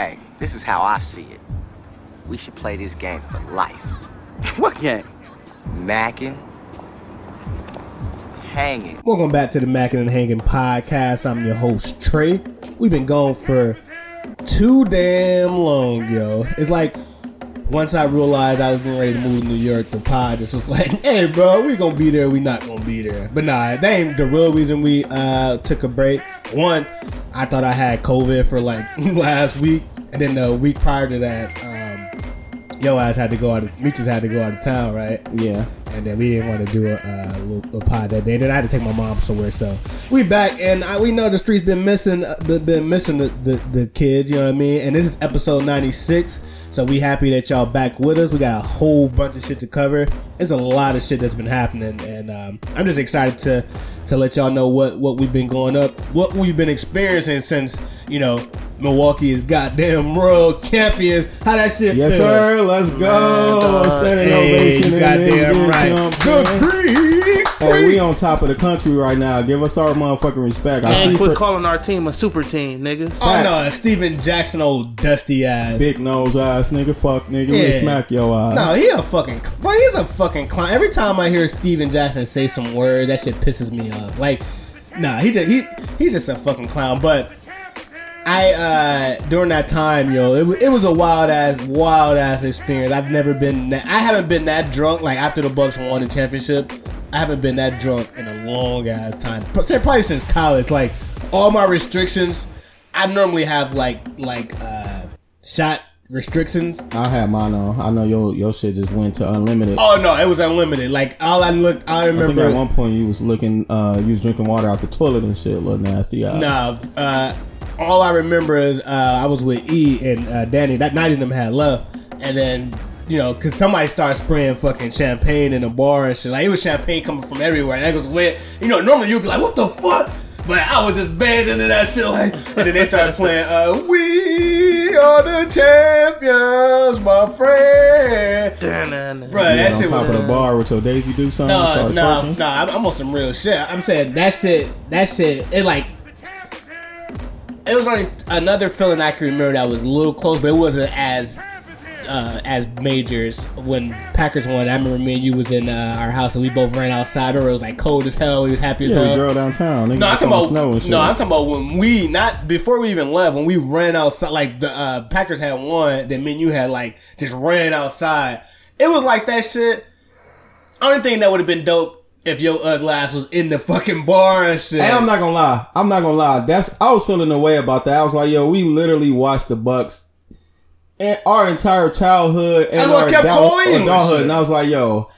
Hey, this is how I see it. We should play this game for life. what game? Mackin'. Hanging. Welcome back to the Mackin' and Hanging podcast. I'm your host, Trey. We've been gone for too damn long, yo. It's like once I realized I was getting ready to move to New York, the pod just was like, hey, bro, we gonna be there, we not gonna be there. But nah, that ain't the real reason we uh, took a break. One, I thought I had COVID for like last week, and then the week prior to that, um, yo ass had to go out. Of, Meeches had to go out of town, right? Yeah. And then we didn't want to do a, uh, little, a pod that day. Then I had to take my mom somewhere, so we back, and I, we know the streets been missing, uh, been missing the, the the kids. You know what I mean? And this is episode ninety six. So we happy that y'all back with us. We got a whole bunch of shit to cover. There's a lot of shit that's been happening, and um, I'm just excited to to let y'all know what what we've been going up, what we've been experiencing since you know Milwaukee is goddamn world champions. How that shit Yes, feel? sir. Let's go. Standing Hey, ovation. in this goddamn bitch, right. You know what I'm Good saying? grief, Hey, we on top of the country right now. Give us our motherfucking respect. I And see quit for calling our team a super team, nigga. Oh facts. no, Stephen Jackson, old dusty ass. big nose ass nigga. Fuck nigga. Yeah. We smack your ass. No, he a fucking bro. He's a fucking clown. Every time I hear Stephen Jackson say some words, that shit pisses me off. Like, nah, he just he he's just a fucking clown. But I uh during that time, yo, it, it was a wild ass, wild ass experience. I've never been that. I haven't been that drunk. Like after the Bucks won the championship, I haven't been that drunk in a long ass time. Probably since college. Like all my restrictions, I normally have like like uh shot restrictions. I had mine on. I know your your shit just went to unlimited. Oh no, it was unlimited. Like all I looked, I I remember. at one point you was looking, uh, you was drinking water out the toilet and shit. Little nasty ass. Nah, uh, all I remember is uh, I was with E and uh, Danny. That night of them had love, and then you know, cause somebody started spraying fucking champagne in the bar and shit. Like it was champagne coming from everywhere, and it was wet. You know, normally you'd be like, "What the fuck." But I was just bathing in that shit, like, and then they started playing, uh, "We are the champions, my friend." Bro, Yeah, that on shit top was of the bar with your Daisy Duke song. No, start no, no. I'm, I'm on some real shit. I'm saying that shit. That shit. It like. It was only another feeling I can remember that was a little close, but it wasn't as uh, as majors when Packers won. I remember me and you was in uh, our house and we both ran outside. Remember it was like cold as hell. We was happy as Yeah, hell. downtown. No, I'm was talking about snow and shit. no. I'm talking about when we not before we even left. When we ran outside, like the uh, Packers had won, then me and you had like just ran outside. It was like that shit. Only thing that would have been dope if your ugly ass was in the fucking bar and shit. Hey, I'm not gonna lie. I'm not gonna lie. That's I was feeling the way about that. I was like, yo, we literally watched the Bucks and our entire childhood and our I kept adult- calling you and adulthood. And I was like, yo,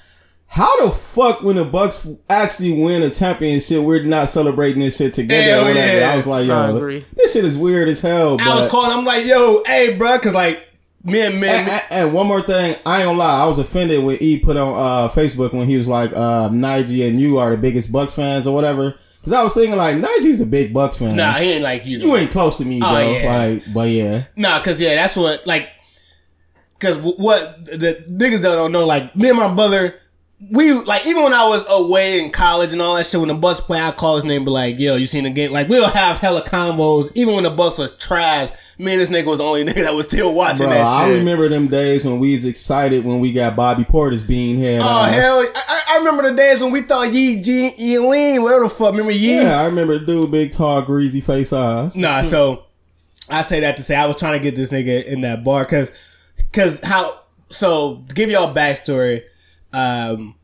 how the fuck when the Bucks actually win a championship, we're not celebrating this shit together Hell or whatever. yeah. I was like, yo, this shit is weird as hell. But I was calling. I'm like, yo, hey, bro, because like me and me. and, and- one more thing, I ain't gonna lie, I was offended when E put on uh, Facebook when he was like, uh, Nige and you are the biggest Bucks fans or whatever. Because I was thinking like, Nige's a big Bucks fan. nah, he ain't like you. You ain't close to me, Oh, bro. yeah. Like, but yeah. Nah, cause yeah, that's what like, cause what the niggas don't know, like me and my brother, we like even when I was away in college and all that shit. When the Bucks play, I call his name, be like, "Yo, you seen the game?" Like we'll have hella combos. Even when the Bucks was trash, me and this nigga was the only nigga that was still watching Bro, that I shit. remember them days when we was excited when we got Bobby Portis bean head. Oh eyes. hell! I, I- remember the days when we thought Yi Jianlian, whatever the fuck. Remember Yi? Yeah, I remember the dude, big, tall, greasy face eyes. Nah, so I say that to say I was trying to get this nigga in that bar because because how so to give y'all backstory, um,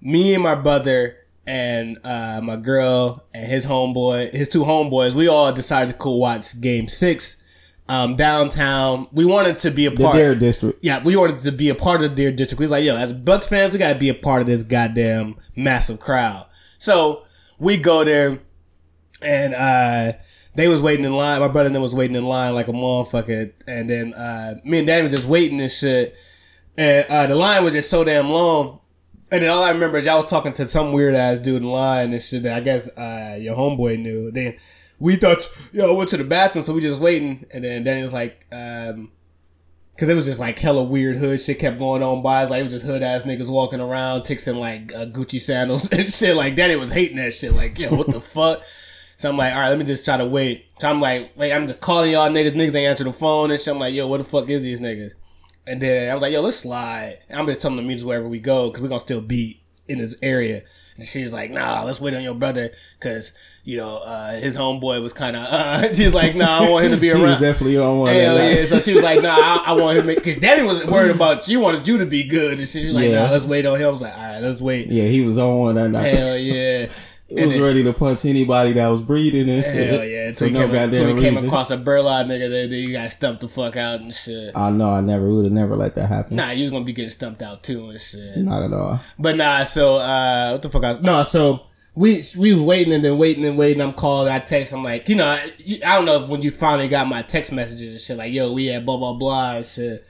me and my brother and uh, my girl and his homeboy, his two homeboys, we all decided to go watch Game Six um, downtown. We wanted to be a part. The. Deer District. Yeah, we wanted to be a part of their district. We was like, yo, as Bucks fans, we got to be a part of this goddamn massive crowd. So we go there, and uh, they was waiting in line. My brother and them was waiting in line like a motherfucker. And then uh, me and Danny was just waiting and shit. And uh, the line was just so damn long. And then all I remember is y'all was talking to some weird ass dude in line and shit that I guess uh, your homeboy knew. Then we thought, yo, went to the bathroom, so we just waiting. And then Danny was like, um, Cause it was just like hella weird hood shit kept going on by us. Like it was just hood ass niggas walking around, ticks in like uh, Gucci sandals and shit. Like Danny was hating that shit. Like, yo, what the fuck? So I'm like, all right, let me just try to wait. So I'm like, wait, I'm just calling y'all niggas. Niggas ain't answer the phone and shit. I'm like, yo, what the fuck is these niggas? And then I was like, yo, let's slide. And I'm just telling them to meet us wherever we go because we're gonna still be in this area. And she's like, nah, let's wait on your brother because you know uh, his homeboy was kind of. Uh, she's like, nah, I want him to be around. definitely on one. Hell that night. yeah! So she was like, "Nah, I, I want him because Daddy was worried about. She wanted you to be good, and she was like, Yeah. "Nah, let's wait on him." I was like, "All right, let's wait." Yeah, he was on one that night. Hell yeah! He was then- ready to punch anybody that was breathing and shit. Hell yeah! For Until no he, came, until goddamn he came across a Burla nigga, that you got stumped the fuck out and shit. I know. I never would have never let that happen. Nah, you was gonna be getting stumped out too and shit. Not at all. But nah, so uh, what the fuck? I was, no, so we we was waiting and then waiting and waiting. I'm calling. I text. I'm like, you know, I, I don't know when you finally got my text messages and shit. Like, yo, we had blah blah blah and shit.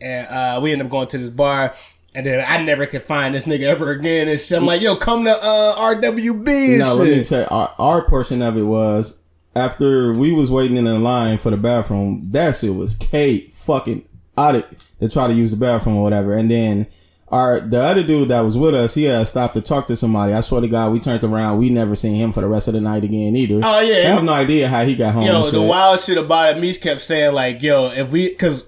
And uh, we end up going to this bar. And then I never could find this nigga ever again and shit. I'm like, yo, come to uh, RWB No, let me shit. tell you, our, our portion of it was after we was waiting in the line for the bathroom. That shit was Kate fucking out it to try to use the bathroom or whatever. And then our the other dude that was with us, he had stopped to talk to somebody. I swear to God, we turned around. We never seen him for the rest of the night again either. Oh, yeah. I have no idea how he got home. Yo, the wild shit about it, Meech kept saying like, yo, if we, cause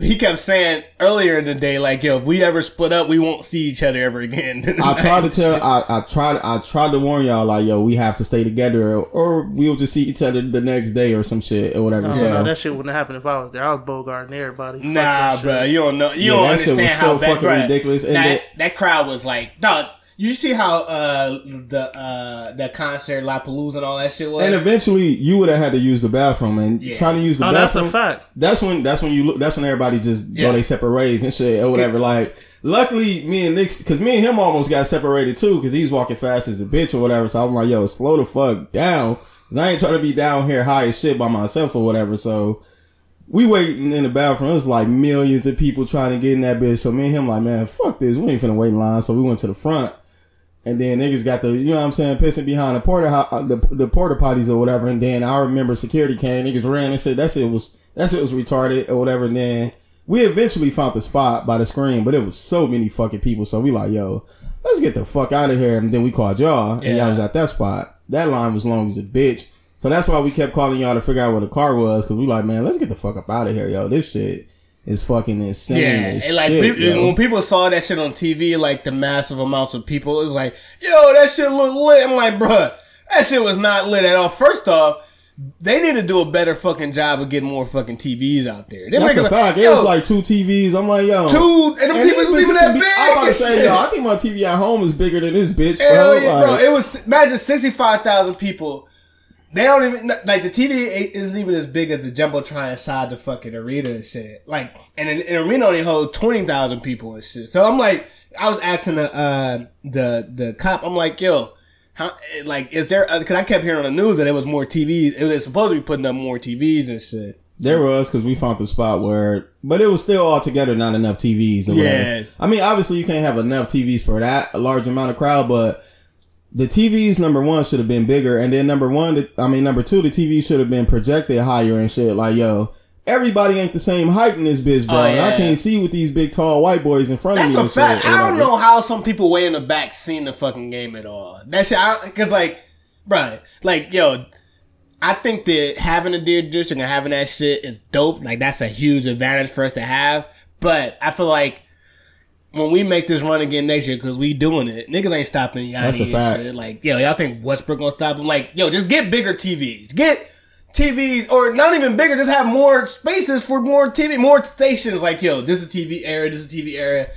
he kept saying earlier in the day, like, yo, if we ever split up, we won't see each other ever again. I tried to tell, I, I tried, I tried to warn y'all, like, yo, we have to stay together, or, or we'll just see each other the next day or some shit or whatever. I so, don't. That shit wouldn't happen if I was there. I was bogarting everybody. Fuck Nah, bro, shit. you don't know. You Yeah, don't that shit understand was how so bad, fucking bruh, ridiculous, and that that- that crowd was like, dog. You see how uh the uh the concert Lollapalooza and all that shit was. and eventually, you would have had to use the bathroom, and Yeah. trying to use the Oh, that's a bathroom. fact. That's when that's when you look. That's when everybody just Yeah. go their separate ways and shit or whatever. Like, luckily, me and Nick, because me and him almost got separated too, because he's walking fast as a bitch or whatever. So I'm like, yo, slow the fuck down, 'cause I ain't trying to be down here high as shit by myself or whatever. So we waiting in the bathroom. There's like millions of people trying to get in that bitch. So me and him like, man, fuck this. We ain't finna wait in line. So we went to the front. And then niggas got the, you know what I'm saying, pissing behind the porta, uh, the, the porta potties or whatever. And then I remember security came, niggas ran and said that shit was, that shit was retarded or whatever. And then we eventually found the spot by the screen, but it was so many fucking people. So we like, yo, let's get the fuck out of here. And then we called y'all and y'all was at that spot. That line was long as a bitch. So that's why we kept calling y'all to figure out where the car was. Cause we like, man, let's get the fuck up out of here, yo. This shit is fucking insane. yeah, like shit, when people saw that shit on TV, like the massive amounts of people, it was like, yo, that shit look lit. I'm like, bruh, that shit was not lit at all. First off, they need to do a better fucking job of getting more fucking TVs out there. They're That's a fact. It was like two TVs. I'm like, yo, two, and them And TVs even that be- big. I'm about to say, yo, I think my TV at home is bigger than this bitch, bro. Hell yeah, bro. It was imagine sixty five thousand people. They don't even like the TV isn't even as big as the jumbotron inside the fucking arena and shit. Like, and an, an arena only holds twenty thousand people and shit. So I'm like, I was asking the uh, the the cop. I'm like, yo, how like is there? Because I kept hearing on the news that there was more TVs. It was supposed to be putting up more TVs and shit. there was because we found the spot where, but it was still altogether not enough TVs. Yeah. whatever. I mean, obviously you can't have enough TVs for that a large amount of crowd, but the TVs number one should have been bigger, and then number one, the, I mean number two, the TV should have been projected higher and shit. Like, yo. Everybody ain't the same height in this bitch, bro. Oh, And I yeah. can't see with these big, tall white boys in front That's of me. a and fact. shit, I don't know how some people way in the back seen the fucking game at all. That shit, because like, bro, like yo, I think that having a deer district and having that shit is dope. Like that's a huge advantage for us to have. But I feel like when we make this run again next year, because we doing it, niggas ain't stopping Yanni That's a fact. shit. Like yo, y'all think Westbrook gonna stop him? Like yo, just get bigger TVs. Get. TVs or not even bigger, just have more spaces for more TV, more stations. Like, yo, this is TV area, this is TV area,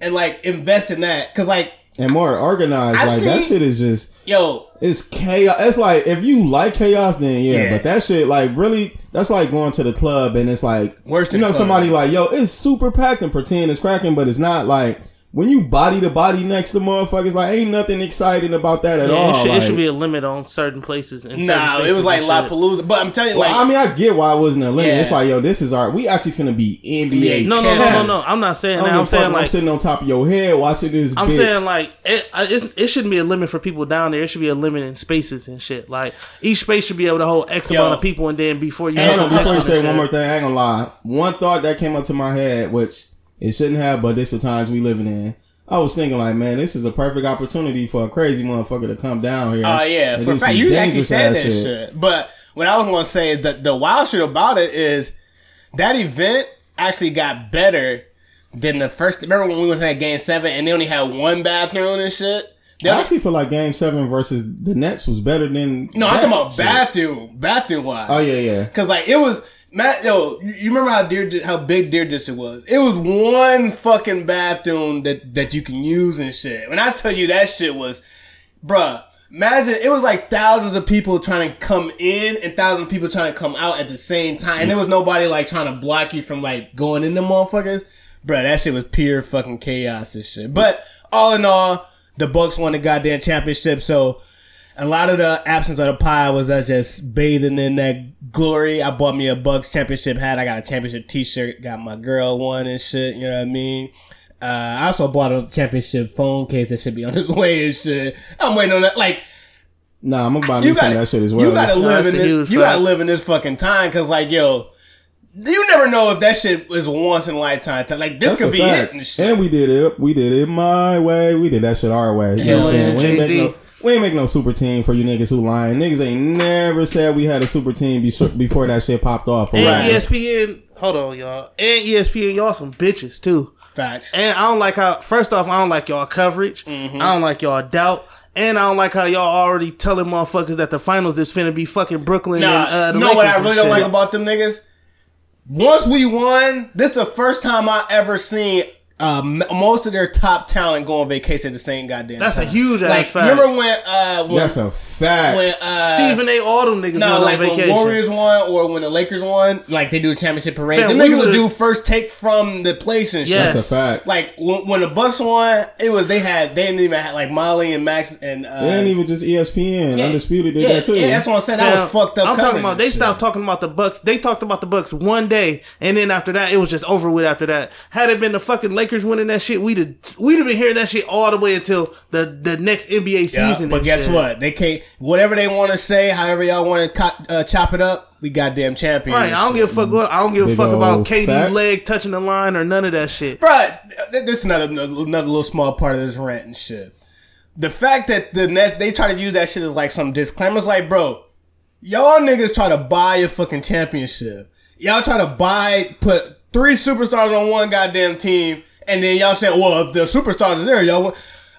and like invest in that. Cause like, And more organized. I like that shit is just yo, It's chaos. It's like if you like chaos, then yeah, Yeah. But that shit, like, really, that's like going to the club and it's like Worse You know, club. somebody like, yo, it's super packed and pretend it's cracking, but it's not. Like when you body to body next to motherfuckers, like ain't nothing exciting about that at Yeah, all. it, should, like, it should be a limit on certain places. And certain it was like La. Palooza. But I'm telling you, well, like, I mean, I get why it wasn't a limit. Yeah. It's like, yo, this is our. We actually finna be NBA. No, no, no, no, no. I'm not saying I don't that. give a I'm saying if I'm sitting on top of your head watching this. I'm bitch. saying like it, it shouldn't be a limit for people down there. It should be a limit in spaces and shit. Like each space should be able to hold X Yo. amount of people, and then before you Hold hit on, before you say one more thing, I ain't gonna lie. One thought that came up to my head, which it shouldn't have, but this the times we living in. I was thinking like, man, this is a perfect opportunity for a crazy motherfucker to come down here. Oh yeah, and for fact, you actually said that shit. But what I was gonna say is that the wild shit about it is that event actually got better than the first. Remember when we was at Game Seven and they only had one bathroom and shit. They I actually feel like Game Seven versus the Nets was better than. no, I'm talking about shit. bathroom, bathroom wise. Oh yeah, yeah. Cause like it was Matt, yo, you remember how dear, how big Deer District was? It was one fucking bathroom that that you can use and shit. When I tell you that shit was, bruh, imagine it was like thousands of people trying to come in and thousands of people trying to come out at the same time. And there was nobody like trying to block you from like going in the motherfuckers. Bruh, that shit was pure fucking chaos and shit. But all in all, the Bucks won the goddamn championship, so a lot of the absence of the pie was us just bathing in that glory. I bought me a Bucks championship hat. I got a championship T-shirt. Got my girl one and shit. You know what I mean? Uh, I also bought a championship phone case that should be on its way and shit. I'm waiting on that. Like Nah, I'm gonna buy me gotta, of that shit as well. you gotta live in this. You gotta live in this fucking time because like yo. You never know if that shit is once in a lifetime. Like this That's could be fact. it and shit. And we did it. We did it my way. We did that shit our way. You know what I'm saying? We ain't, make no, we ain't make no super team for you niggas who lying. Niggas ain't never said we had a super team before that shit popped off. And whatever. ESPN, hold on, y'all. And ESPN, y'all some bitches too. Facts. And I don't like how. First off, I don't like y'all coverage. Mm-hmm. I don't like y'all doubt. And I don't like how y'all already telling motherfuckers that the finals is finna be fucking Brooklyn Nah, and uh, the you know what I Lakers really don't like about them niggas? Once we won, this is the first time I ever seen uh, most of their top talent go on vacation at the same goddamn That's a time. huge ass like, fact. Remember when uh when, That's a fact. when uh Stephen A. All them niggas no, like on when vacation. Warriors won or when the Lakers won, like they do a championship parade. Fam, the we niggas would do first take from the place and shit. Yes. That's a fact. Like when, when the Bucks won, it was they had they didn't even have like Molly and Max and uh, they didn't even just ESPN. yeah, Undisputed did yeah, that too. Yeah, that's what I'm saying. That Fam, was fucked up. I'm talking about they shit. stopped talking about the Bucks. They talked about the Bucks one day, and then after that, it was just over with. After that, had it been the fucking Lakers winning that shit, we'd have we'd have been hearing that shit all the way until the the next NBA Yeah, season. but guess shit. what? They can't. Whatever they want to say, however y'all want to co- uh, chop it up, we goddamn champions. Right, I don't give a fuck. What, I don't give a fuck about old KD's facts. leg touching the line or none of that shit. Bruh, th- this is another another little small part of this rant and shit. The fact that the Nets they try to use that shit as like some disclaimer disclaimers, like bro, y'all niggas try to buy a fucking championship. Y'all try to buy put three superstars on one goddamn team, and then y'all said, well, if the superstars are there, y'all.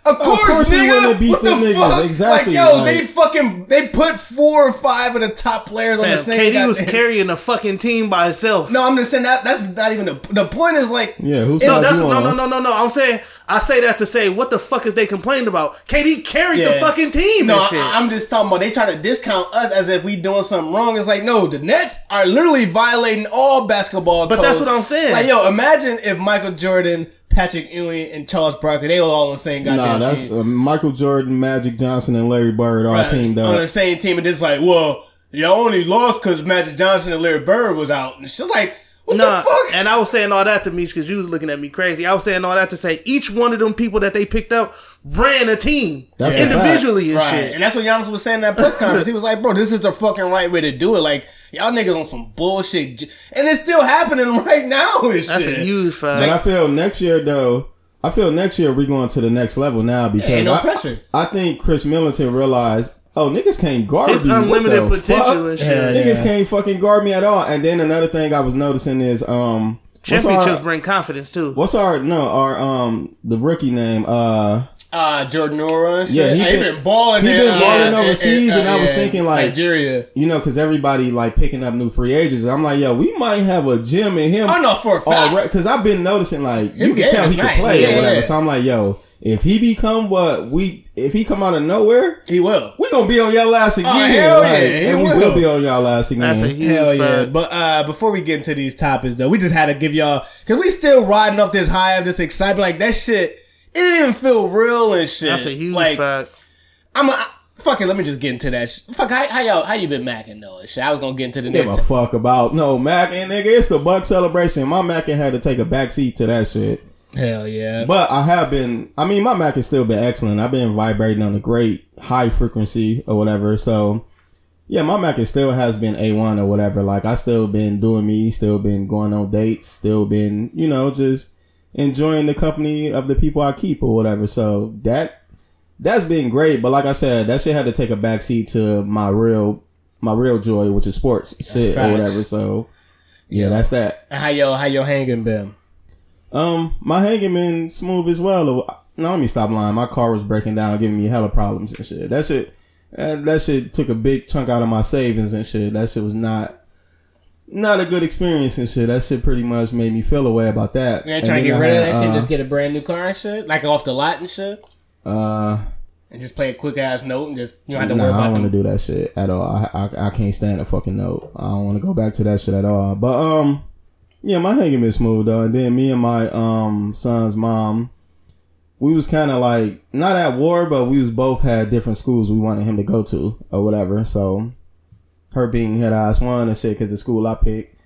Wa- Of course, course we nigga. wanna beat what the them niggas. fuck? Exactly, Like, yo, like- they fucking they put four or five of the top players on the Fam, same. KD was goddamn- carrying the fucking team by himself. No, I'm just saying that that's not even the the point. Is like, Yeah, who's it's- No, that's no, no, no, no, no. I'm saying I say that to say what the fuck is they complaining about? KD carried the fucking team. No, shit. I, am just talking about they try to discount us as if we doing something wrong. It's like no, the Nets are literally violating all basketball. But that's what I'm saying. Like yo, imagine if Michael Jordan, Patrick Ewing, and Charles Barkley they were all on the same Nah, goddamn that's team. uh, Michael Jordan, Magic Johnson, and Larry Bird, our Right, team. on the same team, and just like, well, y'all only lost because Magic Johnson and Larry Bird was out. And she's like, what Nah, the fuck? and I was saying all that to me because you was looking at me crazy. I was saying all that to say each one of them people that they picked up ran a team That's a individually and Right. shit. And that's what Giannis was saying in that press conference. He was like, bro, this is the fucking right way to do it. Like, y'all niggas on some bullshit. And it's still happening right now and That's shit. a huge But. I feel next year though. I feel next year we're going to the next level now because Ain't no I, pressure. I think Khris Middleton realized, oh niggas can't guard His me. What unlimited the potential fuck? and shit. Hell Niggas Yeah. can't fucking guard me at all. And then another thing I was noticing is um Championships our, bring confidence too. what's our no our um the rookie name uh Uh, Jordan Nwora and shit. Yeah, he he been- been balling he there, been balling uh, overseas, uh, and I was yeah, thinking, like- Nigeria. you know because everybody like picking up new free agents. And I'm like yo we might have a gym in him. I know for a fact. because I've been noticing like His you can tell is he can play Yeah, or whatever. yeah. So I'm like yo if he become what we if he come out of nowhere He will. we gonna be on y'all ass again. Oh, hell like, yeah, he and we will. will be on y'all ass again. That's a huge Hell yeah! But uh, before we get into these topics, though, we just had to give y'all because we still riding up this high of this excitement. Like that shit, it didn't even feel real and shit. That's a huge like, fact. I'm a, fuck it. Let me just get into that. Sh- fuck how, how y'all how you been macking though? and Shit, I was gonna get into the Give next. a fuck about no Mac and nigga. It's the Buck celebration. My Mac had to take a backseat to that shit. Hell yeah! But I have been. I mean, my Mac has still been excellent. I've been vibrating on a great high frequency or whatever. So yeah, my Mac is still has been a one or whatever. Like I still been doing me. Still been going on dates. Still been you know just enjoying the company of the people I keep or whatever. So that that's been great. But like I said, that shit had to take a backseat to my real my real joy, which is sports shit or whatever. So yeah, that's that. How yo how yo hanging been? Um, my hanging been smooth as well. No, let me stop lying. My car was breaking down, giving me hella problems and shit. That shit, that, that shit took a big chunk out of my savings and shit. That shit was not, not a good experience and shit. That shit pretty much made me feel a way about that. You ain't trying to get I rid of had, that shit, uh, just get a brand new car and shit? Like off the lot and shit? Uh, And just play a quick ass note and just you don't have to nah, worry about. I don't want to do that shit at all. I, I I can't stand a fucking note. I don't want to go back to that shit at all. But um, yeah, my hanging been smooth though. And then me and my um son's mom, we was kind of like not at war, but we was both had different schools we wanted him to go to or whatever. So her being head ass one and shit because the school I picked.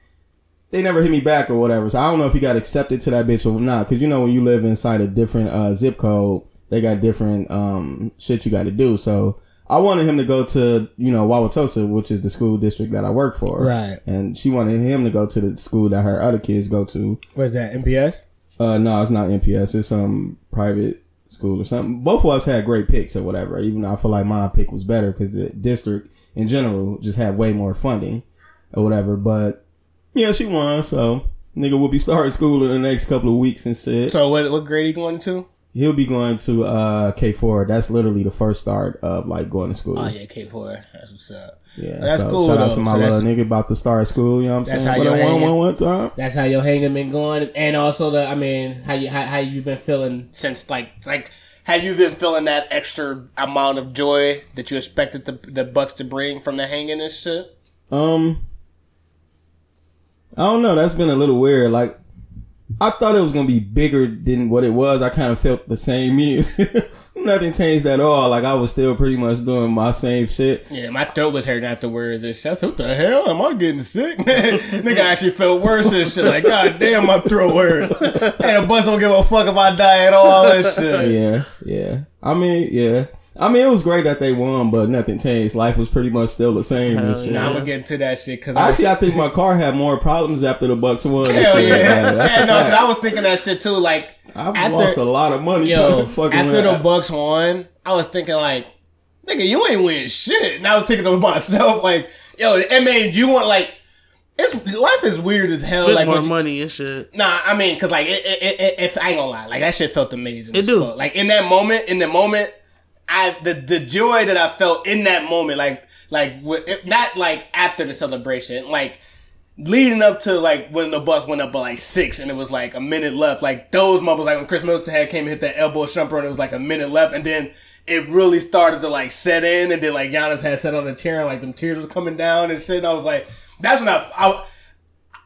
They never hit me back or whatever. So I don't know if he got accepted to that bitch or not. Cause you know when you live inside a different uh, zip code, they got different um shit you got to do. So I wanted him to go to you know Wauwatosa, which is the school district that I work for. Right. And she wanted him to go to the school that her other kids go to. Where's that, MPS? Uh, no, it's not MPS. It's some private school or something. Both of us had great picks or whatever. Even though I feel like my pick was better because the district in general just had way more funding or whatever. But yeah, she won. So nigga will be starting school in the next couple of weeks and shit. So what what grade he going to? He'll be going to uh K four. That's literally the first start of like going to school. Oh yeah, K four. That's what's up. Yeah, That's so cool, Shout out to my So little nigga about to start school. You know what I'm saying? how one, one, one time. That's how your hanging been going, and also the I mean, how you how, how you been feeling since like like have you been feeling that extra amount of joy that you expected the the Bucks to bring from the hanging and shit? Um, I don't know. That's been a little weird. Like, I thought it was gonna be bigger than what it was. I kind of felt the same. Me, nothing changed at all. Like I was still pretty much doing my same shit. Yeah, my throat was hurting afterwards and shit. I said, what the hell? Am I getting sick? Man Nigga actually felt worse and shit. Like, god damn, my throat hurt. and the bus don't give a fuck if I die at all and shit. Yeah, yeah. I mean, yeah. I mean, it was great that they won, but nothing changed. Life was pretty much still the same. and shit. Now I'm gonna get into that shit because Actually, I think my car had more problems after the Bucks won. Hell shit. yeah. Yeah a no, 'cause fact. I was thinking that shit too. Like, I've after- lost a lot of money yo, fucking after win. the Bucks won, I was thinking like, nigga, you ain't win shit. And I was thinking to myself like, yo, it made you want like, it's life is weird as hell. Spend like, more you- money and shit. Nah, I mean, cause like, it, it, it, it, if I ain't gonna lie, like that shit felt amazing. It as do. fuck. Like in that moment, in the moment, I the the joy that I felt in that moment, like like not like after the celebration, like leading up to like when the bus went up by like six and it was like a minute left. Like those moments, like when Khris Middleton had came and hit that elbow shumper and it was like a minute left, and then it really started to like set in, and then like Giannis had sat on the chair and like them tears was coming down and shit. And I was like, that's when I. I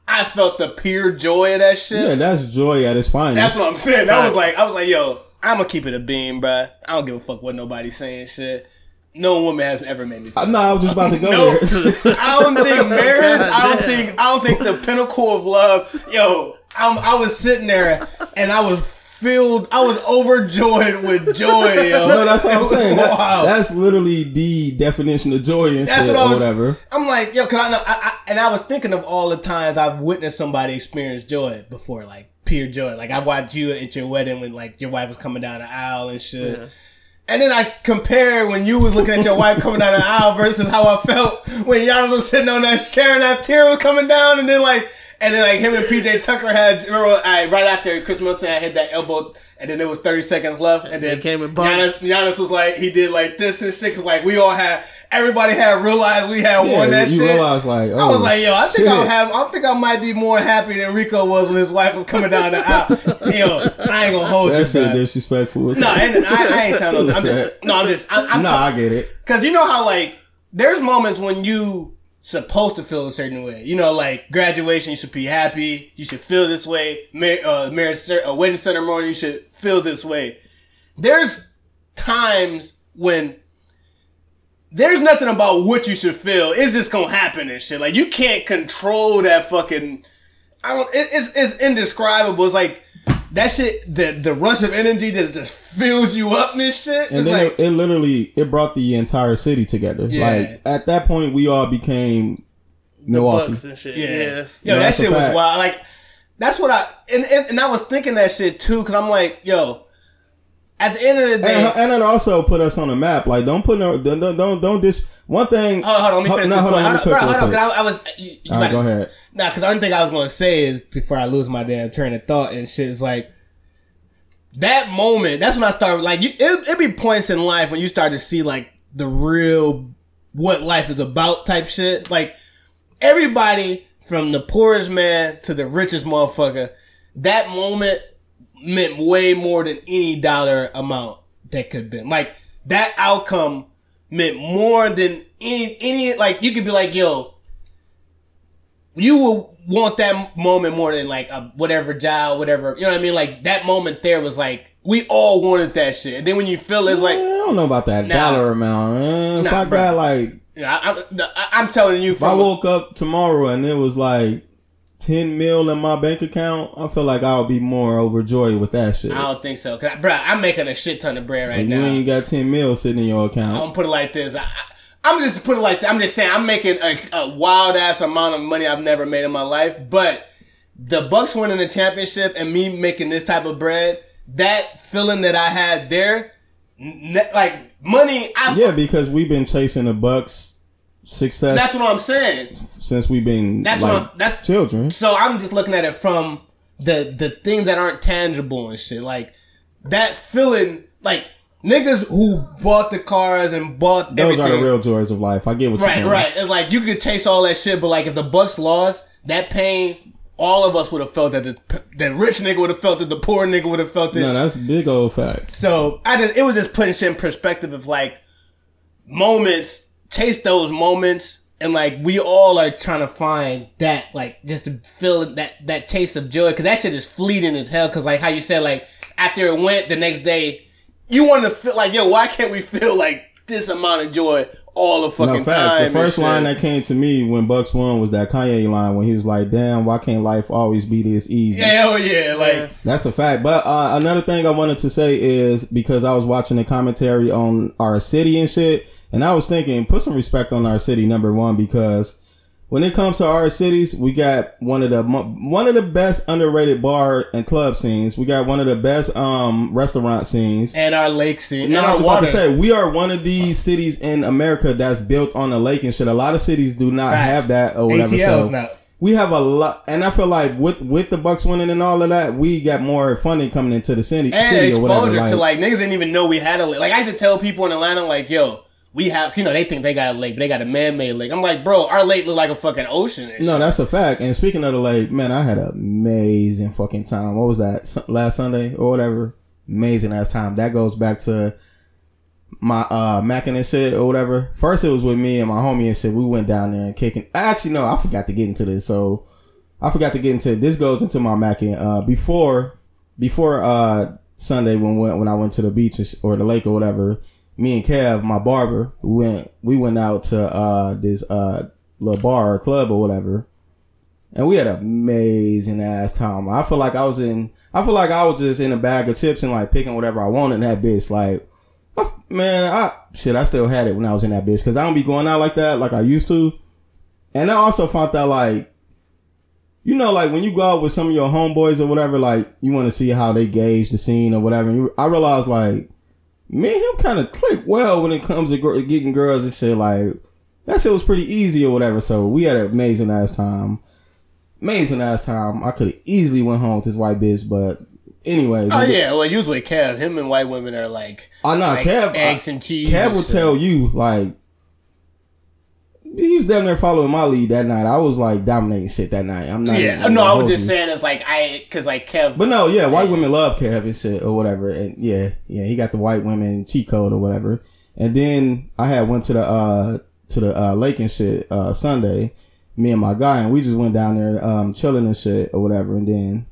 I felt the pure joy of that shit. yeah, that's joy at its finest. That's what I'm saying. That was like, I was like, yo, I'm gonna keep it a beam, bruh. I don't give a fuck what nobody's saying. Shit. No woman has ever made me. Feel uh, I know. I was just about to go no, there. I don't think marriage. I don't God think. I don't think the pinnacle of love. Yo, I'm, I was sitting there and I was filled. I was overjoyed with joy. Yo, No, that's what It I'm saying. That- that's literally the definition of joy and That's shit what I or was. whatever. I'm like, yo, cause I know, I, I, and I was thinking of all the times I've witnessed somebody experience joy before, like pure joy. Like I watched you at your wedding when like your wife was coming down the aisle and shit. And then I compare when you was looking at your wife coming down the aisle versus how I felt when y'all was sitting on that chair and that tear was coming down, and then like, and then like him and PJ Tucker had remember, right, right after Khris Middleton had hit that elbow, and then there was 30 seconds left, and then came and. Giannis, Giannis was like he did like this and shit because like we all had everybody had realized we had Yeah, won that you shit. realize like, oh, I was oh, like, yo, I think. I'll have, I think I might be more happy than Rico was when his wife was coming down the aisle. yo, I ain't gonna hold that you, bro. disrespectful. No, hell. I, ain't- I, I ain't sound no. I'm just, no, I'm just. I, I'm nah, ta- I get it. Cause you know how like there's moments when you supposed to feel a certain way. You know, like graduation, you should be happy. You should feel this way. Mar- uh, marriage, cer- uh, wedding ceremony, you should feel this way. There's times when there's nothing about what you should feel. It's just gonna happen and shit. Like you can't control that fucking. I don't. It, it's it's indescribable. It's like. That shit, the the rush of energy that just fills you up and shit. And it's then like, it, it literally it brought the entire city together. Yeah. Like at that point, we all became Milwaukee. Bucks and shit. Yeah. Yeah. Yo, No, that shit was wild. Like, That's what I and, and and I was thinking that shit too because I'm like, yo, at the end of the day, And, and it also put us on the map. Like, don't put no, don't, don't, don't, dis. One thing. hold, on, hold on, let me finish no, hold on, Hold on, hold on. 'cause I, I was. You, you All right, go ahead. Nah, because the only thing I was going to say is before I lose my damn train of thought and shit is like that moment. That's when I started like you. It, it be points in life when you start to see like the real what life is about type shit. Like everybody from the poorest man to the richest motherfucker. That moment meant way more than any dollar amount that could have been. Like that outcome meant more than any any like you could be like, yo, you will want that moment more than like a whatever job, whatever. You know what I mean? Like that moment there was like we all wanted that shit. And then when you feel it's like, I don't know about that Nah. dollar amount. man. If Nah, I got like, I, I'm telling you, if I woke up tomorrow and it was like ten mil in my bank account, I feel like I'll be more overjoyed with that shit. I don't think so. Cause, I, bruh, I'm making a shit ton of bread right If now. you ain't got ten mil sitting in your account. I'm gonna put it like this. I, I'm just put it like I'm just saying I'm making a, a wild ass amount of money I've never made in my life. But the Bucks winning the championship and me making this type of bread, that feeling that I had there, like money. I, Yeah, because we've been chasing the Bucks success that's what I'm saying. since we've been That's like what I'm- that's- children. So I'm just looking at it from the the things that aren't tangible and shit. Like that feeling, like niggas who bought the cars and bought Those everything. are the real joys of life. I get what Right, you're right. Right. It's like you could chase all that shit, but like if the Bucks lost, that pain, all of us would have felt that. The, the rich nigga would have felt it. The poor nigga would have felt it. No, that's big old facts. So I just, it was just putting shit in perspective of like moments, chase those moments, and like we all are trying to find that, like just to feel that that taste of joy, because that shit is fleeting as hell. Because like how you said, like after it went, the next day, you want to feel like, yo, why can't we feel like this amount of joy all the fucking No facts. time? The first shit? line that came to me when Bucks won was that Kanye line when he was like, "Damn, why can't life always be this easy?" Hell yeah, like That's a fact. But uh, another thing I wanted to say is because I was watching the commentary on our city and shit, and I was thinking, put some respect on our city. Number one, because when it comes to our cities, we got one of the one of the best underrated bar and club scenes. We got one of the best um restaurant scenes. and our lake scene. No, and I was about to say we are one of these cities in America that's built on a lake and shit. A lot of cities do not Facts. have that or whatever. ATL's so not. we have a lot, and I feel like with with the Bucks winning and all of that, we got more funding coming into the city, and city or exposure whatever. to like niggas didn't even know we had a lake. Like I used to tell people in Atlanta, like, yo, we have, you know, they think they got a lake, but they got a man-made lake. I'm like, bro, our lake look like a fucking ocean. No, shit. that's a fact. And speaking of the lake, man, I had an amazing fucking time. What was that? Last Sunday or whatever. Amazing ass time. That goes back to my uh macking and shit or whatever. First it was with me and my homie and shit. We went down there and kicking. Actually, no, I forgot to get into this. So I forgot to get into this. Goes into my macking. Uh, before before uh Sunday when when when I went to the beach or the lake or whatever. Me and Kev, my barber, we went we went out to uh this uh little bar or club or whatever. And we had an amazing ass time. I feel like I was in, I feel like I was just in a bag of chips and like picking whatever I wanted in that bitch. Like, I, man, I, shit, I still had it when I was in that bitch. Cause I don't be going out like that like I used to. And I also found that like, you know, like when you go out with some of your homeboys or whatever, like you want to see how they gauge the scene or whatever. And you, I realized like, me and him kind of click well when it comes to gr- getting girls and shit. Like, that shit was pretty easy or whatever. So we had an amazing ass time. Amazing ass time. I could have easily went home with this white bitch, but anyways. Oh yeah, well, you was with Kev. Him and white women are like, oh, I know like Kev. eggs I- and cheese. Kev will shit. tell you like he was down there following my lead that night. I was like dominating shit that night. I'm not. Yeah, no, I was just you. saying it's like I, cause like Kev. But no, yeah, white women love Kev and shit or whatever. And yeah, yeah, he got the white women cheat code or whatever. And then I had went to the uh to the uh lake and shit uh Sunday, me and my guy, and we just went down there um chilling and shit or whatever. And then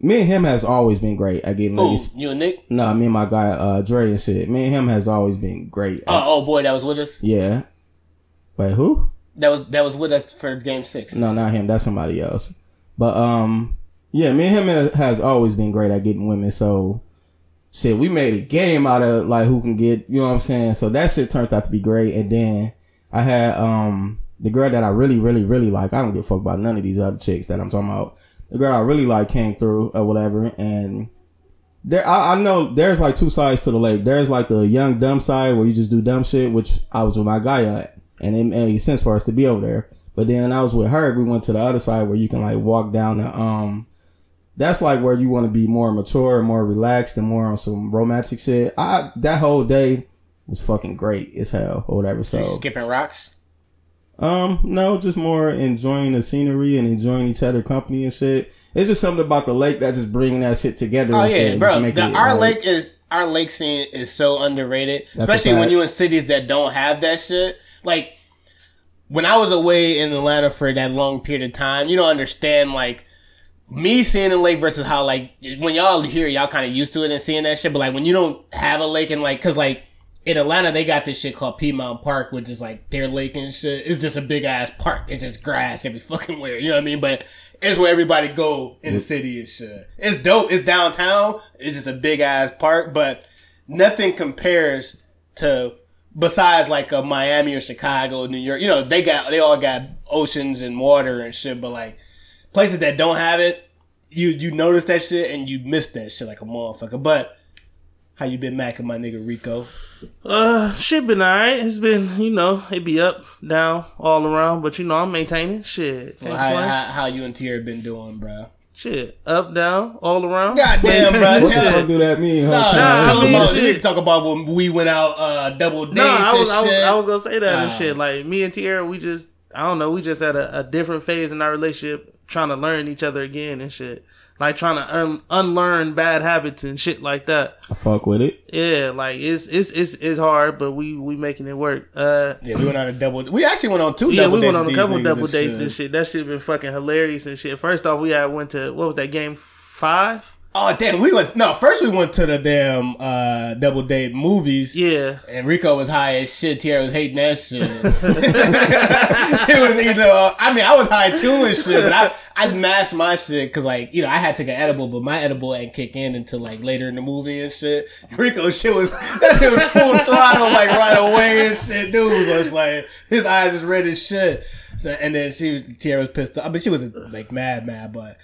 me and him has always been great at getting Who, ladies. you and Nick? No, me and my guy uh Dre and shit. Me and him has always been great. at- Oh, oh boy, that was with us. yeah. Wait, who? That was that was with us for Game Six. No, not him. That's somebody else. But um, yeah, me and him has always been great at getting women. So shit, we made a game out of like who can get. You know what I'm saying? So that shit turned out to be great. And then I had um the girl that I really, really, really like. I don't give a fuck about none of these other chicks that I'm talking about. the girl I really like came through or whatever, and there I, I know there's like two sides to the lake. There's like the young dumb side where you just do dumb shit, which I was with my guy at, and it made sense for us to be over there. But then I was with her. We went to the other side where you can like walk down the um. That's like where you want to be more mature and more relaxed and more on some romantic shit. I that whole day was fucking great as hell or whatever. So skipping rocks. um, no, just more enjoying the scenery and enjoying each other company and shit. It's just something about the lake that's just bringing that shit together. Oh and yeah, shit, bro. The, it, our like- lake is our lake scene is so underrated, especially when you're in cities that don't have that shit. Like when I was away in Atlanta for that long period of time, you don't understand like me seeing the lake versus how like when y'all here, y'all kind of used to it and seeing that shit. But like when you don't have a lake and like, cause like in Atlanta they got this shit called Piedmont Park, which is like their lake and shit. It's just a big ass park. It's just grass every fucking where. You know what I mean? But it's where everybody go in the mm. city and shit. It's dope. It's downtown. It's just a big ass park, but nothing compares to besides like a Miami or Chicago, New York. You know, they got they all got oceans and water and shit, but like places that don't have it, you you notice that shit and you miss that shit like a motherfucker. But how you been macking my nigga Rico? Uh, shit been alright. It's been, you know, it be up, down, all around, but you know, I'm maintaining. Shit. Well, how, how, how you and Tierra been doing, bro? Shit. Up, down, all around. Goddamn, bro. What the Tell fuck do that mean? Huh? Nah, Time. nah, I talk mean, about, shit. we need to talk about when we went out uh, double dates No, I was, and I was, shit. I was gonna say that and shit. Like me and Tierra, we just, I don't know, we just had a, a different phase in our relationship, trying to learn each other again and shit. Like trying to un- unlearn bad habits and shit like that. I fuck with it. Yeah, like it's it's it's it's hard, but we we making it work. Uh, yeah, we went on a double. We actually went on two. yeah, double we dates went on a couple niggas double and dates shit. and shit. That shit been fucking hilarious and shit. First off, we had went to what was that game five? Oh damn, we went. No, first we went to the damn uh, double date movies. Yeah, And Rico was high as shit. Tierra was hating that shit. he was either. Uh, I mean, I was high too and shit, but I I masked my shit because like you know I had to get edible, but my edible ain't kick in until like later in the movie and shit. Rico shit was that shit was full throttle like right away and shit. Dude was like his eyes is red as shit. So and then she Tierra was pissed off. I mean, she was like mad, mad, but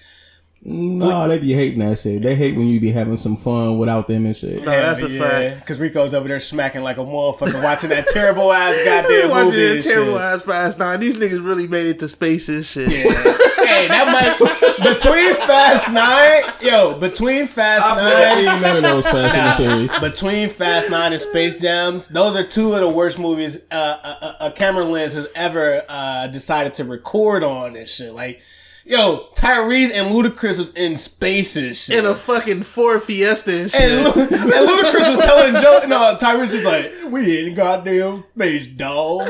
No, they be hating that shit. They hate when you be having some fun without them and shit. No, that's a fact. Because Rico's over there smacking like a motherfucker watching that terrible ass goddamn watching movie. that and terrible shit. ass Fast Nine. These niggas really made it to space and shit. Yeah. hey, that might between Fast Nine, yo, between Fast I've never Nine, seen none of those Fast and the Furious. between Fast Nine and Space Jams, those are two of the worst movies uh, a, a, a camera lens has ever uh, decided to record on and shit. Like, yo, Tyrese and Ludacris was in space and shit. In a fucking Ford Fiesta and shit. and, Lu- and Ludacris was telling jokes. No, Tyrese was like, "We in goddamn space, dog."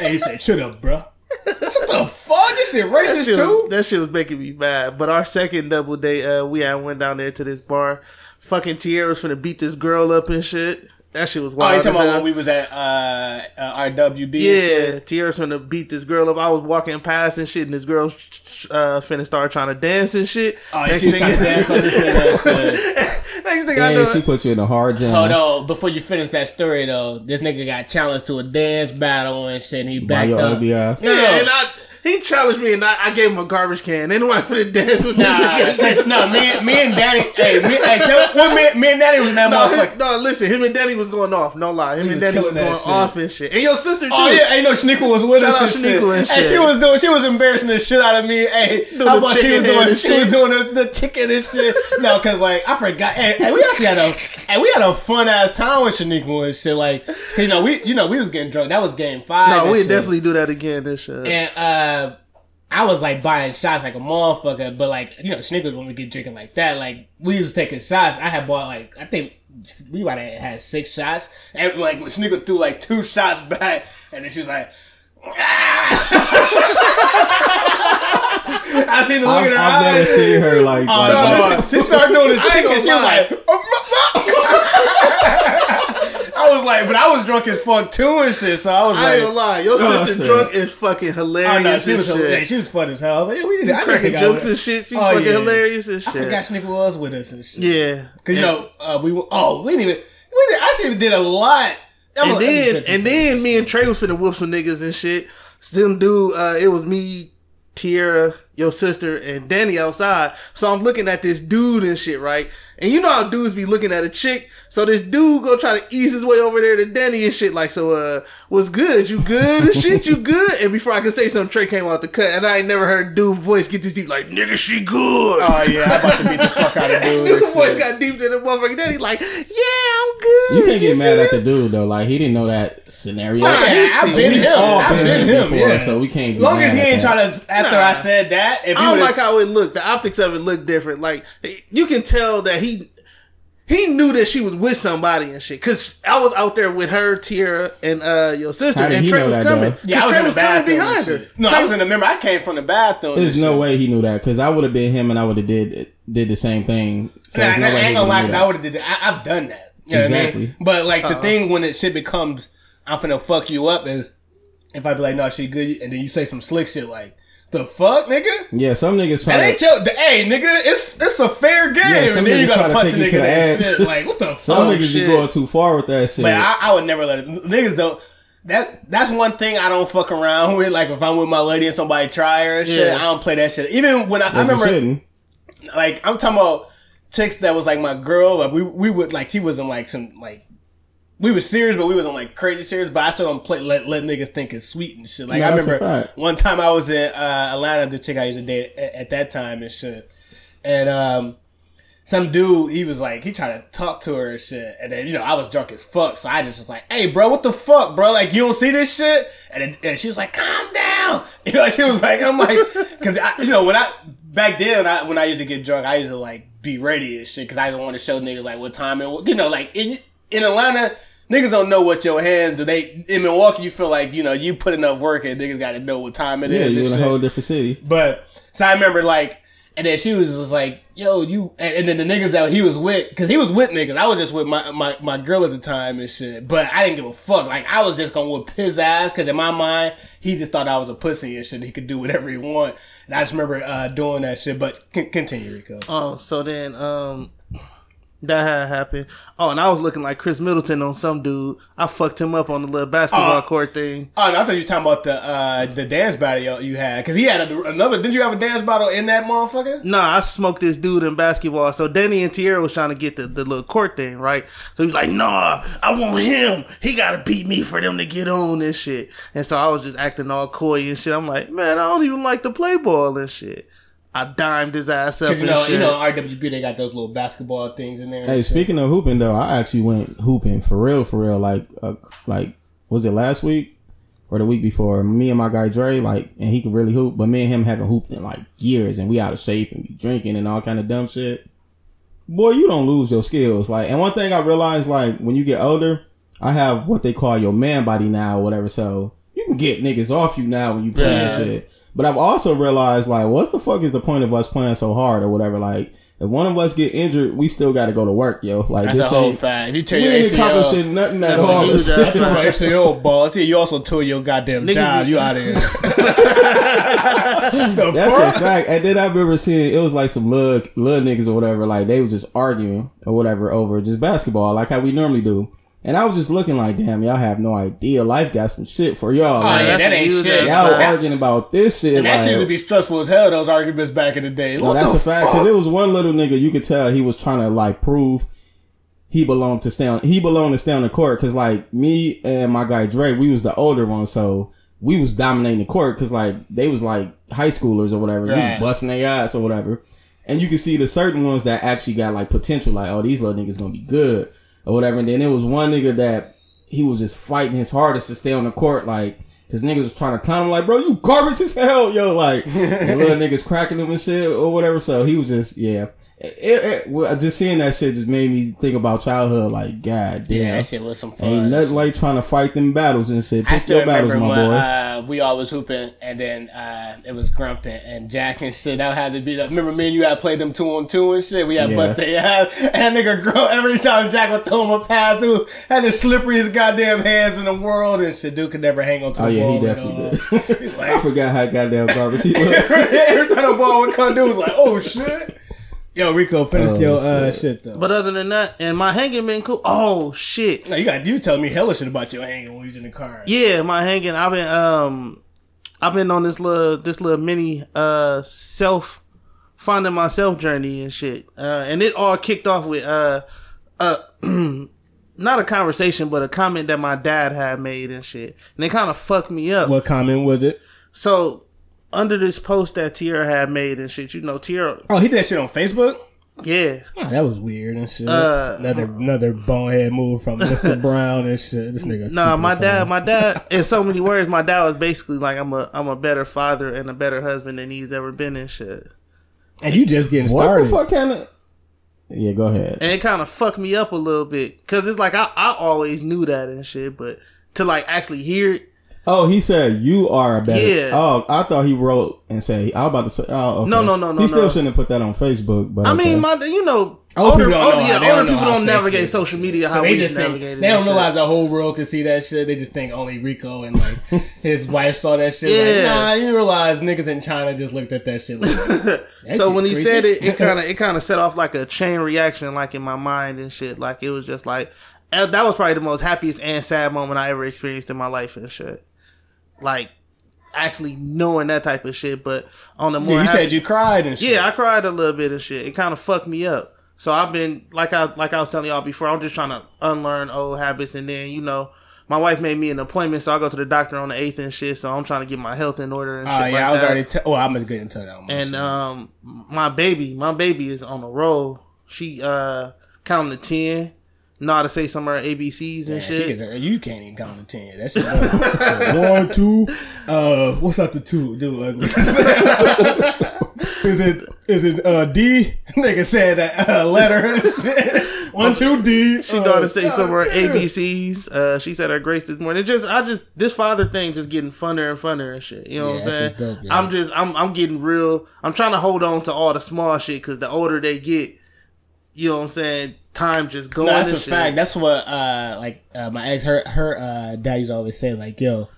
and he said, "Shut up, bro." What the fuck? This shit that, racist shit too. that shit was making me mad. But our second double date, uh, we had went down there to this bar. Fucking Tierra's finna beat this girl up and shit. That shit was wild. Oh, wild. you as talking about when we was at uh, uh, RWB? and Yeah, shit? Tierra's finna beat this girl up. I was walking past and shit, and this girl uh, finna start trying to dance and shit. Oh, yeah, Next she was trying to dance on this nigga. and shit. Next thing I Yeah, know, she put you in a hard jam. Hold on, before you finish that story though, this nigga got challenged to a dance battle and shit. And he backed By backed your up. ugly ass. yeah, and I, he challenged me, and I, I gave him a garbage can. Ain't nobody finna dance with this Nah. 'cause- no, me, me and Danny, hey, me, hey, tell, what me, me and Danny was in that No, motherfucker. him- no, listen. Him and Daddy was going off. No lie. Him and was Danny was going shit. off and shit. And your sister too. Oh yeah, ain't no Shaniqua was with Shout us out and shit. And Hey, shit. she was doing, she was embarrassing the shit out of me. Hey, Doing how about she was doing? She was doing the, the chicken and shit. No, cause like I forgot. Hey, hey, we actually had a, hey, we had a fun ass time with Shaniqua and shit. Like, you know, we, you know, we was getting drunk. That was game five. No, we shit. definitely do that again. This year. And uh, I was like buying shots like a motherfucker, but like you know, Snickers when we get drinking like that, like we was taking shots. I had bought like I think we might have had six shots, and like when Snicker threw like two shots back, and then she was like. Ah! I seen the look I've, in her I've never seen her like. Oh, like no, that. she started doing the chicken. gonna She was lie. like, oh, I was like, but I was drunk as fuck too and shit. So I was I like, ain't gonna lie. Your No, sister I drunk is fucking Oh hilarious no, she and was shit. hilarious. She was fun as hell. I was like, yeah, we need. I cracking didn't jokes and shit. She's Oh, fucking yeah. hilarious and shit. I shit. forgot Snicker was with us and shit. Yeah, cause you know uh, we were. Oh, we didn't even. We did, actually did a lot. That and was- then and then me and Trey was finna whoop some niggas and shit. Some dude, uh, it was me, Tierra, your sister and Danny outside. So I'm looking at this dude and shit, right? And you know how dudes be looking at a chick. So this dude go try to ease his way over there to Danny and shit. Like, so, uh, what's good? You good and shit? You good? And before I could say something, Trey came out the cut. And I ain't never heard dude voice get this deep. Like, nigga, she good. Oh yeah, I'm about to beat the fuck out of dude. dude and voice shit. got deep to the motherfucker. Danny like, yeah, I'm good. You can't get mad see at the dude though. Like he didn't know that scenario. Nah, he's I've been it. him. all I've been been him. before, Yeah. so we can't be As long mad as he ain't that. trying to. After Nah. I said that, if he I don't like how it looked. The optics of it looked different. Like you can tell that he he knew that she was with somebody and shit. Cause I was out there with her, Tierra, and uh your sister, and he Trey was that, coming. though? Yeah, I was Trey in the was coming bathroom. and behind her. No, Trey I was in the. Remember, I came from the bathroom. There's no shit. way he knew that because I would have been him and I would have did did the same thing. So Nah, there's nah, no I ain't gonna would lie, have 'cause I would have did that. I, I've done that. You know what I Exactly. mean? But like Uh-uh. the thing when it shit becomes, I'm finna fuck you up is if I be like, no, she good, and then you say some slick shit like, the fuck, nigga. Yeah, some niggas try That ain't your. The, hey, nigga, it's it's a fair game, Yeah, some and then you niggas gotta try to punch a take you nigga to in the that ass. shit. Like, what the Some fuck? Some niggas shit. be going too far with that shit. But I, I would never let it. Niggas don't. That that's one thing I don't fuck around with. Like if I'm with my lady and somebody try her and shit, Yeah. I don't play that shit. Even when I, I remember, like I'm talking about chicks that was like my girl. Like we we would like she wasn't like some like we was serious, but we wasn't like crazy serious. But I still don't play let let niggas think it's sweet and shit. Like No, I remember one time I was in uh, Atlanta, the chick I used to date at, at that time and shit, and um. Some dude, he was like, he tried to talk to her and shit, and then you know I was drunk as fuck, so I just was like, "Hey, bro, what the fuck, bro? Like, you don't see this shit?" And, then, and she was like, "Calm down." You know, she was like, "I'm like," because you know when I back then when I, when I used to get drunk, I used to like be ready and shit because I just want to show niggas like what time and what, you know, like in in Atlanta, niggas don't know what your hands do. They in Milwaukee, you feel like you know you put enough work and niggas got to know what time it is. Yeah, and you're in a whole different city. But so I remember like, and then she was just like, "Yo, you," and, and then the niggas that he was with, because he was with niggas. I was just with my, my my girl at the time and shit. But I didn't give a fuck. Like I was just gonna whip his ass because in my mind he just thought I was a pussy and shit. He could do whatever he want. And I just remember uh, doing that shit. But c- continue, Rico. Oh, so then um that had happened. Oh, and I was looking like Khris Middleton on some dude. I fucked him up on the little basketball Oh. court thing. Oh no, I thought you were talking about the uh, the dance battle you- you had because he had a, another. Didn't you have a dance battle in that motherfucker? Nah, I smoked this dude in basketball. So Danny and Tierra was trying to get the, the little court thing, right? So he's like, nah, I want him. He gotta beat me for them to get on this shit. And so I was just acting all coy and shit. I'm like, man, I don't even like to play ball and shit. I dimed his ass up you know, shit. you know, RWB they got those little basketball things in there. and Hey, shit. speaking of hooping though, I actually went hooping for real, for real. Like, uh, like was it last week or the week before? Me and my guy Dre, like, and he could really hoop, but me and him haven't hooped in like years, and we out of shape and be drinking and all kind of dumb shit. Boy, you don't lose your skills. Like, and one thing I realized, like, when you get older, I have what they call your man body now, or whatever. So you can get niggas off you now when you play Yeah. and shit. But I've also realized, like, what's the fuck is the point of us playing so hard or whatever? Like, if one of us get injured, we still got to go to work, yo. Like, That's this a whole ain't. fact. If you tear We your ain't accomplishing nothing at all. what you do. I tore ACL balls. Yeah, you also tore your goddamn Niggas job. You out of here. the That's fuck? a fact. And then I remember seeing it was like some little, little niggas or whatever. Like they was just arguing or whatever over just basketball, like how we normally do. And I was just looking like, damn, y'all have no idea. Life got some shit for y'all. Oh, like, yeah, that ain't shit. Y'all That- arguing about this shit. And that like, shit used to be stressful as hell. Those arguments back in the day. No, What that's the a fact. Because it was one little nigga you could tell he was trying to like prove he belonged to stay on. He belonged to stay on the court. Because like me and my guy Dre, we was the older one, so we was dominating the court. Because like they was like high schoolers or whatever. We was busting their ass or whatever. And you can see the certain ones that actually got like potential. Like oh these little niggas gonna be good or whatever. And then there was one nigga that he was just fighting his hardest to stay on the court. Like. Cause niggas was trying to clown him like, bro, you garbage as hell, yo. Like, and little niggas cracking him and shit or whatever. So he was just, yeah. It, it, well, just seeing that shit just made me think about childhood. Like, god damn, Yeah, that shit was some fun. ain't nothing like trying to fight them battles and shit. I Pick still your battles, my when boy. uh, we all was hooping, and then uh, it was grumping and Jack and shit. That had to beat up. remember me and you had played them two on two and shit. We had Yeah. bust their ass, and that nigga grow every time Jack would throw him a pass, dude had the slipperiest goddamn hands in the world, and shit. Dude could never hang on to oh the yeah, ball. he definitely did. He's I forgot how goddamn garbage he was. every time the ball would come, dude was like, "Oh shit." Yo, Rico, finish Oh, your uh, shit. shit though. but other than that, and my hanging been cool. Oh shit. no, you got you telling me hella shit about your hanging when you was in the car. Yeah, my hanging. I've been um, I've been on this little this little mini uh self finding myself journey and shit. Uh, and it all kicked off with uh uh not a conversation, but a comment that my dad had made and shit. And it kind of fucked me up. What comment was it? So under this post that Tierra had made and shit, you know, Tierra, Oh, he did that shit on Facebook. yeah, Oh, that was weird and shit. Uh, another another bonehead move from Mr. Brown and shit. This nigga. Nah, my dad, my dad, in so many words, my dad was basically like, I'm a, I'm a better father and a better husband than he's ever been and shit. and you just getting What started. What the fuck kind of? Yeah, go ahead. And it kind of fucked me up a little bit because it's like I, I always knew that and shit, but to like actually hear it, Oh, he said you are a better. Yeah. Oh, I thought he wrote and said I was about to say. Oh, okay. No, no, no, no, He still no. shouldn't have put that on Facebook. But I okay. mean, my, you know, Old older, people don't older, know yeah, how- they don't older know people don't navigate is. social media So how they we just think navigate. they don't realize the whole world can see that shit. They just think only Rico and like his wife saw that shit. Like, Yeah. nah, you realize niggas in China just looked at that shit. Like, that so when he crazy. said it, it kind of it kind of set off like a chain reaction, like in my mind and shit. Like it was just like uh, that was probably the most happiest and sad moment I ever experienced in my life and shit. Like actually knowing that type of shit, but on the more yeah, you happy- said you cried and shit. yeah, I cried a little bit and shit. It kind of fucked me up. So I've been like I like I was telling y'all before. I'm just trying to unlearn old habits, and then you know. My wife made me an appointment, so I go to the doctor on the eighth and shit. So I'm trying to get my health in order and Oh shit. yeah, like I was that. already. T- oh, I'm just getting to that. one. And um, my baby, my baby is on a roll. She uh counting to ten, know how to say some of her ABCs and Yeah, shit. can, you can't even count to ten. That shit. So one, two. Uh, what's up to two? Dude, ugly. is it is it uh D? Nigga said that uh, letter. One, two, D. She know how to say some of her. ABCs. Uh, she said her grace this morning. It just, I just, this father thing just getting funner and funner and shit. You know Yeah, what I'm saying? dope, yeah. I'm just, I'm, I'm getting real. I'm trying to hold on to all the small shit because the older they get, you know what I'm saying? Time just going. No, that's a shit. fact. That's what uh like uh, my ex her her uh dad used to always say like yo.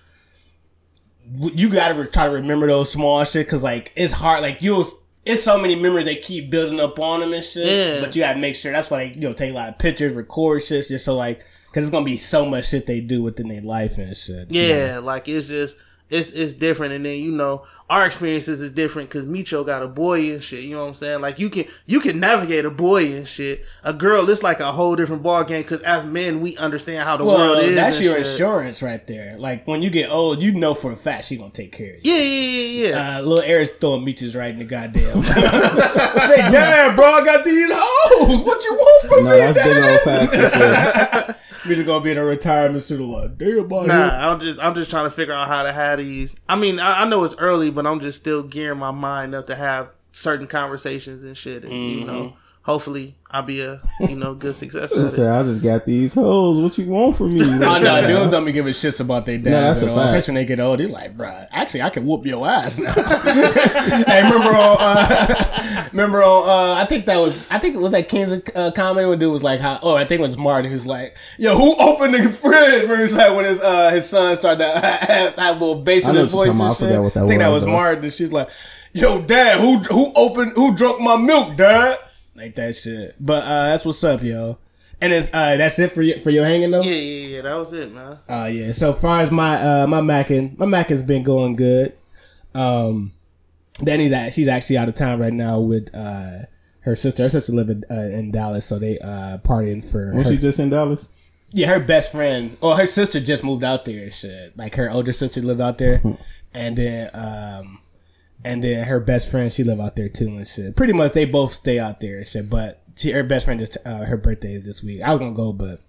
You gotta re- try to remember those small shit because like it's hard. Like you'll, it's so many memories they keep building up on them and shit. Yeah. But you gotta make sure that's why they you know take a lot of pictures, record shit, just so like because it's gonna be so much shit they do within their life and shit. Yeah, like it's just it's it's different, and then you know our experiences is different because Micho got a boy and shit. You know what I'm saying? Like you can you can navigate a boy and shit. A girl, it's like a whole different ball game because as men we understand how the Well, world is. that's and your shit. insurance right there. Like when you get old, you know for a fact she gonna take care of you. Yeah, yeah, yeah, yeah. Uh, little Eric's throwing meaches right in the goddamn. Say, damn, bro, I got these hoes. What you want from no, me? that's big old facts. and shit. Meaches gonna be in a retirement suit like, damn, boy. Nah, I'm just I'm just trying to figure out how to have these. I mean, I, I know it's early, but I'm just still gearing my mind up to have certain conversations and shit. And you Mm-hmm. know, hopefully I'll be a you know good success. at I it. said, I just got these hoes. What you want from me? Oh no, dudes don't be giving shits about their dad. No, that's a all. fact. Especially when they get old, they're like, bruh, actually, I can whoop your ass now. hey, remember on, uh, remember on, uh, I think that was, I think it was that King's uh, comment when dude was like, how, oh, I think it was Martin who's like, yo, who opened the fridge? Where he's like, when his, uh, his son started to have, have a little bass in his voice and. I shit. forgot what that I think that was, was though. Martin. And she's like, yo, dad, who, who opened, who drunk my milk, dad? Like that shit. But, uh, that's what's up, yo. And it's, uh, that's it for you, for your hanging though? Yeah, yeah, yeah. That was it, man. Oh yeah. So far as my uh my Mackin, my Mackin's been going good. Um, Danny's at, she's actually out of town right now with uh her sister. Her sister live in, uh, in Dallas, so they uh partying for. Was her- she just in Dallas? yeah, her best friend. Or her sister just moved out there. and Shit, like her older sister lived out there, and then um, and then her best friend she live out there too and shit. Pretty much they both stay out there and shit. But she, her best friend is uh, her birthday is this week. I was gonna go, but.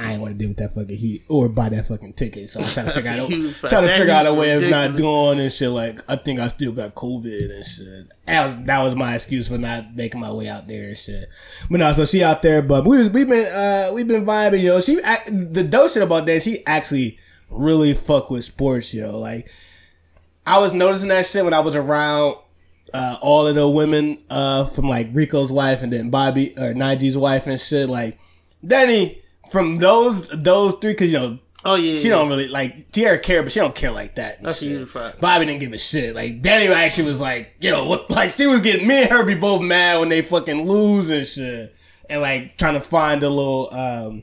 I ain't want to deal with that fucking heat or buy that fucking ticket. So I'm trying to figure out a, trying to figure out a way of not doing and shit. Like I think I still got COVID and shit. That was, that was my excuse for not making my way out there and shit. But no, so she out there. But we was we been uh we been vibing. Yo, she the dope shit about that. She actually really fuck with sports. Yo, like I was noticing that shit when I was around uh, all of the women uh, from like Rico's wife and then Bobby or Nige's wife and shit. Like Danny from those those three, because you know Oh yeah, she yeah. don't really like Tierra care, but she don't care like that. That's huge. Bobby didn't give a shit. Like Danny actually was like, yo, what? Like she was getting me and her be both mad when they fucking lose and shit, and like trying to find a little um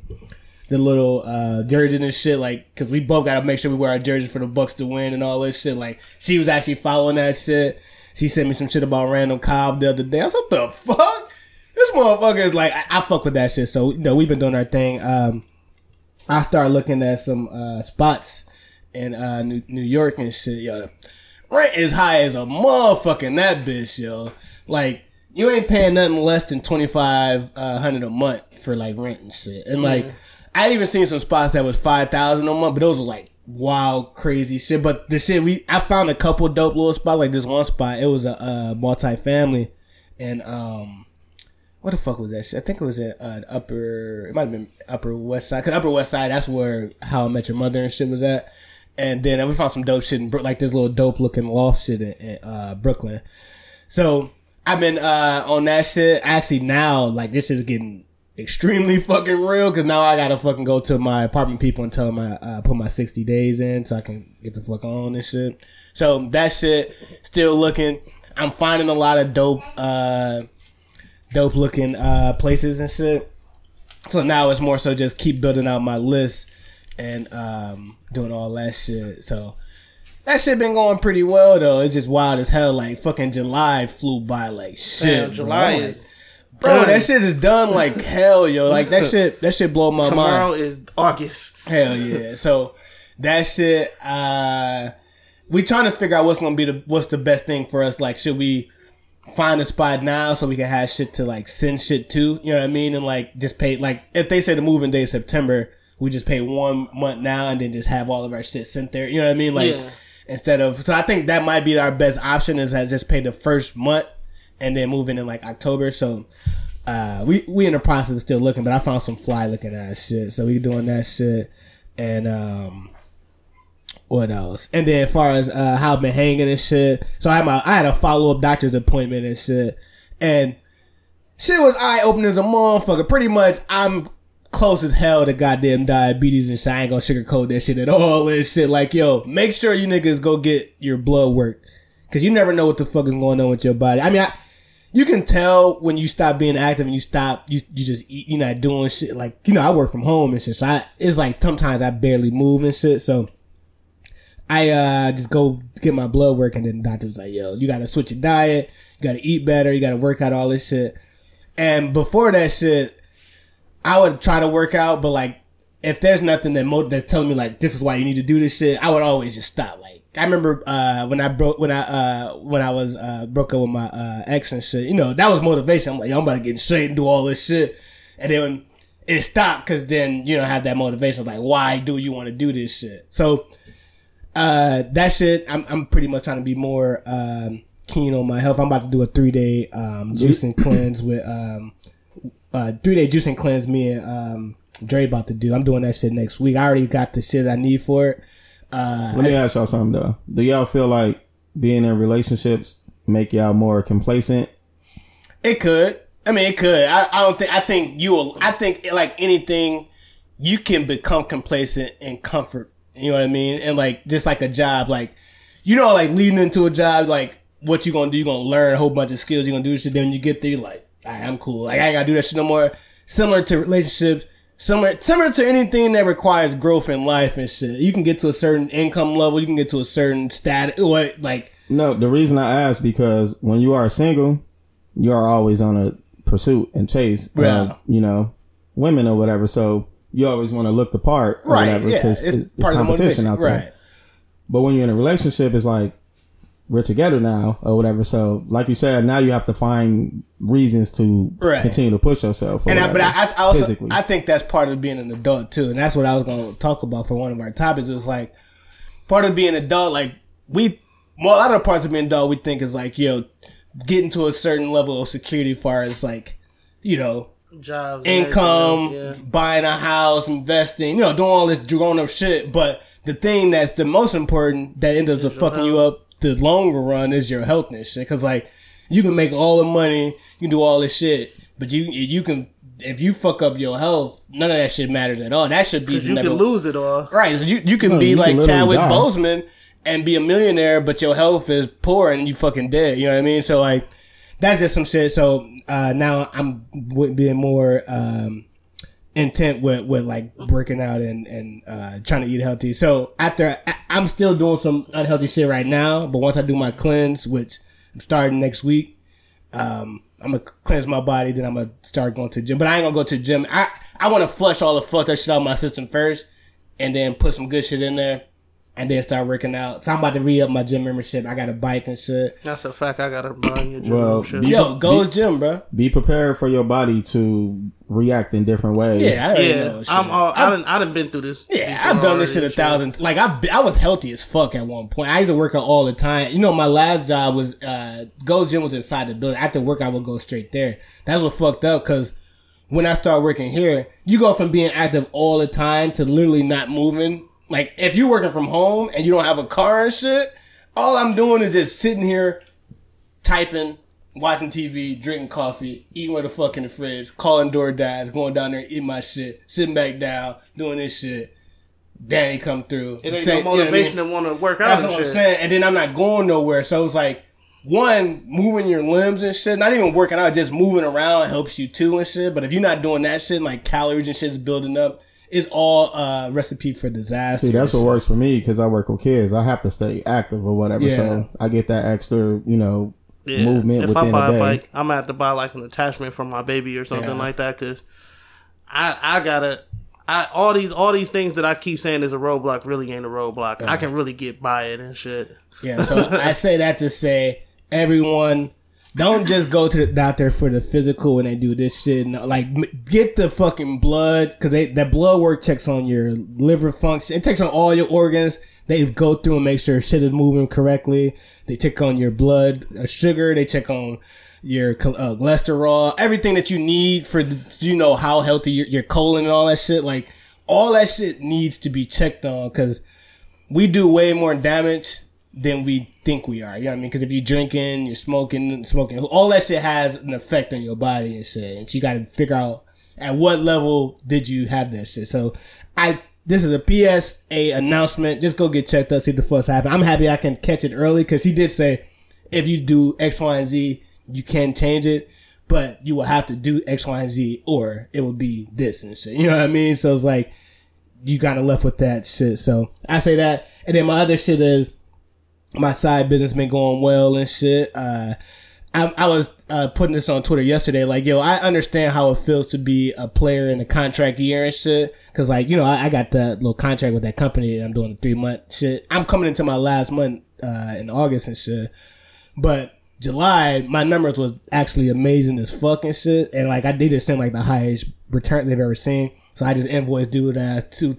the little uh jerseys and shit, like, cause we both gotta make sure we wear our jerseys for the Bucks to win and all this shit. Like, she was actually following that shit. She sent me some shit about Randall Cobb the other day. I was like, what the fuck? This motherfucker is like, I, I fuck with that shit. So, you know, we've been doing our thing. Um, I started looking at some uh spots in uh New, New York and shit, yo. Rent is high as a motherfucking that bitch, yo. Like, you ain't paying nothing less than twenty five uh, a month for like rent and shit. And like, I even seen some spots that was five thousand a month, but those were like wild, crazy shit. But the shit we, I found a couple dope little spots. Like this one spot, it was a uh, multi-family, and um, what the fuck was that shit? I think it was at uh, upper. It might have been Upper West Side. Cause Upper West Side, that's where How I Met Your Mother and shit was at. And then we found some dope shit in like this little dope looking loft shit in, in uh, Brooklyn. So I've been uh, on that shit. Actually, now like this is getting extremely fucking real because now I gotta fucking go to my apartment people and tell them I uh, put my sixty days in so I can get the fuck on and shit. So that shit still looking. I'm finding a lot of dope, uh, dope looking uh, places and shit. So now it's more so just keep building out my list and um, doing all that shit. So that shit been going pretty well though. It's just wild as hell. Like fucking July flew by like shit. Damn. July is bro. That shit is done like hell, yo. Like that shit. That shit blow my tomorrow mind. Tomorrow is August. Hell yeah. So that shit. uh We trying to figure out what's gonna be the what's the best thing for us. Like, should we find a spot now so we can have shit to like send shit to? You know what I mean? And like just pay like if they say the moving day is September, we just pay one month now and then just have all of our shit sent there. You know what I mean? Like Yeah. instead of so I think that might be our best option is that just pay the first month and then move in in like October. So uh we we in the process of still looking, but I found some fly looking ass shit. So we doing that shit and um what else? And then as far as uh how I've been hanging and shit. So I had my I had a follow up doctor's appointment and shit. And shit was eye opening as a motherfucker. Pretty much I'm close as hell to goddamn diabetes and shit. I ain't gonna sugarcoat that shit at all and shit. Like, yo, make sure you niggas go get your blood work. Cause you never know what the fuck is going on with your body. I mean, I, you can tell when you stop being active and you stop, you, you just eat, you're not doing shit. Like, you know, I work from home and shit. So I, it's like sometimes I barely move and shit. So I, uh, just go get my blood work and then the doctor was like, yo, you gotta switch your diet. You gotta eat better. You gotta work out all this shit. And before that shit, I would try to work out, but like if there's nothing that mo- that's telling me like this is why you need to do this shit, I would always just stop. Like I remember uh, when I broke when I uh, when I was uh, broke up with my uh, ex and shit. You know that was motivation. I'm like, yo, I'm about to get straight and do all this shit, and then it stopped because then you don't have that motivation like why do you want to do this shit? So uh, that shit, I'm I'm pretty much trying to be more um, keen on my health. I'm about to do a three day um, juicing cleanse with um, uh, three day juicing cleanse. Me and um, Dre about to do. I'm doing that shit next week. I already got the shit I need for it. Uh, Let me ask y'all something though. Do y'all feel like being in relationships make y'all more complacent? It could. I mean, it could. I, I don't think. I think you will. I think like anything, you can become complacent in comfort. You know what I mean? And like just like a job, like you know, like leading into a job, like what you gonna do? You gonna learn a whole bunch of skills. You gonna do this shit. Then when you get there, you're like, right, I'm cool. Like I ain't gotta do that shit no more. Similar to relationships. Similar, similar to anything that requires growth in life and shit. You can get to a certain income level. You can get to a certain status. Or like, No, the reason I ask because when you are single, you are always on a pursuit and chase um, Yeah. of, you know, women or whatever. So you always want to look the part or right? whatever Yeah, because it's, it's, it's part of the competition out there. right? But when you're in a relationship, it's like we're together now or whatever. So, like you said, now you have to find reasons to Right. continue to push yourself. Or and I, but I, I also physically. I think that's part of being an adult too, and that's what I was going to talk about for one of our topics. It was like part of being an adult. Like we, well, a lot of the parts of being an adult we think is like yo, getting to a certain level of security, as far as like you know Jobs, income, everything else, buying a house, investing, you know, doing all this grown up shit. But the thing that's the most important that ends up fucking you up the longer run is your health and shit. Cause like you can make all the money, you can do all this shit, but you you can if you fuck up your health, none of that shit matters at all. That should be You never- can lose it all. Right. So you, you can No, be you like literally Chadwick die. Boseman and be a millionaire, but your health is poor and you fucking dead. You know what I mean? So like, that's just some shit. So uh, now I'm w- being more um, intent with with like working out and and uh, trying to eat healthy. So after I, I'm still doing some unhealthy shit right now, but once I do my cleanse, which I'm starting next week, um, I'm gonna cleanse my body. Then I'm gonna start going to the gym. But I ain't gonna go to the gym. I I want to flush all the fucked up shit out of my system first, and then put some good shit in there, and then start working out. So I'm about to re up my gym membership. I got a bike and shit. That's a fact. I gotta buy your gym Well, membership. be- Yo, goes gym, bro. Be prepared for your body to react in different ways. Yeah, I already yeah, know. Shit. I'm all. I done. I done been through this. Yeah, before I've done this shit already a thousand. Like I, I was healthy as fuck at one point. I used to work out all the time. You know, my last job was uh, Gold's Gym was inside the building. After work, I would go straight there. That's what fucked up because when I start working here, you go from being active all the time to literally not moving. Like if you're working from home and you don't have a car and shit, all I'm doing is just sitting here typing, watching TV, drinking coffee, eating what the fuck in the fridge, calling door DoorDash, going down there, eating my shit, sitting back down, doing this shit. Danny come through. It ain't say- no you know I mean? motivation to want to work out That's and what shit. I'm saying. And then I'm not going nowhere. So it's like, one, moving your limbs and shit, not even working out, just moving around helps you too and shit. But if you're not doing that shit, like calories and shit is building up, it's all a recipe for disaster. See, that's and what works for me because I work with kids. I have to stay active or whatever. Yeah. So I get that extra, you know, Yeah. movement If I buy a day. A bike, I'm gonna have to buy like an attachment for my baby or something Yeah. like that. Cause I I gotta. I, all these all these things that I keep saying is a roadblock really ain't a roadblock. I can really get by it and shit. Yeah, so I say that to say everyone don't just go to the doctor for the physical when they do this shit. No, like get the fucking blood because they that blood work checks on your liver function. It checks on all your organs. They go through and make sure shit is moving correctly. They check on your blood uh, sugar. They check on your uh, cholesterol, everything that you need for you know how healthy your, your colon and all that shit. Like all that shit needs to be checked on because we do way more damage than we think we are. You know what I mean? Because if you're drinking, you're smoking, smoking, all that shit has an effect on your body and shit. And so you got to figure out at what level did you have that shit. So I, this is a PSA announcement. Just go get checked up, see the fuck's happening. I'm happy I can catch it early because he did say if you do X, Y, and Z, you can change it. But you will have to do X, Y, and Z, or it will be this and shit. You know what I mean? So it's like you kind of left with that shit. So I say that, and then my other shit is my side business been going well and shit. Uh, I, I was uh, putting this on Twitter yesterday. Like, yo, I understand how it feels to be a player in a contract year and shit. Cause like, you know, I, I got that little contract with that company. And I'm doing a three month shit. I'm coming into my last month uh, in August and shit. But July, my numbers was actually amazing as fucking shit. And like, I did just sent like the highest return they've ever seen. So I just invoiced dude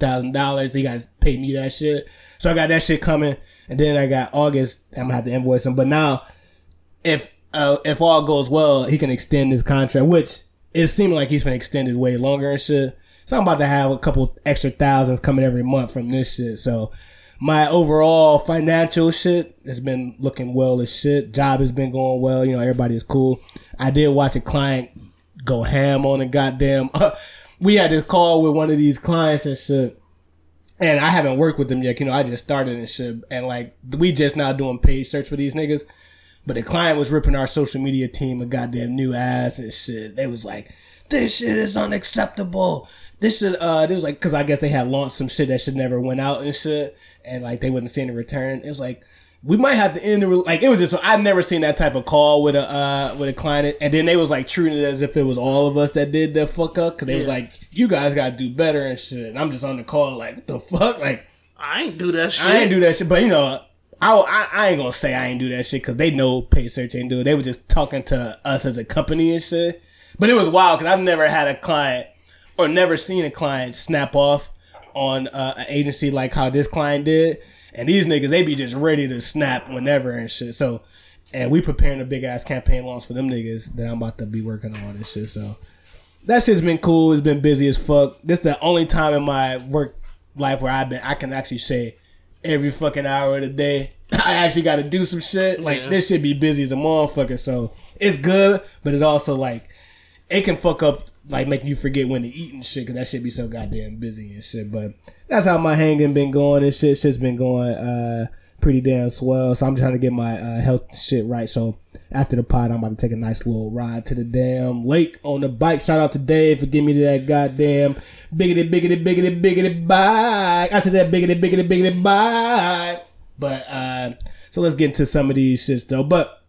thousand dollars. He guys paid me that shit. So I got that shit coming. And then I got August. I'm gonna have to invoice him. But now, if uh, if all goes well, he can extend his contract, which it seemed like he's been extended way longer and shit. So I'm about to have a couple extra thousands coming every month from this shit. So my overall financial shit has been looking well as shit. Job has been going well. You know, everybody is cool. I did watch a client go ham on a goddamn. we had this call with one of these clients and shit. And I haven't worked with them yet. You know, I just started and shit. And like, we just now doing paid search for these niggas. But the client was ripping our social media team a goddamn new ass and shit. They was like, this shit is unacceptable. This shit, uh, it was like, cause I guess they had launched some shit that should never went out and shit. And like, they wasn't seeing a return. It was like, we might have to end the, like, it was just, I've never seen that type of call with a, uh, with a client. And then they was like treating it as if it was all of us that did the fuck up. Cause they was like, you guys gotta do better and shit. And I'm just on the call like, what the fuck? Like, I ain't do that shit. I ain't do that shit, but you know, I, I, I ain't gonna say I ain't do that shit because they know pay search ain't do it. They were just talking to us as a company and shit. But it was wild because I've never had a client or never seen a client snap off on uh, an agency like how this client did. And these niggas, they be just ready to snap whenever and shit. So, and we preparing a big ass campaign launch for them niggas that I'm about to be working on and shit. So, that shit's been cool. It's been busy as fuck. This the only time in my work life where I've been I can actually say every fucking hour of the day I actually got to do some shit. Like Yeah. this should be busy as a motherfucker. So it's good, but it also like it can fuck up like making you forget when to eat and shit because that shit be so goddamn busy and shit. But that's how my hanging been going and shit. Shit's been going uh pretty damn swell. So I'm trying to get my uh, health shit right. So after the pod, I'm about to take a nice little ride to the damn lake on the bike. Shout out to Dave for giving me that goddamn biggity, biggity, biggity, biggity bike. I said that biggity, biggity, biggity bike. But uh, so let's get into some of these shits though. But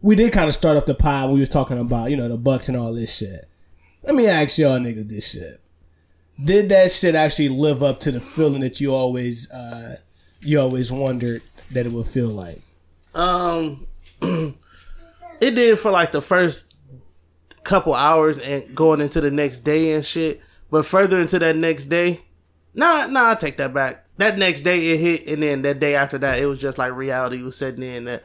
we did kind of start off the pod when we was talking about you know the Bucks and all this shit. Let me ask y'all nigga this shit. Did that shit actually live up to the feeling that you always uh you always wondered that it would feel like? Um, it did for like the first couple hours and going into the next day and shit. But further into that next day, nah, nah, I take that back. That next day it hit, and then that day after that, it was just like reality was setting in. That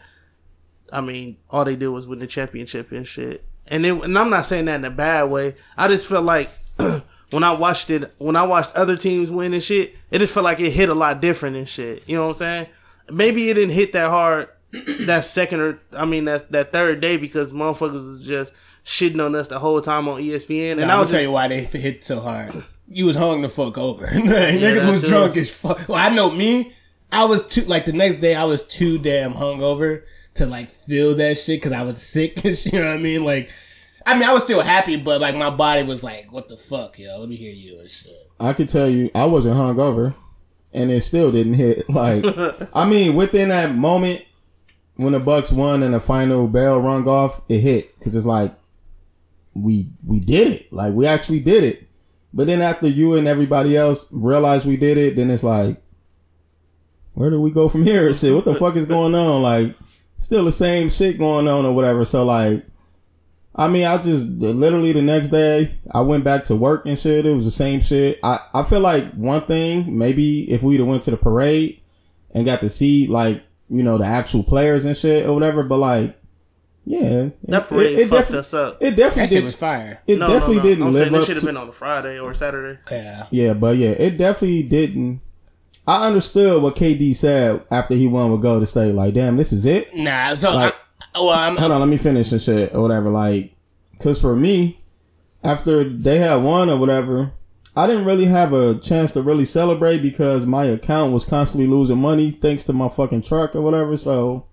I mean, all they did was win the championship and shit. And it, and I'm not saying that in a bad way. I just felt like when I watched it, when I watched other teams win and shit, it just felt like it hit a lot different and shit. You know what I'm saying? Maybe it didn't hit that hard that second or I mean that that third day because motherfuckers was just shitting on us the whole time on ESPN. And I I'll tell you why they hit so hard. You was hung the fuck over. Niggas that was too. drunk as fuck. Well, I know me. I was too like the next day. I was too damn hungover to like feel that shit because I was sick. you know what I mean? Like, I mean, I was still happy, but like my body was like, "What the fuck, yo? Let me hear you and shit." I could tell you, I wasn't hungover, and it still didn't hit. Like, I mean, within that moment when the Bucks won and the final bell rung off, it hit because it's like we we did it. Like we actually did it. But then after you and everybody else realized we did it, then it's like, where do we go from here? Shit, what the fuck is going on? Like, still the same shit going on or whatever. So like. I mean, I just literally the next day I went back to work and shit. It was the same shit. I, I feel like one thing maybe if we'd have went to the parade and got to see like you know the actual players and shit or whatever, but like yeah, that parade fucked us up. It That definitely shit did. was fire. It no, definitely no, no. didn't I'm live saying this up should have to. been on a Friday or Saturday. Yeah. Yeah, but yeah, it definitely didn't. I understood what KD said after he won with Golden State. Like, damn, this is it. Nah. So, Like- I, well, I'm, hold on, let me finish and shit or whatever. Like, cause for me, after they had won or whatever, I didn't really have a chance to really celebrate because my account was constantly losing money thanks to my fucking truck or whatever. So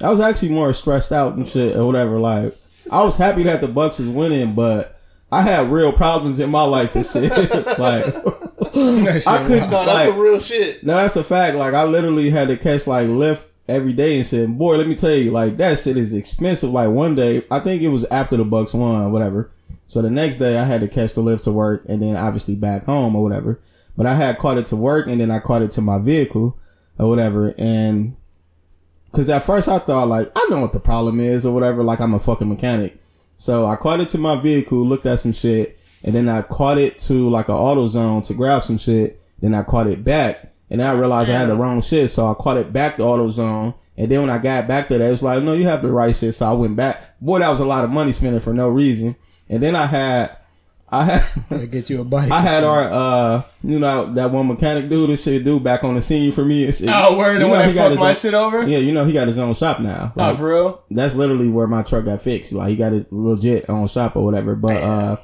I was actually more stressed out and shit or whatever. Like, I was happy that the Bucks was winning, but I had real problems in my life and shit. like, that shit I couldn't No, that's like. some real shit. No, that's a fact. Like I literally had to catch like Lyft every day and shit. Boy, let me tell you, like that shit is expensive. Like one day, I think it was after the Bucks won or whatever. So the next day, I had to catch the Lyft to work and then obviously back home or whatever. But I had caught it to work and then I caught it to my vehicle or whatever. And because at first I thought like I know what the problem is or whatever. Like I'm a fucking mechanic. So I caught it to my vehicle, looked at some shit, and then I caught it to like an auto zone to grab some shit. Then I caught it back, and I realized I had the wrong shit. So I caught it back to auto zone. And then when I got back there, they was like, "No, you have the right shit." So I went back. Boy, that was a lot of money spending for no reason. And then I had, I had. to get you a bike. I had our, uh, you know, that one mechanic dude, this shit dude back on the scene for me. and shit. Oh, word, the You one know that he got fucked his my own- shit over? Yeah, you know, he got his own shop now. Oh, for real? that's literally where my truck got fixed. Like he got his legit own shop or whatever. But uh,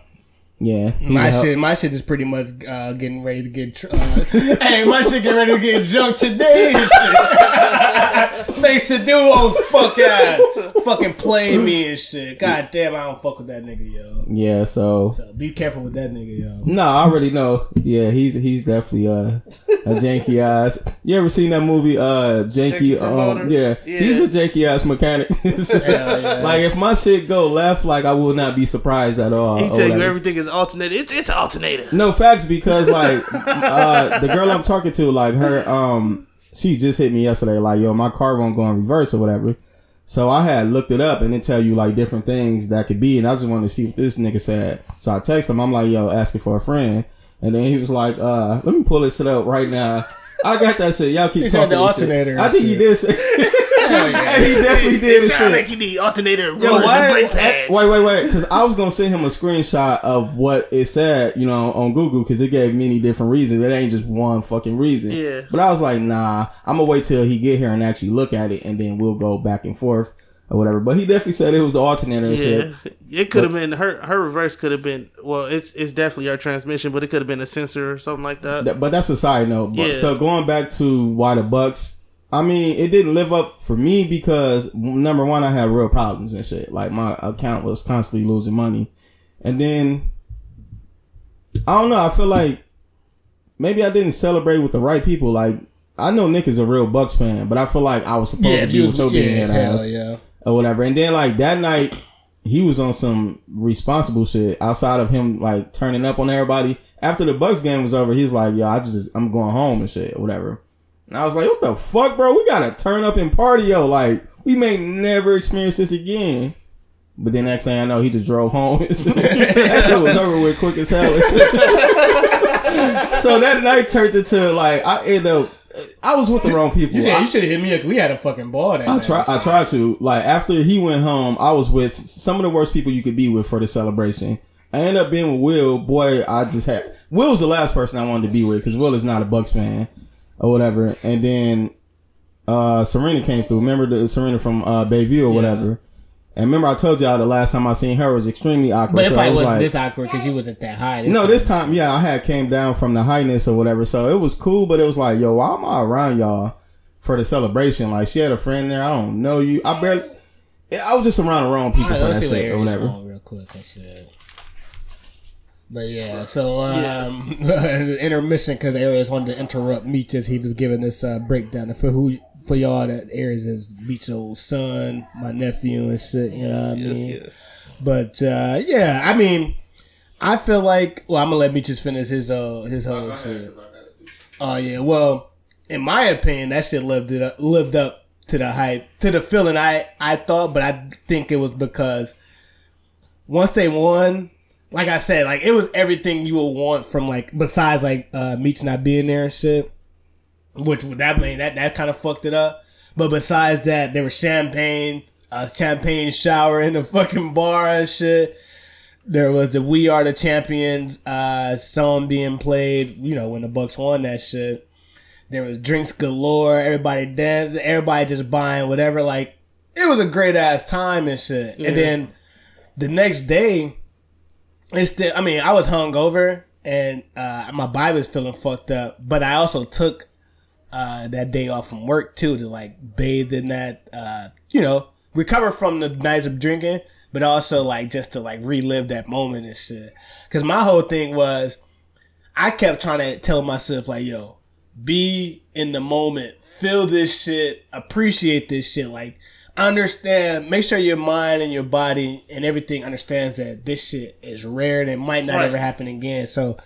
yeah, My helped- shit, my shit is pretty much uh, getting ready to get. tr- Uh, hey, my shit getting ready to get junk today. and shit. To do old fuck ass, fucking play me and shit. God damn, I don't fuck with that nigga, yo. Yeah, so So be careful with that nigga, yo. no, I already know. Yeah, he's he's definitely uh, a janky ass. You ever seen that movie? Uh, janky. Janky Um, yeah, Yeah. he's a janky ass mechanic. yeah. Like if my shit go left, like I will not be surprised at all. He or tell you everything is alternated. It's it's alternator. No facts because like uh the girl I'm talking to, like her um she just hit me yesterday, like, yo, my car won't go in reverse or whatever. So I had looked it up and it tell you like different things that could be and I just wanted to see what this nigga said. So I text him, I'm like, yo, asking for a friend. And then he was like, uh, let me pull this shit up right now. I got that shit. Y'all keep He said talking. the this shit. alternator I and think he did say Hell yeah. and he definitely did It and sound shit. like you need alternator, Yo, and why? brake pads. Wait, wait, wait. Because I was gonna send him a screenshot of what it said, you know, on Google, because it gave many different reasons. It ain't just one fucking reason. Yeah. But I was like, nah, I'm gonna wait till he get here and actually look at it, and then we'll go back and forth or whatever. But he definitely said it was the alternator Yeah, shit. it could have been her. Her reverse could have been. Well, it's it's definitely her transmission, but it could have been a sensor or something like that. That- But that's a side note. But Yeah. so going back to why the Bucks, I mean, it didn't live up for me because number one, I had real problems and shit. Like my account was constantly losing money, and then I don't know. I feel like maybe I didn't celebrate with the right people. Like I know Nick is a real Bucks fan, but I feel like I was supposed to be with your being head hell ass yeah. Or whatever. And then like that night, he was on some responsible shit outside of him like turning up on everybody. After the Bucks game was over, he's like, "Yo, I just I'm going home and shit or whatever." And I was like, "What the fuck, bro? We gotta turn up and party, yo! Like we may never experience this again." But then next thing I know, he just drove home. that shit was over with quick as hell. so that night turned into like I ended up. I was with the wrong people. Yeah, you should have hit me up. 'cause We had a fucking ball that I night. try. I tried to. Like after he went home, I was with some of the worst people you could be with for the celebration. I ended up being with Will. Boy, I just had Will was the last person I wanted to be with because Will is not a Bucks fan or whatever. And then uh Serena came through. Remember the Serena from uh Bayview or whatever. And remember I told y'all the last time I seen her was extremely awkward. But it so probably was wasn't like, this awkward because you wasn't that high. no, this time, yeah, I had came down from the highness or whatever, so it was cool. But it was like, yo, why am I around y'all for the celebration? Like, she had a friend there. I don't know you. I barely. I was just around the wrong people Alright, for that see what shit or whatever. real quick and shit. But yeah, so um, the intermission because Aries wanted to interrupt me as he was giving this uh, breakdown for who for y'all that Aries is Meech's old son, my nephew and shit. You know what I mean? yes. But uh, yeah, I mean, I feel like well, I'm gonna let Meech's finish his uh his whole shit. Oh yeah, well, in my opinion, that shit lived it up, lived up to the hype, to the feeling I I thought, but I think it was because once they won, like I said, like it was everything you would want from like besides like uh Meech not being there and shit. Which that mean that that kind of fucked it up. But besides that, there was champagne, a champagne shower in the fucking bar and shit. There was the "We Are the Champions" uh, song being played. You know when the Bucks won that shit. There was drinks galore. Everybody danced. Everybody just buying whatever. Like it was a great ass time and shit. And then the next day, it's still. I mean, I was hungover and uh, my body was feeling fucked up. But I also took uh, that day off from work too to like bathe in that. Uh, you know, recover from the nights of drinking, but also like just to like relive that moment and shit. Because my whole thing was, I kept trying to tell myself like, yo, be in the moment, feel this shit, appreciate this shit, like understand, make sure your mind and your body and everything understands that this shit is rare and it might not Right. ever happen again. So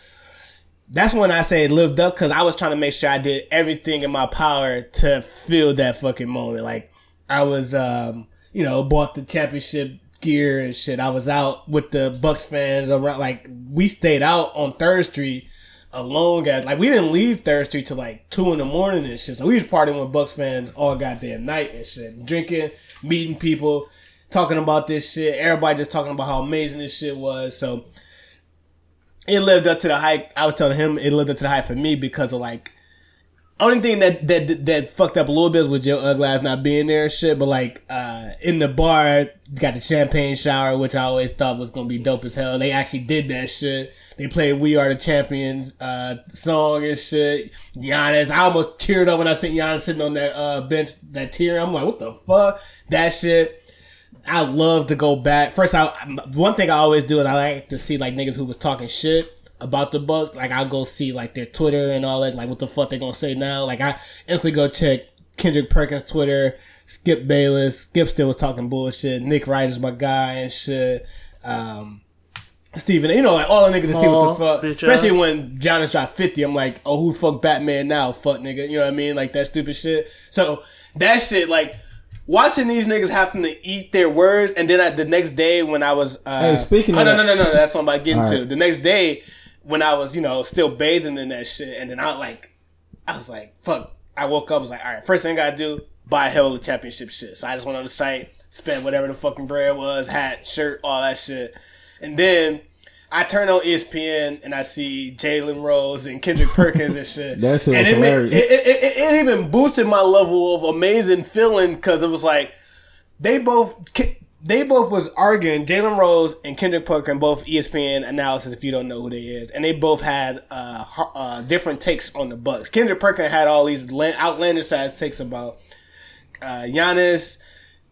that's when I say lived up because I was trying to make sure I did everything in my power to feel that fucking moment. Like I was, um, you know, bought the championship gear and shit. I was out with the Bucks fans around. Like we stayed out on Third Street alone. Guys, like we didn't leave Third Street till like two in the morning and shit. So we was partying with Bucks fans all goddamn night and shit, drinking, meeting people, talking about this shit. Everybody just talking about how amazing this shit was. So it lived up to the hype. I was telling him it lived up to the hype for me because of like only thing that that that fucked up a little bit was Joe Uglass not being there and shit. But like uh in the bar, got the champagne shower, which I always thought was gonna be dope as hell. They actually did that shit. They played "We Are the Champions" uh song and shit. Giannis, I almost teared up when I seen Giannis sitting on that uh bench. That tear, I'm like, what the fuck? That shit. I love to go back. First, I one thing I always do is I like to see like niggas who was talking shit about the Bucks. Like I'll go see like their Twitter and all that. Like what the fuck they gonna say now? Like I instantly go check Kendrick Perkins Twitter, Skip Bayless. Skip still was talking bullshit. Nick Wright is my guy and shit. Um, Steven, you know, like all the niggas to see what the fuck. Especially ass. when Giannis dropped 50, I'm like, oh, who fuck Batman now? Fuck nigga. You know what I mean? Like that stupid shit. So that shit, like, watching these niggas having to eat their words, and then I, the next day when I was. Uh, Hey, speaking oh, of no, no, no, no, that's what I'm about getting to. right. The next day when I was, you know, still bathing in that shit, and then I like, I was like, fuck. I woke up, was like, all right, first thing I gotta do, buy a hell of championship shit. So I just went on the site, spent whatever the fucking bread was, hat, shirt, all that shit. And then I turn on ESPN and I see Jalen Rose and Kendrick Perkins and shit. That's and it, hilarious. it, it, it, it even boosted my level of amazing feeling because it was like, they both they both was arguing. Jalen Rose and Kendrick Perkins, both ESPN analysis. If you don't know who they is, and they both had uh, uh different takes on the Bucks. Kendrick Perkins had all these outlandish ass takes about uh, Giannis,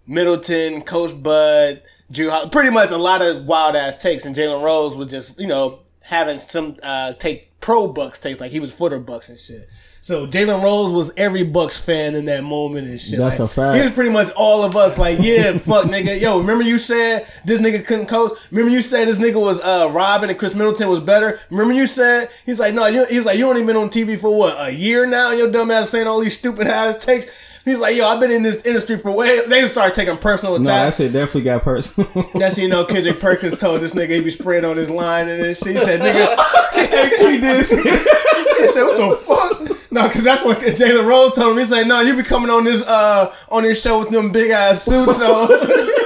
Middleton, Coach Bud, Jrue. Pretty much a lot of wild ass takes, and Jalen Rose was just you know having some uh, take pro Bucks takes, like he was footer Bucks and shit. So Jalen Rose was every Bucks fan in that moment and shit. That's Like, a fact. He was pretty much all of us. Like, yeah, fuck, nigga. Yo, remember you said this nigga couldn't coach? Remember you said this nigga was uh, Robin and Khris Middleton was better? Remember you said he's like, no, you, he's like, you only been on TV for what a year now? And your dumb ass saying all these stupid ass takes. He's like, yo, I've been in this industry for way. They start taking personal attacks. No, that shit definitely got personal. That's you know Kendrick Perkins told this nigga he be spraying on his line and this shit. He said, nigga, he did. he said, what the fuck? No, because that's what Jalen Rose told him. He said, no, you be coming on this uh on this show with them big ass suits on.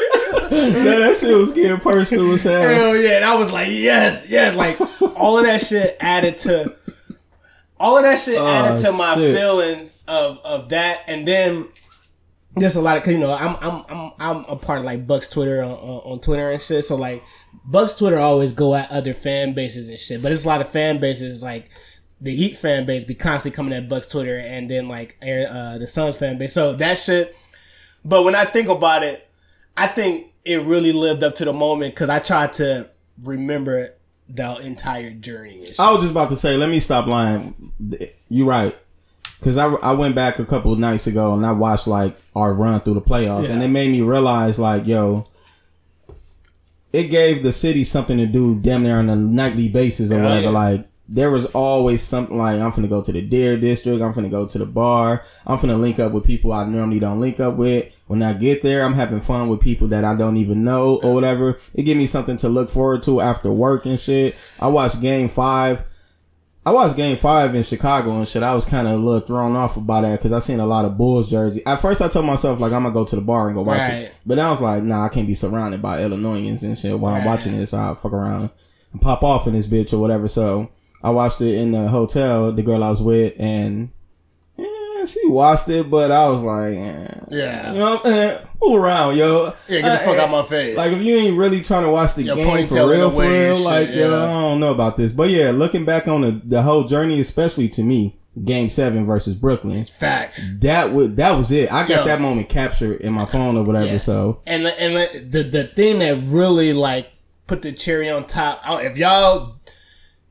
Yeah, that shit was getting personal as hell. Hell yeah. And I was like, yes, yes. Like all of that shit added to all of that shit added to my shit. feelings of of that. And then there's a lot of 'cause, you know, I'm I'm I'm I'm a part of like Bucks Twitter on, on, on Twitter and shit. So like Bucks Twitter always go at other fan bases and shit. But it's a lot of fan bases like the Heat fan base be constantly coming at Bucks Twitter and then like Air- uh, the Suns fan base. So that shit. But when I think about it, I think it really lived up to the moment because I tried to remember the entire journey. I was just about to say, let me stop lying. You're right. Cause I, I went back a couple of nights ago and I watched like our run through the playoffs and it made me realize like, yo, it gave the city something to do damn near on a nightly basis or Hell whatever. yeah. Like there was always something like I'm finna go to the Deer District, I'm finna go to the bar, I'm finna link up with people I normally don't link up with. When I get there, I'm having fun with people that I don't even know or whatever. It gave me something to look forward to after work and shit. I watched game five. I watched game five in Chicago and shit. I was kind of a little thrown off about that because I seen a lot of Bulls jersey. At first, I told myself like I'm gonna go to the bar and go watch Right. it, but then I was like, nah, I can't be surrounded by Illinoisans and shit while I'm watching this. So I fuck around and pop off in this bitch or whatever. So I watched it in the hotel. The girl I was with and. eh, she watched it, but I was like, eh. Yeah. you know, eh, move around, yo. Yeah, get the fuck eh, out my face. Like if you ain't really trying to watch the Your game for real, for real, like shit, yo. I don't know about this, but yeah, looking back on the the whole journey, especially to me, Game Seven versus Brooklyn, Facts. that would that was it. I got Yo. that moment captured in my phone or whatever. Yeah. So And and the the thing that really like put the cherry on top. I- If y'all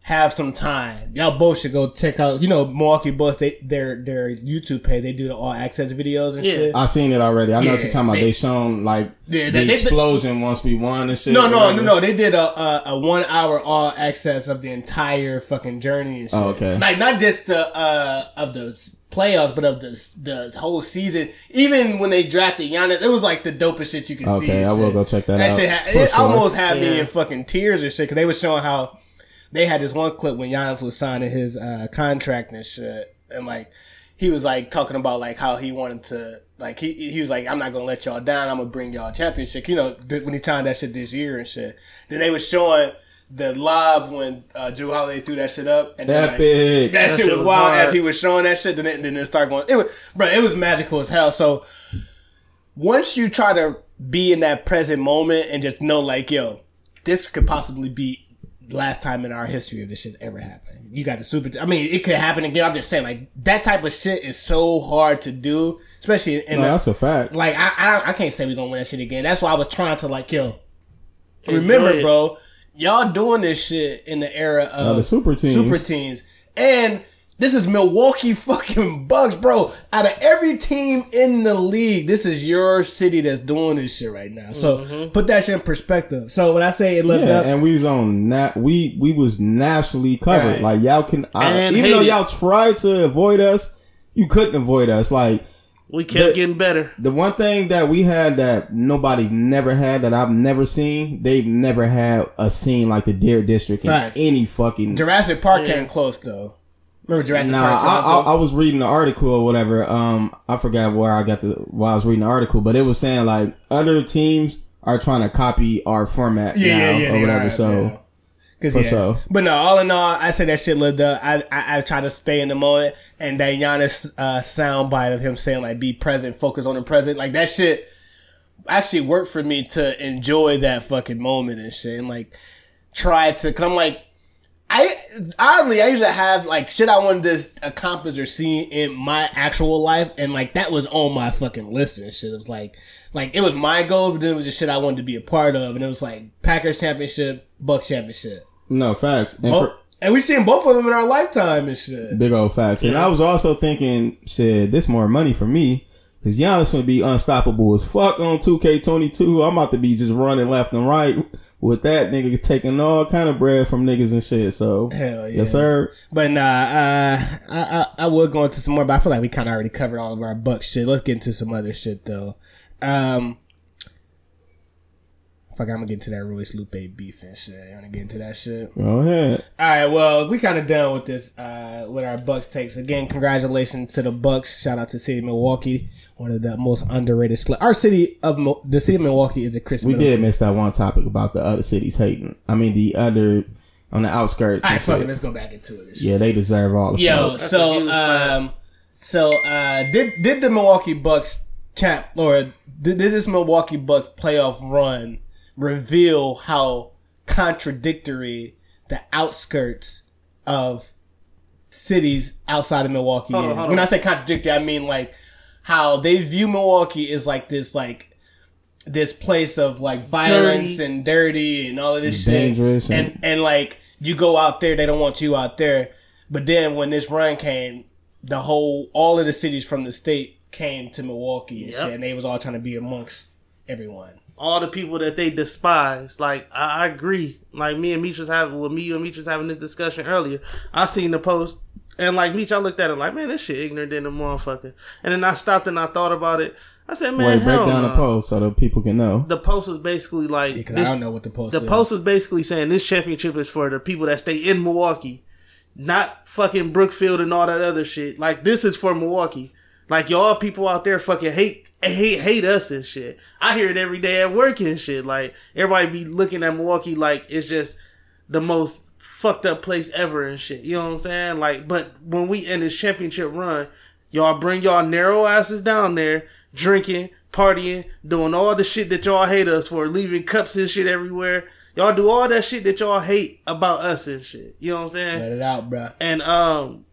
have some time, y'all both should go check out. You know, Milwaukee Bucks. They their their YouTube page. They do the all access videos and Yeah. shit. I seen it already. I know what Yeah, you're talking about. they- They, shown like Yeah, the they- they- explosion once we won and shit. No, no, whatever. no, no. They did a, a a one hour all access of the entire fucking journey and shit. Oh, okay. Like not just the uh of the playoffs, but of the the whole season. Even when they drafted Giannis, it was like the dopest shit you could see. Okay, and I will shit. go check that That out, shit, ha- it sure. almost had me in fucking tears and shit because they were showing how they had this one clip when Giannis was signing his uh, contract and shit, and like he was like talking about like how he wanted to like he he was like I'm not gonna let y'all down. I'm gonna bring y'all a championship. You know when he signed that shit this year and shit. Then they was showing the live when uh, Jrue Holiday threw that shit up. And then, like, Epic. that, That shit shit was was wild hard. as he was showing that shit. Then it, then it started going. It was, bro. It was magical as hell. So once you try to be in that present moment and just know, like, yo, this could possibly be the last time in our history of this shit ever happened. You got the super. I mean, it could happen again. I'm just saying, like, that type of shit is so hard to do, especially in No, the, that's a fact. like I, I I can't say we're gonna win that shit again. That's why I was trying to like yo. Remember, it. bro, y'all doing this shit in the era of the super teams. super teams, and this is Milwaukee fucking Bucks, bro. Out of every team in the league, this is your city that's doing this shit right now. So Mm-hmm. put that shit in perspective. So when I say it lived Yeah, up, and we was on nat we we was nationally covered. Right. Like y'all can I, even though hated. y'all tried to avoid us, you couldn't avoid us. Like We kept The- getting better. the one thing that we had that nobody never had that I've never seen, they've never had a scene like the Deer District in Facts. any fucking. Jurassic Park came close though. Remember Jurassic Nah, Park? I, I, I was reading the article or whatever. Um, I forgot where I got the while I was reading the article, but it was saying like other teams are trying to copy our format yeah, now yeah, yeah, or whatever. are, so yeah. Cause yeah. sure. But no, all in all, I say that shit lived up. I I, I try to stay in the moment, and that Giannis uh, soundbite of him saying like, "Be present, focus on the present," like that shit. actually worked for me to enjoy that fucking moment and shit, and like try to. Cause I'm like, I oddly I usually have like shit I wanted to accomplish or see in my actual life, and like that was on my fucking list and shit. It was like like it was my goal, but then it was just shit I wanted to be a part of, and it was like Packers championship, Bucks championship, No facts. And oh, for, and we seen both of them in our lifetime and shit. big old facts. And I was also thinking, shit, this more money for me. Cause Giannis gonna be unstoppable as fuck on 2K22. I'm about to be just running left and right with that nigga taking all kind of bread from niggas and shit. So Hell yeah. yes, sir. But nah, uh, I, I I would go into some more, but I feel like we kind of already covered all of our buck shit. Let's get into some other shit though. Um, fuck, I'm gonna get into that Royce Lupe beef and shit. You wanna get into that shit? Go ahead. All right, well, we kind of done with this, uh, with our Bucks takes. Again, congratulations to the Bucks. Shout out to City of Milwaukee, one of the most underrated. Sl- our city of Mo- the city of Milwaukee is a Khris. We Middleton. did miss that one topic about the other cities hating. I mean, the other on the outskirts. All and right, fuck it. Let's go back into it. Yeah, they deserve all the Yo, smoke. That's so um, so uh, did did the Milwaukee Bucks champ or did, did this Milwaukee Bucks playoff run reveal how contradictory the outskirts of cities outside of Milwaukee Hold on, is? hold When on. I say contradictory, I mean like how they view Milwaukee as like this like this place of like violence Dirty. and dirty and all of this shit. Dangerous and, and- and like you go out there, they don't want you out there. But then when this run came, the whole all of the cities from the state came to Milwaukee and Yep. shit, and they was all trying to be amongst everyone. All the people that they despise. Like I, I agree. Like me and Meech was having, well, me and Meech was having this discussion earlier. I seen the post, and like Meech, I looked at it like, man, this shit ignorant than a motherfucker. And then I stopped and I thought about it. I said, man, Wait, break down no. the post so that people can know. The post was basically like Because this- I don't know what the post. the is. post was basically saying this championship is for the people that stay in Milwaukee, not fucking Brookfield and all that other shit. Like this is for Milwaukee. Like y'all people out there fucking hate hate hate us and shit. I hear it every day at work and shit. Like everybody be looking at Milwaukee like it's just the most fucked up place ever and shit. You know what I'm saying? Like, but when we end this championship run, y'all bring y'all narrow asses down there, drinking, partying, doing all the shit that y'all hate us for, leaving cups and shit everywhere. Y'all do all that shit that y'all hate about us and shit. You know what I'm saying? Let it out, bro. And um,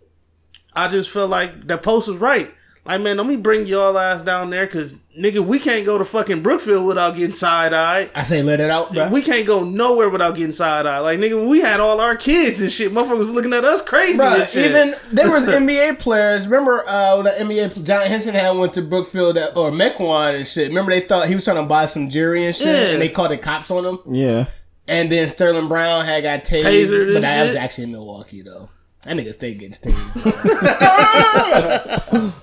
I just feel like the post was right. Like, man, let me bring y'all ass down there, cause nigga, we can't go to fucking Brookfield without getting side eyed. I say let it out, bro. We can't go nowhere without getting side eyed. Like, nigga, we had all our kids and shit. Motherfuckers looking at us crazy Bro, and shit. even there was NBA players. Remember, uh, the NBA pl- John Henson had went to Brookfield at, or Mequon and shit. Remember, they thought he was trying to buy some jewelry and shit, Yeah. and they called the cops on him. Yeah. And then Sterling Brown had got tased, Tasered and but that was actually in Milwaukee though. That nigga stay getting tased.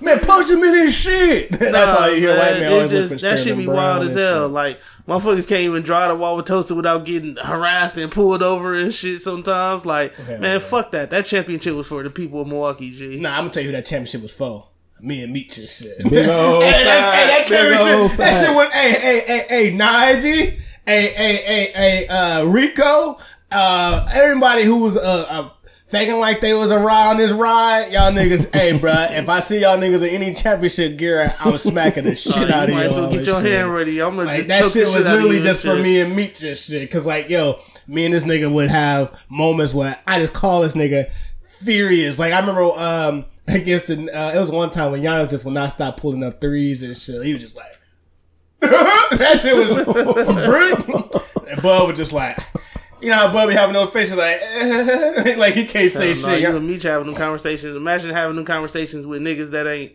man, punch him in his shit. That's Nah, all you hear. man, White man it always just- look That should be wild as hell. shit. Like motherfuckers can't even drive the Wauwatosa without getting harassed and pulled over and shit. Sometimes, like Hell man, yeah. fuck that. That championship was for the people of Milwaukee. G. Nah, I'm gonna tell you who that championship was for. Me and Meech and shit. Big old hey, that, hey, that fact. Big old championship, that shit fact. was, hey, hey, hey, hey, Nige, hey, hey, hey, hey, uh, Rico, uh, everybody who was, uh, uh, faking like they was around this ride, y'all niggas, hey, bruh, if I see y'all niggas in any championship gear, I'm smacking the shit out you of y'all. as get your shit. hand ready. I'm gonna Like just that shit was of literally just for shit. me and Meech and shit. Cause like, yo, me and this nigga would have moments where I just call this nigga furious. Like I remember um against the uh, it was one time when Giannis just would not stop pulling up threes and shit. He was just like that shit was brilliant. And Bub was just like you know how Bub be having those faces like like he can't say no, shit. you and me having them conversations. Imagine having them conversations with niggas that ain't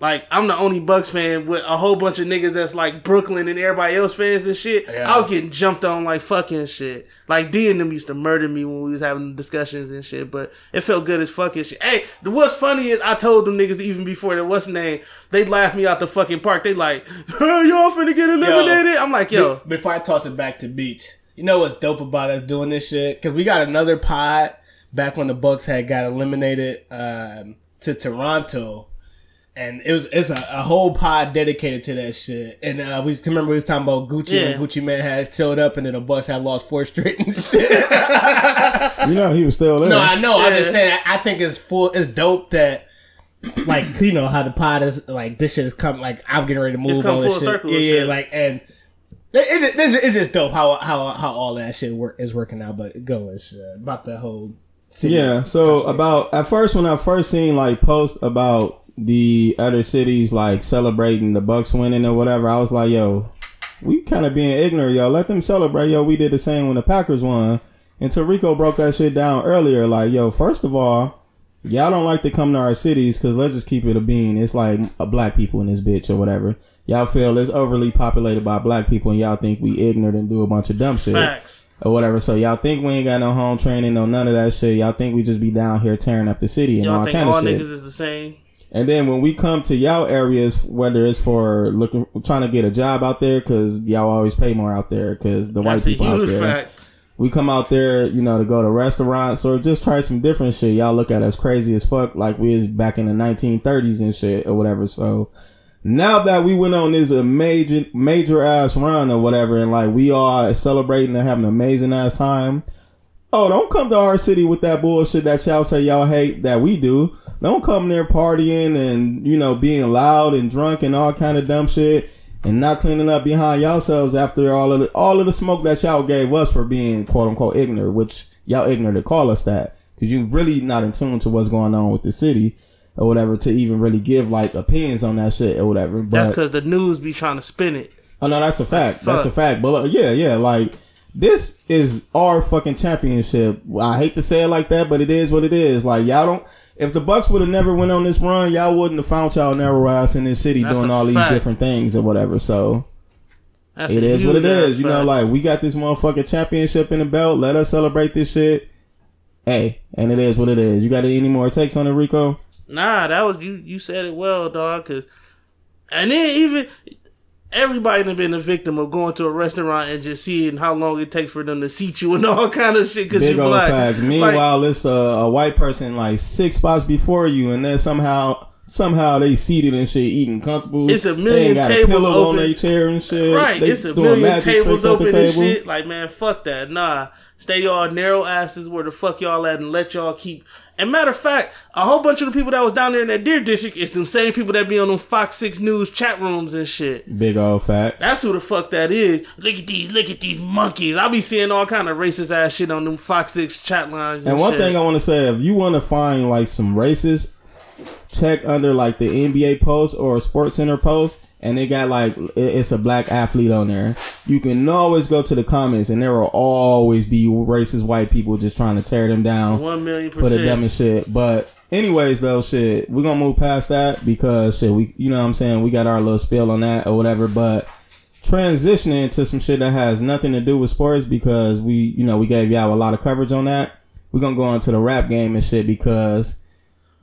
like I'm the only Bucks fan with a whole bunch of niggas that's like Brooklyn and everybody else fans and shit. Yeah. I was getting jumped on like fucking shit. Like D and them used to murder me when we was having discussions and shit, but it felt good as fucking shit. Hey, the what's funny is I told them niggas even before there what's name, they laughed me out the fucking park. They like, y'all finna get eliminated. I'm like, yo, Be- before I toss it back to Beach, you know what's dope about us doing this shit? Because we got another pod back when the Bucks had got eliminated um, to Toronto, and it was it's a, a whole pod dedicated to that shit. And uh, we used remember we was talking about Gucci Yeah. and Gucci Mane had showed up, and then the Bucks had lost four straight and shit. You know he was still there. no, I know. I'm just Yeah. saying. I think it's full. It's dope that like you know how the pod is like this shit is come like I'm getting ready to move come all this full shit. circle Yeah, and yeah, like and. It- It's just, it's it's just dope how how how all that shit work is working out, but go and shit about the whole city. Yeah. So about at first when I first seen like posts about the other cities like celebrating the Bucks winning or whatever, I was like, yo, we kind of being ignorant, yo. Let them celebrate, yo. We did the same when the Packers won. And Tarico broke that shit down earlier. Like, yo, first of all, y'all don't like to come to our cities because let's just keep it a bean. It's like a black people in this bitch or whatever. Y'all feel it's overly populated by black people and y'all think we ignorant and do a bunch of dumb shit Facts. or whatever. So y'all think we ain't got no home training, no none of that shit. Y'all think we just be down here tearing up the city and Y'all all think kind all of shit. niggas is the same? And then when we come to y'all areas, whether it's for looking, trying to get a job out there, because y'all always pay more out there, because the white That's a people out there. fact. We come out there, you know, to go to restaurants or just try some different shit. Y'all look at us crazy as fuck, like we is back in the 1930s and shit or whatever. So now that we went on this a major, major ass run or whatever, and like we are celebrating and having an amazing ass time. Oh, don't come to our city with that bullshit that y'all say y'all hate that we do. Don't come there partying and you know being loud and drunk and all kind of dumb shit and not cleaning up behind yourselves after all of the all of the smoke that y'all gave us for being quote unquote ignorant, which y'all ignorant to call us that because you really not in tune to what's going on with the city or whatever to even really give like opinions on that shit or whatever. But That's because the news be trying to spin it. Oh no, that's a fact. That's a fact. But uh, yeah, yeah, like this is our fucking championship. I hate to say it like that, but it is what it is. Like y'all don't. If the Bucks would have never went on this run, y'all wouldn't have found y'all narrow ass in this city That's doing all these different things or whatever. So That's it is what it is. ass You know, like we got this motherfucking championship in the belt. Let us celebrate this shit. Hey, and it is what it is. You got any more takes on it, Rico? Nah, that was you. You said it well, dog. Cause, and then even everybody done been a victim of going to a restaurant and just seeing how long it takes for them to seat you and all kind of shit. Cause Big old black. facts. Like, Meanwhile, it's a, a white person like six spots before you, and then somehow somehow they seated and shit, eating comfortable. It's a They million got tables a pillow on open. their chair and shit. right, They it's a million tables open the and shit. Like man, fuck that. Nah, stay y'all narrow asses where the fuck y'all at and let y'all keep. And matter of fact, a whole bunch of the people that was down there in that Deer District is them same people that be on them Fox Six News chat rooms and shit. Big old facts. That's who the fuck that is. Look at these, look at these monkeys. I be seeing all kind of racist ass shit on them Fox Six chat lines. And, and one shit. thing I want to say, if you want to find like some racist, check under like the NBA post or Sports Center post, and they got like it's a black athlete on there. You can always go to the comments, and there will always be racist white people just trying to tear them down. one million for the percent. dumbest shit. But anyways, though, shit, we're gonna move past that because shit, we you know what I'm saying we got our little spill on that or whatever. But transitioning to some shit that has nothing to do with sports because we you know we gave y'all a lot of coverage on that. We're gonna go into the rap game and shit because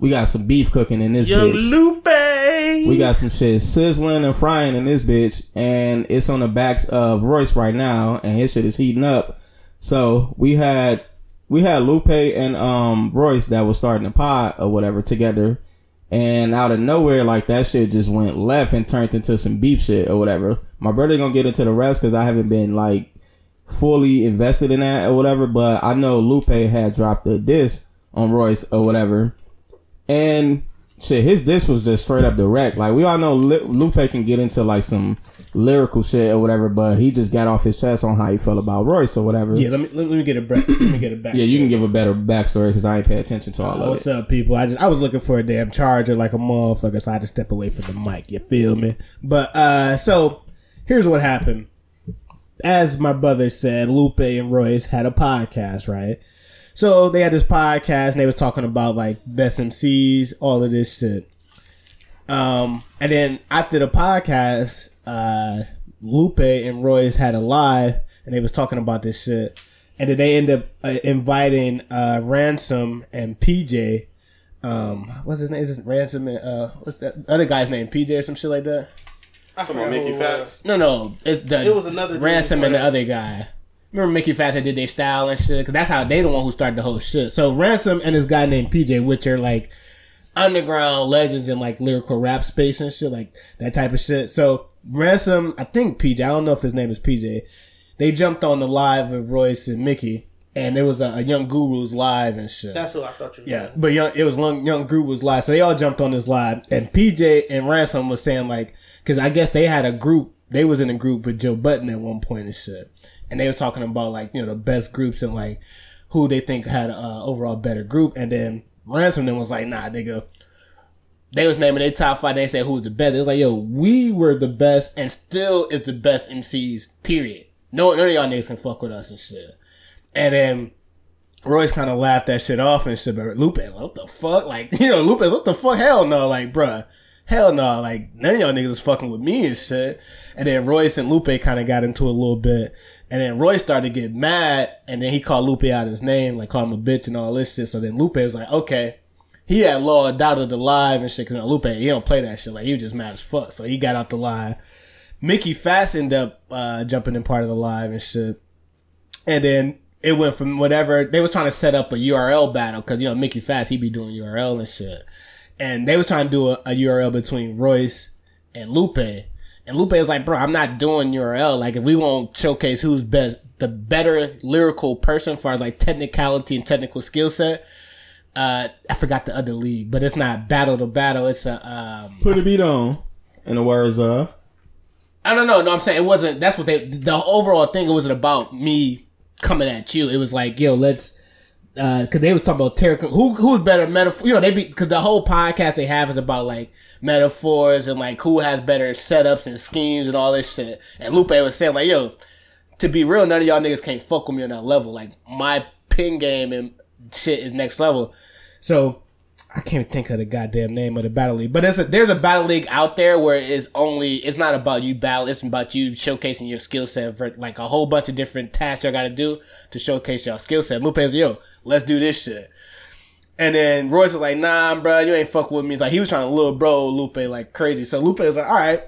we got some beef cooking in this Young bitch. Lupe. We got some shit sizzling and frying in this bitch, and it's on the backs of Royce right now, and his shit is heating up. So we had we had Lupe and um Royce that was starting a pod or whatever together, and out of nowhere, like that shit just went left and turned into some beef shit or whatever. My brother gonna get into the rest because I haven't been like fully invested in that or whatever, but I know Lupe had dropped a diss on Royce or whatever, and shit, his diss was just straight up direct. Like we all know Lupe can get into like some lyrical shit or whatever, but he just got off his chest on how he felt about Royce or whatever. Yeah, let me let me get a bre- let me get a back. Yeah, you can give a better backstory because I ain't pay attention to all of What's it. up, people? I just I was looking for a damn charger like a motherfucker, so I had to step away from the mic. You feel me? But uh, so here's what happened. As my brother said, Lupe and Royce had a podcast, right? So they had this podcast and they was talking about like best MCs, all of this shit. Um, and then after the podcast, uh, Lupe and Royce had a live and they was talking about this shit. And then they end up uh, inviting uh, Ransom and PJ. Um, what's his name? Is it Ransom and uh, what's that other guy's name? PJ or some shit like that. I forgot who it was. No, no, it, the, It was another Ransom and the other guy. Remember Mickey Factz that did their style and shit? Because that's how they the one who started the whole shit. So Ransom and this guy named PJ, which are like underground legends in like lyrical rap space and shit, like that type of shit. So Ransom, I think PJ, I don't know if his name is PJ. They jumped on the live with Royce and Mickey, and it was a, a Young Guru's live and shit. That's what I thought you. Were Yeah, saying. but young, it was young, was live, so they all jumped on this live, and PJ and Ransom was saying like, because I guess they had a group, they was in a group with Joe Budden at one point and shit, and they was talking about like you know the best groups and like who they think had a uh, overall better group, and then Ransom then was like, nah, nigga. They was naming their top five. They said who was the best. It was like, yo, we were the best, and still is the best MCs. Period. No, none of y'all niggas can fuck with us and shit. And then Royce kind of laughed that shit off and shit, but Lupe was like, what the fuck? Like, you know, Lupe's what the fuck? Hell no. Like, bruh, hell no. Like, none of y'all niggas was fucking with me and shit. And then Royce and Lupe kind of got into it a little bit. And then Royce started to get mad, and then he called Lupe out his name, like called him a bitch and all this shit. So then Lupe was like, okay. He had law doubted the live and shit, cause Lupe, he don't play that shit. Like, he was just mad as fuck. So he got out the live. Mickey Factz ended up, uh, jumping in part of the live and shit. And then it went from whatever they was trying to set up a URL battle because you know Mickey Factz he be doing URL and shit, and they was trying to do a, a URL between Royce and Lupe, and Lupe was like, bro, I'm not doing URL. Like if we won't showcase who's best, the better lyrical person as far as like technicality and technical skill set. Uh, I forgot the other league, but it's not battle to battle. It's a um, Put a beat on. In the words of. I don't know. No, I'm saying it wasn't. That's what they. The overall thing. It wasn't about me coming at you. It was like, yo, let's. Uh, because they was talking about Terry. Who who's better metaphor? You know, they be because the whole podcast they have is about like metaphors and like who has better setups and schemes and all this shit. And Lupe was saying like, yo, to be real, none of y'all niggas can't fuck with me on that level. Like my pin game and shit is next level. So I can't even think of the goddamn name of the battle league. But there's a there's a battle league out there where it's only it's not about you battle, it's about you showcasing your skill set for like a whole bunch of different tasks y'all gotta do to showcase your skill set. Lupe was yo, let's do this shit. And then Royce was like, nah, bro, you ain't fuck with me. Like he was trying to little bro Lupe like crazy. So Lupe was like, all right.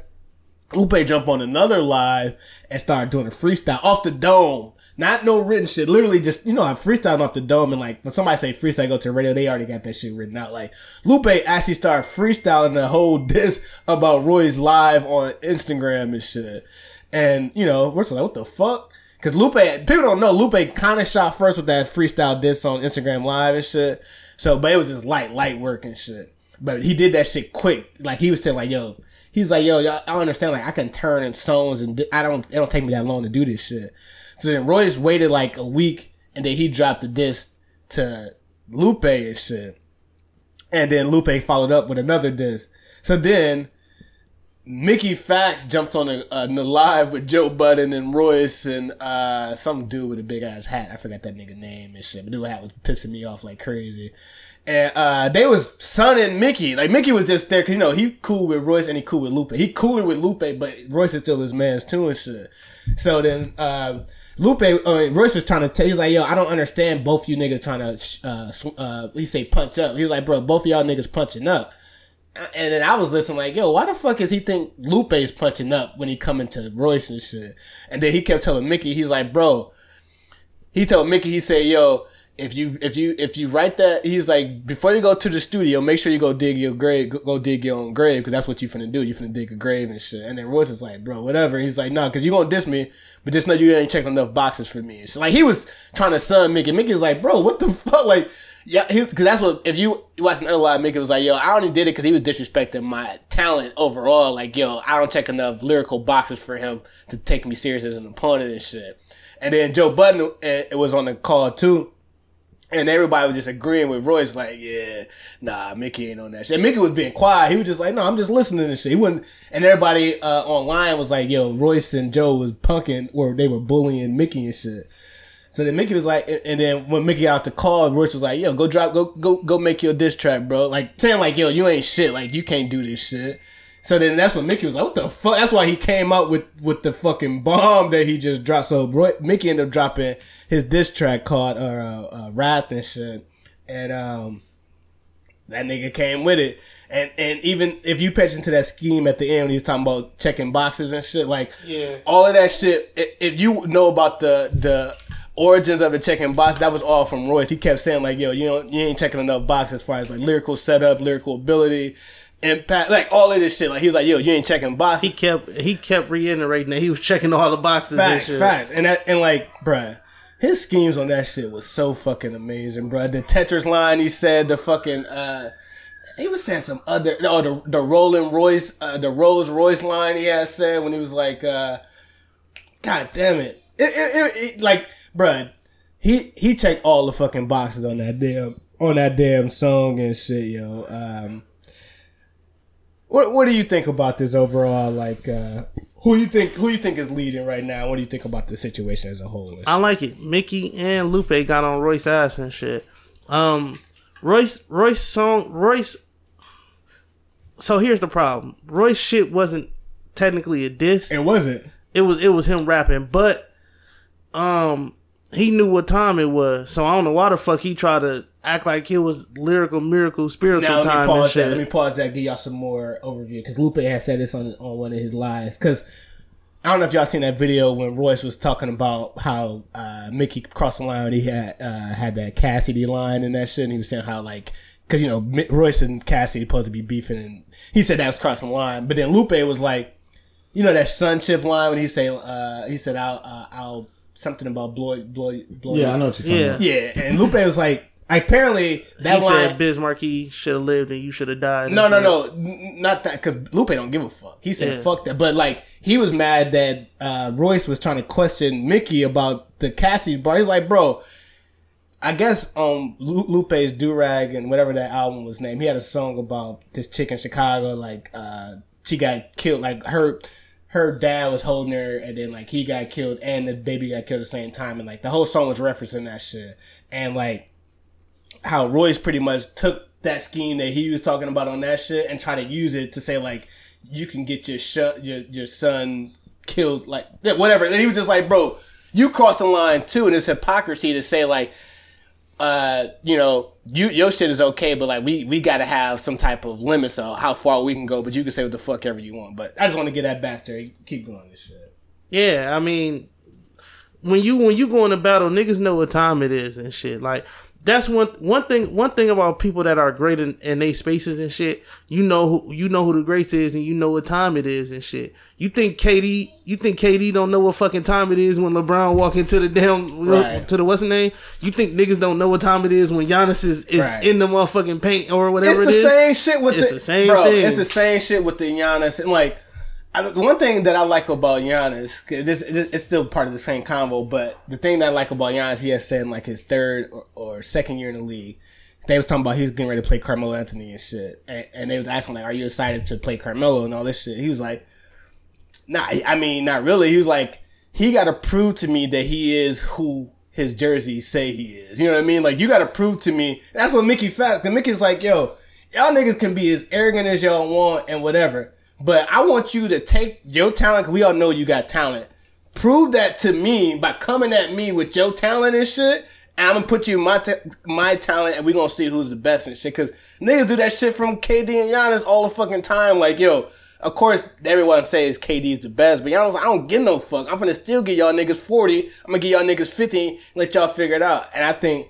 Lupe jump on another live and start doing a freestyle off the dome. Not no written shit. Literally just, you know, I'm freestyling off the dome and like when somebody say freestyle go to the radio, they already got that shit written out. Like Lupe actually started freestyling the whole disc about Roy's live on Instagram and shit. And, you know, we're just like, what the fuck? Cause Lupe, people don't know, Lupe kind of shot first with that freestyle disc on Instagram live and shit. So, but it was just light, light work and shit. But he did that shit quick. Like he was saying like, yo, he's like, yo, y'all, I understand. Like I can turn in stones and I don't, it don't take me that long to do this shit. So then Royce waited like a week and then he dropped the disc to Lupe and shit. And then Lupe followed up with another disc. So then Mickey Factz jumped on the, live with Joe Budden and Royce and uh, some dude with a big ass hat. I forgot that nigga name and shit. But the dude hat was pissing me off like crazy. And uh, they was sunning Mickey. Like Mickey was just there because you know he cool with Royce and he cool with Lupe. He cooler with Lupe, but Royce is still his man's too and shit. So then uh, Lupe, uh, Royce was trying to tell. He's like, "Yo, I don't understand both you niggas trying to." Uh, uh, he say punch up. He was like, "Bro, both of y'all niggas punching up." And then I was listening like, yo, why the fuck is he think Lupe's punching up when he coming to Royce and shit? And then he kept telling Mickey, he's like, bro, he told Mickey, he said, yo, if you if you if you write that, he's like, before you go to the studio, make sure you go dig your grave, go, dig your own grave, because that's what you finna do. You finna dig a grave and shit. And then Royce is like, bro, whatever. He's like, nah, because you gonna diss me, but just know you ain't checked enough boxes for me. And shit. Like he was trying to sun Mickey. Mickey's like, bro, what the fuck, like. Yeah, because that's what if you watch another live, Mickey was like, "Yo, I only did it because he was disrespecting my talent overall. Like, yo, I don't check enough lyrical boxes for him to take me serious as an opponent and shit." And then Joe Budden it was on the call too, and everybody was just agreeing with Royce, like, "Yeah, nah, Mickey ain't on that shit." And Mickey was being quiet. He was just like, "No, I'm just listening to shit." He wouldn't, and everybody uh, online was like, "Yo, Royce and Joe was punking, or they were bullying Mickey and shit." So then Mickey was like, and then when Mickey got out the call, Royce was like, "Yo, go drop, go go go make your diss track, bro." Like saying like, "Yo, you ain't shit. Like you can't do this shit." So then that's when Mickey was like, "What the fuck?" That's why he came out with with the fucking bomb that he just dropped. So Roy, Mickey ended up dropping his diss track called uh, uh, "Wrath" and shit, and um, that nigga came with it. And and even if you pitch into that scheme at the end when he was talking about checking boxes and shit, like Yeah. all of that shit. If you know about the the origins of the checking box, that was all from Royce. He kept saying like, "Yo, you know, you ain't checking enough boxes as far as like lyrical setup, lyrical ability, impact, like all of this shit." Like he was like, "Yo, you ain't checking boxes." He kept he kept reiterating that he was checking all the boxes. and Facts, shit. facts, and that and like, bruh, his schemes on that shit was so fucking amazing, bro. The Tetris line he said, the fucking uh he was saying some other no the the Rolling Royce uh, the Rolls Royce line he had said when he was like uh God damn it. It, it, it, it like bruh, he he checked all the fucking boxes on that damn on that damn song and shit, yo. Um what what do you think about this overall? Like, uh, who you think who you think is leading right now? What do you think about the situation as a whole? I like it. Mickey and Lupe got on Royce ass and shit. Um, Royce Royce song Royce. So here's the problem. Royce shit wasn't technically a diss. It wasn't. It was it was him rapping, but um he knew what time it was. So I don't know why the fuck he tried to act like it was lyrical miracle spiritual Now let me time and pause that. shit. Let me pause that. Give y'all some more overview because Lupe had said this on on one of his lives. Because I don't know if y'all seen that video when Royce was talking about how uh, Mickey crossed the line. When he had uh, had that Cassidy line and that shit. And he was saying how like because you know Royce and Cassidy supposed to be beefing, and he said that was crossing the line. But then Lupe was like. You know that sun chip line when he say uh, he said I'll uh, I'll something about blow blow blow Yeah, I know what you're talking Yeah. about. yeah and Lupe was like apparently that he line said Biz Markie should have lived and you should have died. No, no, no, N- not that. Because Lupe don't give a fuck. He said Yeah. fuck that. But like, he was mad that uh, Royce was trying to question Mickey about the Cassie bar. He's like, bro. I guess um Lu- Lupe's Drogas and whatever that album was named, he had a song about this chick in Chicago, like uh she got killed, like her her dad was holding her and then like he got killed and the baby got killed at the same time and like the whole song was referencing that shit. And like how Royce pretty much took that scheme that he was talking about on that shit and try to use it to say like you can get your sh- your your son killed like whatever. And he was just like, bro, you crossed the line too, and it's hypocrisy to say like, uh, you know, you your shit is okay, but like we we got to have some type of limits on how far we can go. But you can say what the fuck ever you want. But I just want to get that bastard. Keep going this shit. Yeah, I mean, when you when you go into battle, niggas know what time it is and shit. Like that's one one thing. One thing about people that are great in, in they spaces and shit. You know who you know who the greats is, and you know what time it is and shit. You think KD? You think KD don't know what fucking time it is when LeBron walk into the damn Right. to the what's the name? You think niggas don't know what time it is when Giannis is, is Right. in the motherfucking paint or whatever it's the is? same shit with It's the, the same bro, thing. It's the same shit with the Giannis and like I, the one thing that I like about Giannis, this, this, it's still part of the same combo, but the thing that I like about Giannis, he has said in like his third or, or second year in the league, they was talking about he was getting ready to play Carmelo Anthony and shit, and, and they was asking like, "Are you excited to play Carmelo and all this shit?" He was like, "Nah, I mean, not really." He was like, "He got to prove to me that he is who." His jerseys say he is. You know what I mean? Like you gotta prove to me. That's what Mickey Factz. Cause Mickey's like, yo, y'all niggas can be as arrogant as y'all want and whatever. But I want you to take your talent, cause we all know you got talent. Prove that to me by coming at me with your talent and shit. And I'm gonna put you my ta- my talent, and we gonna see who's the best and shit. Cause niggas do that shit from KD and Giannis all the fucking time. Like, yo, of course everyone says KD's the best, but Giannis, I don't give no fuck. I'm gonna still give y'all niggas 40. I'm gonna give y'all niggas 50. Let y'all figure it out. And I think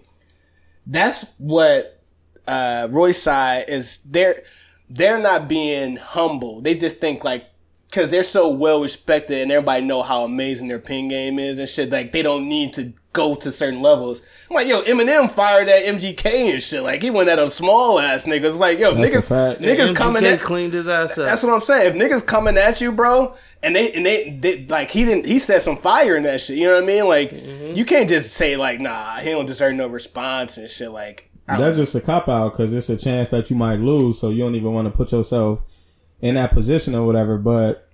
that's what uh Roy's side is they're they're not being humble. They just think like because they're so well respected and everybody know how amazing their pin game is and shit. Like they don't need to go to certain levels. I'm like, yo, Eminem fired at MGK and shit. Like he went at a small ass niggas. Like, yo, That's niggas, niggas MGK coming at cleaned his ass up. that's what I'm saying. If niggas coming at you, bro, and they and they, they like he didn't he set some fire in that shit. You know what I mean? Like mm-hmm. you can't just say like, nah, he don't deserve no response and shit. Like I That's just a cop out because it's a chance that you might lose, so you don't even want to put yourself in that position or whatever. But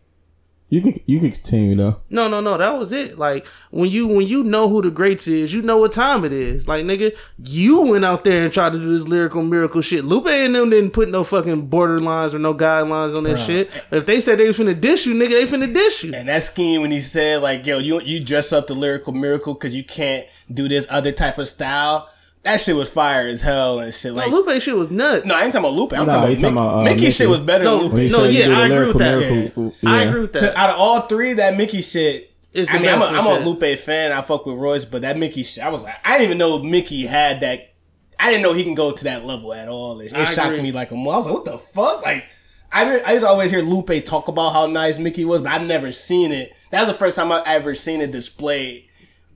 you could you could continue though. No, no, no. That was it. Like when you when you know who the greats is, you know what time it is. Like nigga, you went out there and tried to do this lyrical miracle shit. Lupe and them didn't put no fucking borderlines or no guidelines on that Bruh. shit. If they said they was finna dish you, nigga, they finna dish you. And that scheme when he said like, yo, you you dress up the lyrical miracle because you can't do this other type of style. That shit was fire as hell and shit. Like, no, Lupe shit was nuts. no, I ain't talking about Lupe. I'm Nah, talking he about, talking Mickey. about, uh, Mickey Mickey. shit was better No, than Lupe. When he No, said you yeah, do the I agree with that. miracle, I agree with To- that. out of all three, that Mickey shit. It's the I mean, I'm a, best I'm shit. a Lupe fan. I fuck with Royce, but that Mickey shit, I was like, I didn't even know Mickey had that. I didn't know he can go to that level at all. It, it I shocked agree. me like a month. I was like, what the fuck? Like, I mean, I used to always hear Lupe talk about how nice Mickey was, but I've never seen it. That was the first time I ever seen it displayed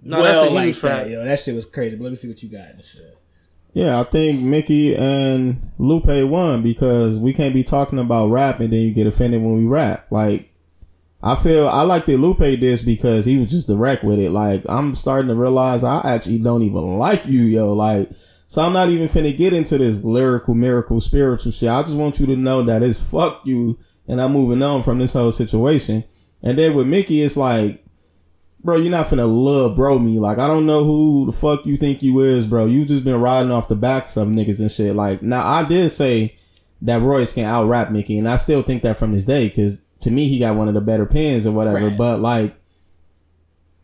No, that's well a like huge that, yo. That shit was crazy. But let me see what you got and shit. Yeah, I think Mickey and Lupe won because we can't be talking about rap and then you get offended when we rap. Like, I feel I like that Lupe this because he was just direct with it. Like, I'm starting to realize I actually don't even like you, yo. Like, so I'm not even finna get into this lyrical, miracle, spiritual shit. I just want you to know that it's fuck you and I'm moving on from this whole situation. And then with Mickey, it's like, bro, you're not finna love bro me. Like, I don't know who the fuck you think you is, bro. You just been riding off the backs of niggas and shit. Like, now I did say that Royce can out rap Mickey, and I still think that from this day, because to me, he got one of the better pens or whatever. Right. But like,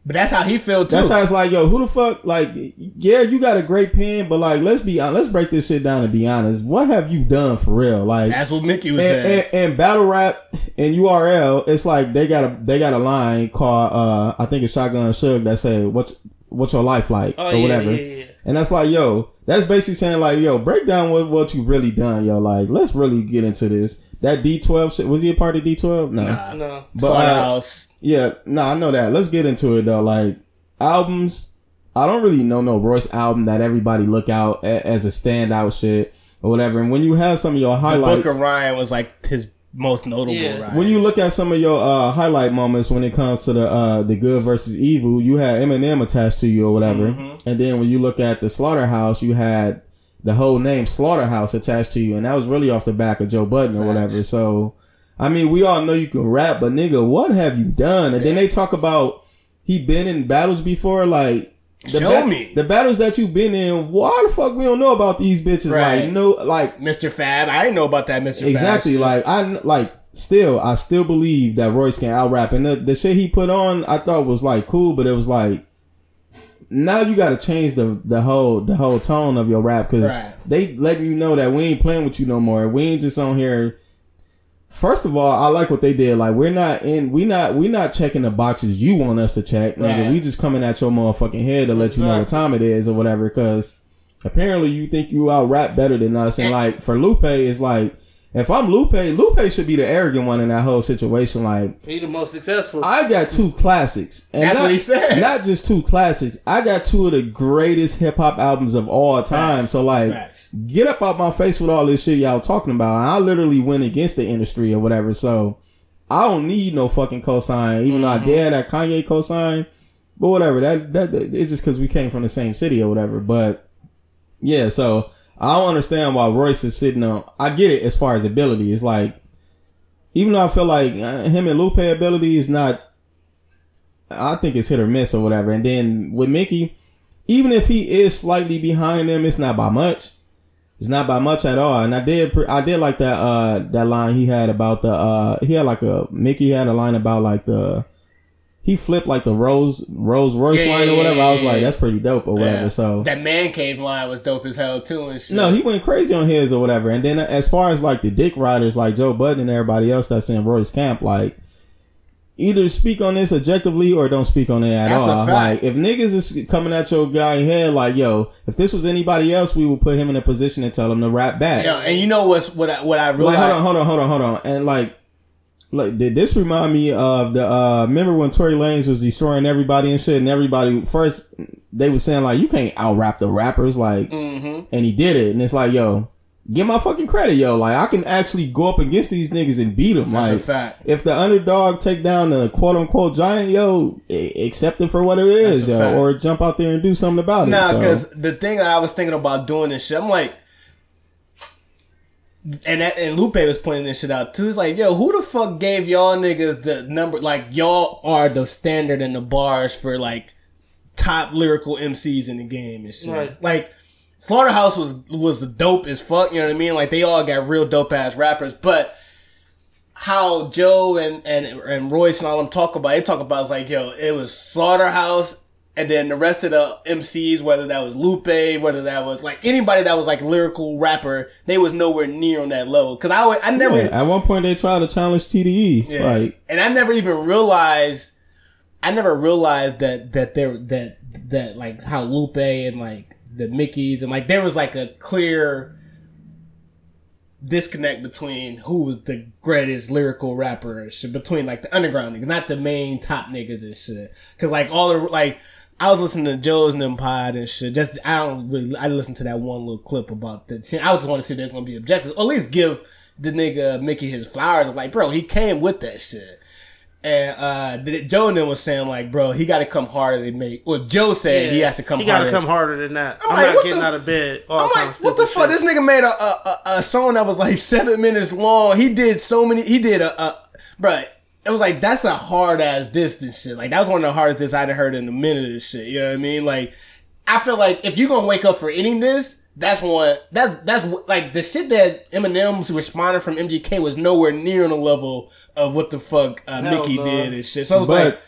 But that's how he felt too. that's how it's like, yo, who the fuck? Like, yeah, you got a great pen, but like, let's be honest, let's break this shit down and be honest. What have you done for real? Like, That's what Mickey was and, saying. and, and battle rap and URL, it's like they got a they got a line called uh I think it's Shotgun Suge that said what's what's your life like Oh, or yeah, whatever. yeah, yeah. And that's like, yo, that's basically saying like, yo, break down what what you really done, yo. Like, let's really get into this. That D twelve shit was he a part of D twelve? No. No. But uh, Slaughterhouse. Yeah, no, I know that. Let's get into it though. Like albums, I don't really know no Royce album that everybody look out a- as a standout shit or whatever. And when you have some of your the highlights, Book of Ryan was like his most notable. Yeah. when you look at some of your uh, highlight moments when it comes to the uh, the good versus evil, you had Eminem attached to you or whatever, and then when you look at the Slaughterhouse, you had the whole name Slaughterhouse attached to you, and that was really off the back of Joe Budden or whatever. So, I mean, we all know you can rap, but nigga, what have you done? And then they talk about he been in battles before, like. The Show me. the battles that you've been in. Why the fuck we don't know about these bitches? Right. Like no, like Mr. Fab. I didn't know about that, Mr. Exactly. Fab. Like I like still I still believe that Royce can out rap and the, the shit he put on I thought was like cool, but it was like now you got to change the the whole the whole tone of your rap because Right. they letting you know that we ain't playing with you no more. We ain't just on here. First of all, I like what they did. Like we're not in, we not we not checking the boxes you want us to check, nigga. Right. We just coming at your motherfucking head to let you know what time it is or whatever. Because apparently you think you out rap better than us, and like for Lupe, it's like if I'm Lupe, Lupe should be the arrogant one in that whole situation. Like He the most successful. I got two classics, and That's not, what he said. Not just two classics. I got two of the greatest hip hop albums of all time. Facts. So like, Facts. get up out my face with all this shit y'all talking about. I literally went against the industry or whatever. So I don't need no fucking cosign, even though I mm-hmm. did that Kanye cosign. But whatever. That that, that- it's just because we came from the same city or whatever. But yeah, so I don't understand why Royce is sitting on. I get it as far as ability. It's like even though I feel like uh, him and Lupe ability is not. I think it's hit or miss or whatever. And then with Mickey, even if he is slightly behind them, it's not by much. It's not by much at all. And I did, I did like that, uh, that line he had about the, uh, he had like a, Mickey had a line about like the, he flipped like the Rose, Rose Royce Yeah, line or whatever. yeah, I was like, that's pretty dope or whatever. Yeah. So that man cave line was dope as hell too and shit. no, he went crazy on his or whatever. And then as far as like the dick riders like Joe Budden and everybody else that's in Roy's camp, like either speak on this objectively or don't speak on it at That's all. Like if niggas is coming at your guy head, like yo, if this was anybody else, we would put him in a position and tell him to rap back. Yeah, and you know what's what I what I Like hold on, hold on, hold on, hold on, and like. Like did this remind me of the uh remember when Tory Lanez was destroying everybody and shit and everybody first they was saying like you can't out rap the rappers like Mm-hmm. and he did it and it's like yo give my fucking credit yo like I can actually go up against these niggas and beat them That's like if the underdog take down the quote unquote giant yo accept it for what it is That's yo or jump out there and do something about it Nah, so. because the thing that I was thinking about doing this shit, I'm like, and that, and Lupe was pointing this shit out too. It's like, yo, who the fuck gave y'all niggas the number? Like, y'all are the standard and the bars for like top lyrical MCs in the game and shit. Right. Like, Slaughterhouse was was dope as fuck. You know what I mean? Like, they all got real dope ass rappers, but. How Joe and, and and Royce and all them talk about it, talk about is like, yo, it was Slaughterhouse and then the rest of the MCs, whether that was Lupe, whether that was like anybody that was like lyrical rapper, they was nowhere near on that level. Cause I, always- I never, Yeah, at one point they tried to challenge TDE Yeah. like and I never even realized, I never realized that that there that that like how Lupe and like the Mickeys and like there was like a clear disconnect between who was the greatest lyrical rapper and shit between like the underground niggas, not the main top niggas and shit. Cause like all the like I was listening to Joe's and them pod and shit. Just I don't really. I listened to that one little clip about that. I just want to see there's gonna be objectives, or at least give the nigga Mickey his flowers. I'm like, bro, he came with that shit. And uh Joe and them was saying like, bro, he got to come harder than make. Well, Joe said he has to come. He gotta harder. come harder than that. I'm I'm, like, not getting the- out of bed. All I'm like, what the fuck? shit. This nigga made a, a a a song that was like seven minutes long. He did so many. He did a, a bruh. It was like that's a hard ass distance shit. Like that was one of the hardest discs I'd heard in a minute of this shit. You know what I mean? Like I feel like if you're gonna wake up for any of this, that's one that that's like the shit that Eminem's responded from MGK was nowhere near on the level of what the fuck uh, Mickey no. did and shit. So it's But- like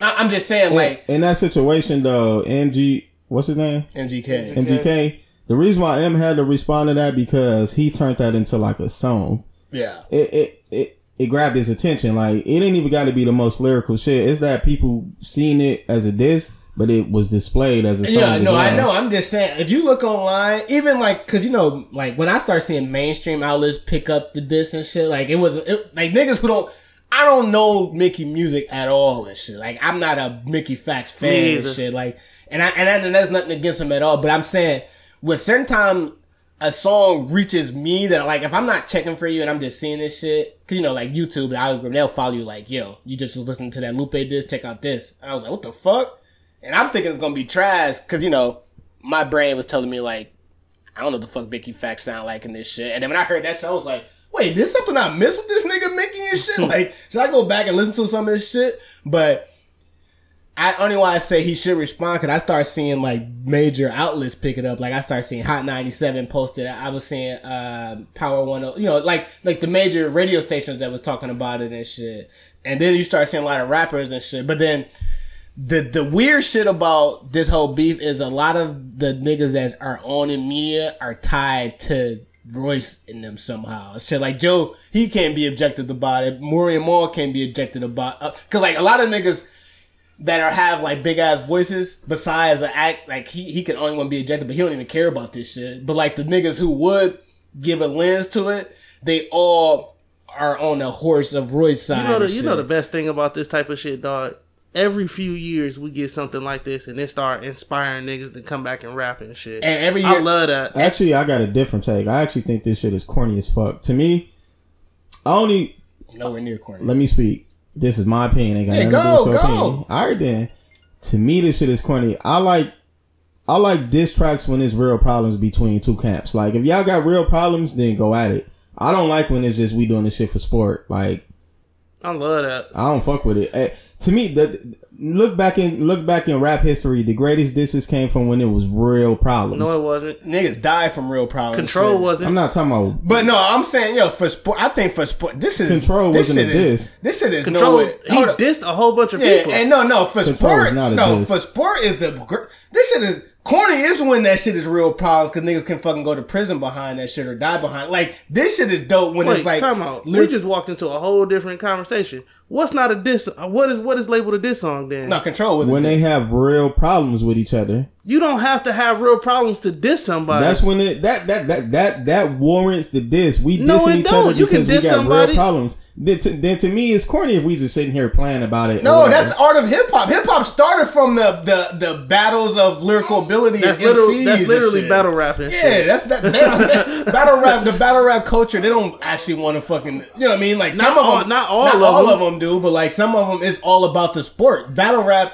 I, I'm just saying like in that situation though, MG, what's his name? MGK. MGK. The reason why M had to respond to that because he turned that into like a song. Yeah. It it it, it grabbed his attention. Like it ain't even got to be the most lyrical shit. It's that people seen it as a diss, but it was displayed as a song. Yeah, as no, I know. I'm just saying, if you look online, even like, cause you know, like when I start seeing mainstream outlets pick up the diss and shit, like it was it, like niggas who don't, I don't know Mickey music at all and shit. Like I'm not a Mickey Facts fan and shit. Like, and I and, I, and that's nothing against him at all. But I'm saying, with certain time a song reaches me that like if I'm not checking for you and I'm just seeing this shit, cause you know like YouTube the algorithm they'll follow you like yo you just was listening to that Lupe this check out this. And I was like what the fuck? And I'm thinking it's gonna be trash cause you know my brain was telling me like I don't know what the fuck Mickey Factz sound like in this shit. And then when I heard that shit I was like wait this something I missed with this nigga Mickey and shit? Like should I go back and listen to some of this shit? But I only why I say he should respond because I start seeing like major outlets pick it up. Like I start seeing Hot ninety seven posted. I was seeing uh, Power One, you know, like like the major radio stations that was talking about it and shit. And then you start seeing a lot of rappers and shit. But then the the weird shit about this whole beef is a lot of the niggas that are on in media are tied to Royce in them somehow. Shit like Joe, he can't be objective about it. Rory and Mal can't be objective about uh, cause like a lot of niggas that are have like big ass voices besides the act like he he can only want to be ejected but he don't even care about this shit but like the niggas who would give a lens to it they all are on the horse of Roy's side You know, the, you know the best thing about this type of shit, dog. Every few years we get something like this, and it start inspiring niggas to come back and rap and shit. And every year, I year- love that. Actually, I got a different take. I actually think this shit is corny as fuck. To me, I only nowhere near corny. let me speak. This is my opinion. Ain't got Yeah, nothing to do with go, your go. opinion. All right, then. To me, this shit is corny. I like, I like diss tracks when there's real problems between two camps. Like, if y'all got real problems, then go at it. I don't like when it's just we doing this shit for sport. Like, I love that. I don't fuck with it. Eh, To me, the look back in look back in rap history, the greatest disses came from when it was real problems. No, it wasn't. niggas die from real problems Control shit. wasn't. I'm not talking about. but no I'm saying yo for sport I think for sport this is Control this wasn't shit a is, this shit is Control. no he up. dissed a whole bunch of Yeah, people. and no, no, for Control sport, not a no, diss. for sport is the this shit is corny is when that shit is real problems because niggas can fucking go to prison behind that shit or die behind. Like this shit is dope when Wait, it's like time out. lit- we just walked into a whole different conversation. What's not a diss? uh, What is what is labeled a diss song? Then no control when they have real problems with each other. you don't have to have real problems to diss somebody. That's when it that that that that that warrants the diss. We No, dissing each don't. other You because we got somebody- real problems. Then to, then to me, it's corny if we just sitting here playing about it. No, that's the art of hip hop. Hip hop started from the, the the battles of lyrical ability. that's and literally MCs that's literally shit. battle rapping. Yeah, shit. that's that, that- battle rap. The battle rap culture. They don't actually want to fucking. You know what I mean? Like some Not of all- them, not all not of all them. of them do, but like some of them is all about the sport. Battle rap.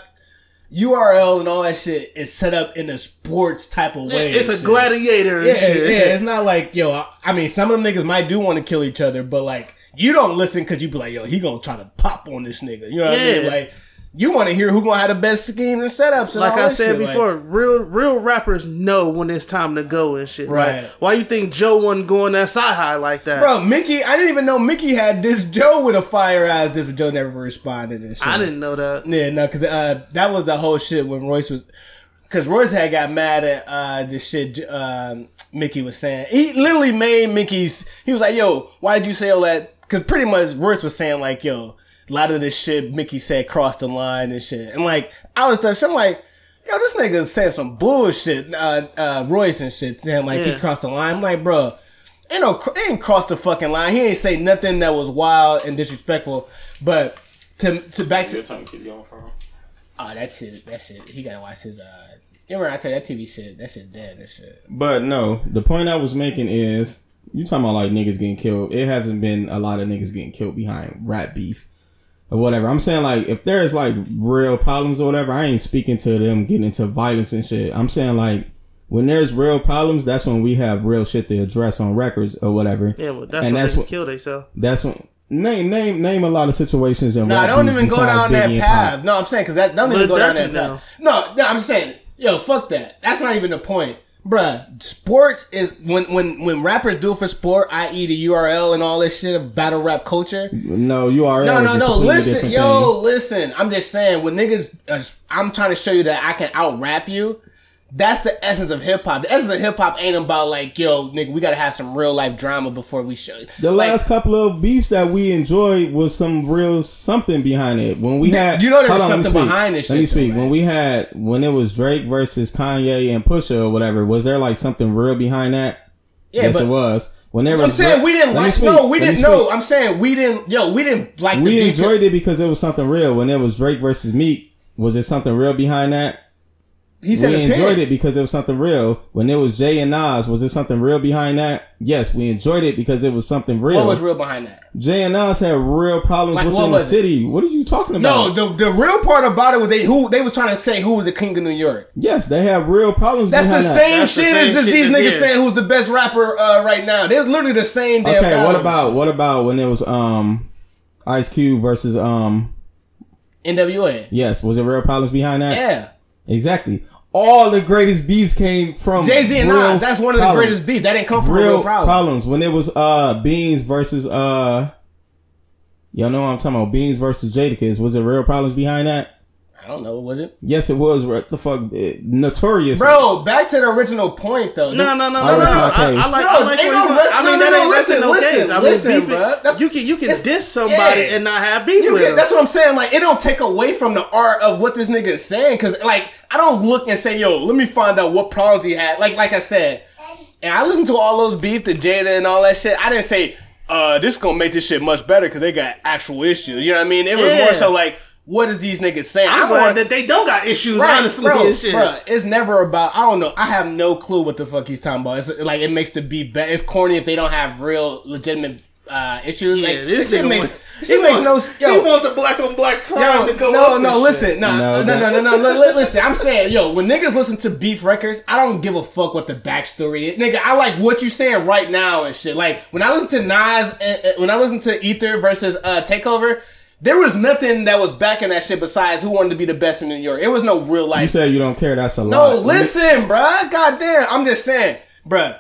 URL and all that shit is set up in a sports type of way. it's a shit. gladiator. And Yeah, shit. yeah. It's not like yo. I- mean, some of them niggas might do want to kill each other, but like you don't listen because you be like, yo, he gonna try to pop on this nigga. You know what I mean? Like you want to hear who gonna have the best scheme and setups. And like all I that said shit. Like, before, real real rappers know when it's time to go and shit. Right. Like, why you think Joe wasn't going that side high like that? bro, Mickey. I didn't even know Mickey had this Joe with a fire ass. This, but Joe never responded and shit. I didn't know that. Yeah, no, because uh, that was the whole shit when Royce was, because Royce had got mad at uh, the shit um, Mickey was saying. He literally made Mickey's. He was like, "Yo, why did you say all that?" Because pretty much Royce was saying like, "Yo, a lot of this shit Mickey said crossed the line and shit." And like, I was touched. I'm like. Yo, this nigga said some bullshit, uh, uh, Royce and shit, saying like he crossed the line. I'm like, bro, ain't no, ain't crossed the fucking line. He ain't say nothing that was wild and disrespectful. But to to back to, Oh, that shit. That shit. He gotta watch his. uh You remember I tell you that TV shit? That shit dead. That shit. But no, the point I was making is you talking about like niggas getting killed. It hasn't been a lot of niggas getting killed behind rap beef or whatever. I'm saying like if there's like real problems or whatever, I ain't speaking to them getting into violence and shit. I'm saying like when there's real problems, that's when we have real shit to address on records or whatever. Yeah, but that's and what that's niggas what kill themselves. that's when name name name a lot of situations in No, rap don't even go down that Biggie and path. No, I'm saying because that don't even Lil go down that now. path. No, no, I'm saying, yo, fuck that. That's not even the point, bruh. Sports is when when when rappers do it for sport, i.e. the URL and all this shit of battle rap culture. No, you are No, no, no. Listen, yo, thing. listen. I'm just saying when niggas, uh, I'm trying to show you that I can out rap you. That's the essence of hip hop. The essence of hip hop ain't about like, yo, nigga, we gotta have some real life drama before we show. The like, last couple of beefs that we enjoyed was some real something behind it. When we had, you know there was on, something behind this Let me though, speak. When we had, when it was Drake versus Kanye and Pusha or whatever, was there like something real behind that? Yeah, yes, but- it was. When there I'm saying we didn't like. No, we didn't. No, speak. I'm saying we didn't. Yo, we didn't like. we enjoyed it because it was something real. When it was Drake versus Meek, was it something real behind that? He said we enjoyed it because it was something real. When it was Jay and Nas, was it something real behind that? Yes, we enjoyed it because it was something real. What was real behind that? Jay and Nas had real problems Like, within the was it? city. What are you talking about? No, about? the the real part about it was they who they was trying to say who was the king of New York. yes, they have real problems That's the behind that. same the shit same as shit these niggas here. saying who's the best rapper uh, right now. They're literally the same damn. Okay, what about what about when it was um Ice Cube versus um NWA? yes, was it real problems behind that? Yeah, Exactly. All the greatest beefs came from Jay Z and Nas. That's one of the problems. greatest beef. That didn't come from real, real problem. problems. When it was uh Beans versus uh y'all know what I'm talking about Beans versus Jadakiss. Was it real problems behind that? I don't know. Was it? Yes, it was. What the fuck? Notorious. Bro, back to the original point though. No, no, no, no, I no. rest my I, I case. like, No, I like ain't no you I mean, no, that no, ain't listen, listen, no listen, case. I mean, listen, beefing- bruh. That's- you can you can diss somebody yeah. and not have beef You with get, them. that's what I'm saying. Like, it don't take away from the art of what this nigga is saying. Cause, like, I don't look and say, yo, let me find out what problems he had. Like, like I said, and I listened to all those beef to Jada and all that shit. I didn't say, uh, this is gonna make this shit much better because they got actual issues. You know what I mean? It was Yeah. more so like, what is these niggas saying? I'm I glad want- that they don't got issues, Right, honestly, bro, and shit. bro, it's never about. I don't know. I have no clue what the fuck he's talking about. It's like it makes the beef better. It's corny if they don't have real legitimate uh, issues. Yeah, like, this shit makes. want- This shit he makes want- no. He Yo, want the black on black crime Yo, to go no, up no, and listen, shit. no, No, no, no, no, no, li- li- listen. I'm saying, yo, when niggas listen to beef records, I don't give a fuck what the backstory is, nigga. I like what you saying right now and shit. Like when I listen to Nas, and, and when I listen to Ether versus uh, Takeover, there was nothing that was backing that shit besides who wanted to be the best in New York. It was no real life. You said you don't care. That's a No, lot. listen, bruh. Goddamn. I'm just saying, bruh.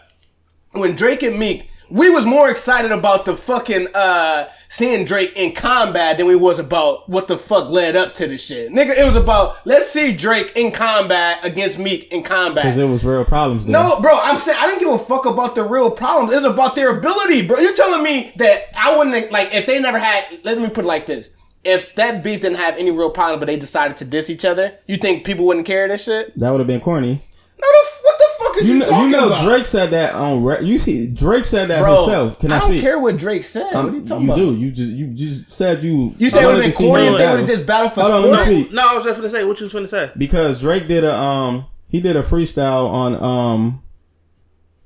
When Drake and Meek, we was more excited about the fucking uh seeing Drake in combat than we was about what the fuck led up to the shit. Nigga, it was about let's see Drake in combat against Meek in combat. Because it was real problems. There. No, bro, I'm saying I didn't give a fuck about the real problems. It's about their ability, bro. You're telling me that I wouldn't like if they never had. Let me put it like this: if that beef didn't have any real problem, but they decided to diss each other, you think people wouldn't care this shit? that would have been corny. No, the, f- what the fuck is You you, know, talking you know about? Drake said that on. Re- you see, Drake said that Bro, himself. Can I, speak? I don't speak? care what Drake said. Um, what are you talking you about? do. You just you just said you. You said it wanted would have been corny if they would battle. have just battled for Hold on, let me sport. speak. No, I was just gonna say what you was gonna say. because Drake did a um he did a freestyle on um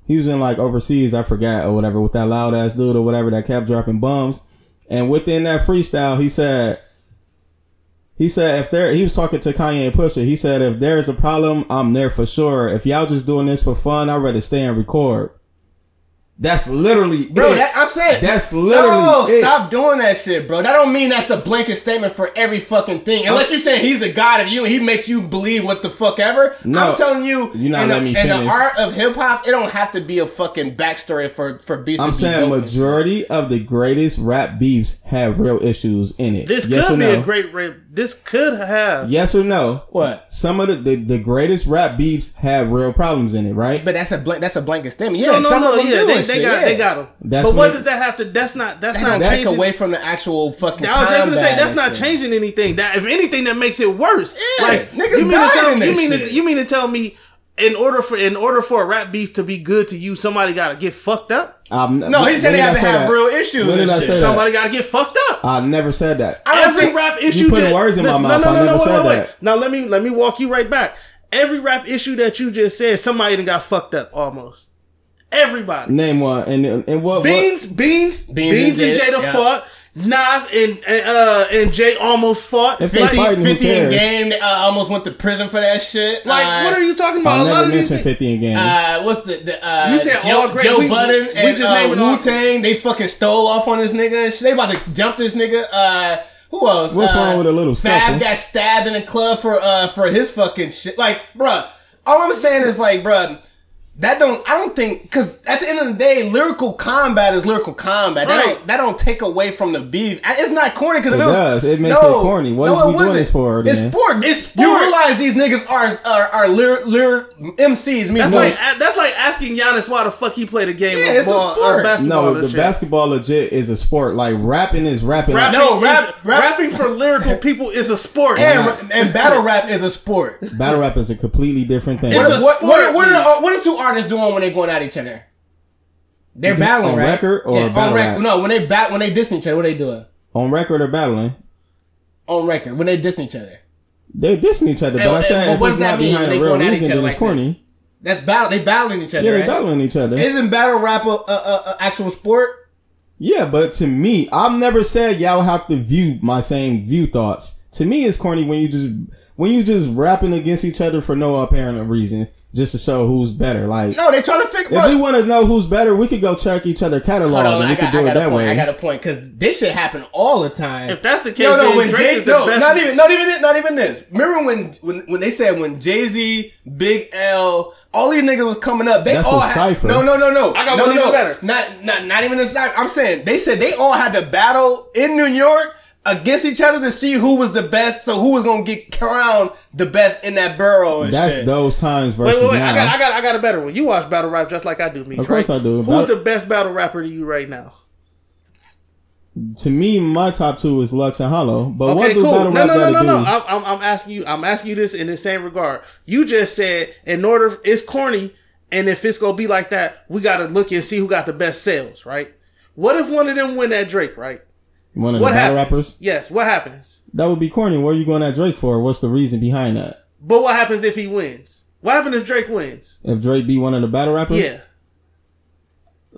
he was in like overseas I forgot or whatever with that loud ass dude or whatever that kept dropping bombs and within that freestyle he said he said if there he was talking to Kanye and Pusha he said if there's a problem I'm there for sure if y'all just doing this for fun I'd rather stay and record that's literally Bro, it. that, I'm saying That's literally No, it. stop doing that shit, bro. That don't mean that's the blanket statement for every fucking thing. Unless you saying he's a god of you and he makes you believe what the fuck ever. No, I'm telling you, you're not in, letting the, me in the art of hip hop, it don't have to be a fucking backstory for for beats. I'm to be saying dope majority of the greatest rap beefs have real issues in it This yes could or be no a great rape. This could have. yes or no What? some of the, the the greatest rap beefs have real problems in it, right? But that's a blank. That's a blanket statement. Yeah, No, no, some no. of them Yeah, do they, they got yeah. they got them. That's but what- what does that have to? That's not. That's That not don't take changing. away from the actual fucking. I was just gonna say that's not shit. changing anything. That if anything, that makes it worse. Yeah, like niggas you mean to tell in you mean shit. to, you mean to tell me in order for in order for a rap beef to be good to you, somebody got to get fucked up. I'm, No, he said when they have to have that? real issues When did I shit. say that? Somebody got to get fucked up. I never said that. Every think- rap issue. putting that- words in my listen, mouth. I never said that. Now let me let me walk you right back. Every rap issue that you just said, somebody done got fucked up almost. Everybody. Name one. And and what? Beans, Beans, Beans, Beans and and Jada Jada, yeah. fought. Nas and and, uh, and Jay almost fought. If they Like, 50, fighting, 50 in cares? game. Uh, almost went to prison for that shit. like Uh, what are you talking What? about? I A lot never of these fifty in game. Uh, what's the, the uh, You said Joe, all great- Joe we- Budden we and just uh, naming Wu Tang? They fucking stole off on this nigga. and shit. They about to jump this nigga. Uh, who else? What's uh, wrong with a little Fab scuffle? got stabbed in the club for uh for his fucking shit. Like, bruh, all I'm saying is like, bruh. That don't I don't think because at the end of the day, lyrical combat is lyrical combat. That don't that don't take away from the beef. It's not corny because It does. It makes it corny. What is it we doing wasn't. this for, It's sport. It's sport. You realize these niggas are are are lyr, lyr, MCs. Means That's more- like that's like asking Giannis why the fuck he played a game Yeah, of it's a sport. uh, basketball. no, the shit. basketball legit is a sport. Like rapping is rapping. Rapping, No, is- rap- rap- rapping for lyrical people is a sport. and, and battle rap is a sport. Battle rap is a completely different thing. It's What, a what, what, sport, what, man. are, what are two artists doing when they're going at each other? They're battling, on right? record or on battle rec- rap? No, when they bat when they dissing each other, what are they doing? On record or battling, On record, when they dissing each other. they're dissing each other. But And- I said if it's not behind a real reason, then it's like corny. That's battle. They battling each other. Yeah, they right? battling each other. Isn't battle rap a, a, a, a actual sport? Yeah, but to me, I've never said y'all have to view my same view thoughts. To me, it's corny when you just when you just rapping against each other for no apparent reason, just to show who's better. Like, No, they trying to figure. if we want to know who's better, we could go check each other catalog on, and we I got, could do I it got a that point. way. I got a point because this shit happen all the time. If that's the case, no, no, then when Drake Jay, is the no, best. not even, not even, not even this. Remember when, when, when they said when Jay Z, Big L, all these niggas was coming up, they That's all a had, cipher. No, no, no, no. I got no, one no, even better. Not, not, not even a cipher. I'm saying they said they all had to battle in New York against each other to see who was the best. So who was gonna get crowned the best in that borough and That's shit. those times Wait, versus wait, wait! now. I got, I got, I got a better one. You watch battle rap just like I do, me. Of course right? I do. Who's Battle- the best battle rapper to you right now? to me, my top two is Lux and Hollow. But what Okay, do cool. battle No, rap no, no, gotta no, do? no. I'm, I'm, I'm asking you. I'm asking you this in the same regard. You just said in order it's corny, and if it's gonna be like that, we got to look and see who got the best sales, right? What if one of them win that Drake, right? One of What the battle rappers. Yes. What happens? That would be corny. What are you going at Drake for? What's the reason behind that? But what happens if he wins? What happens if Drake wins? If Drake be one of the battle rappers, Yeah.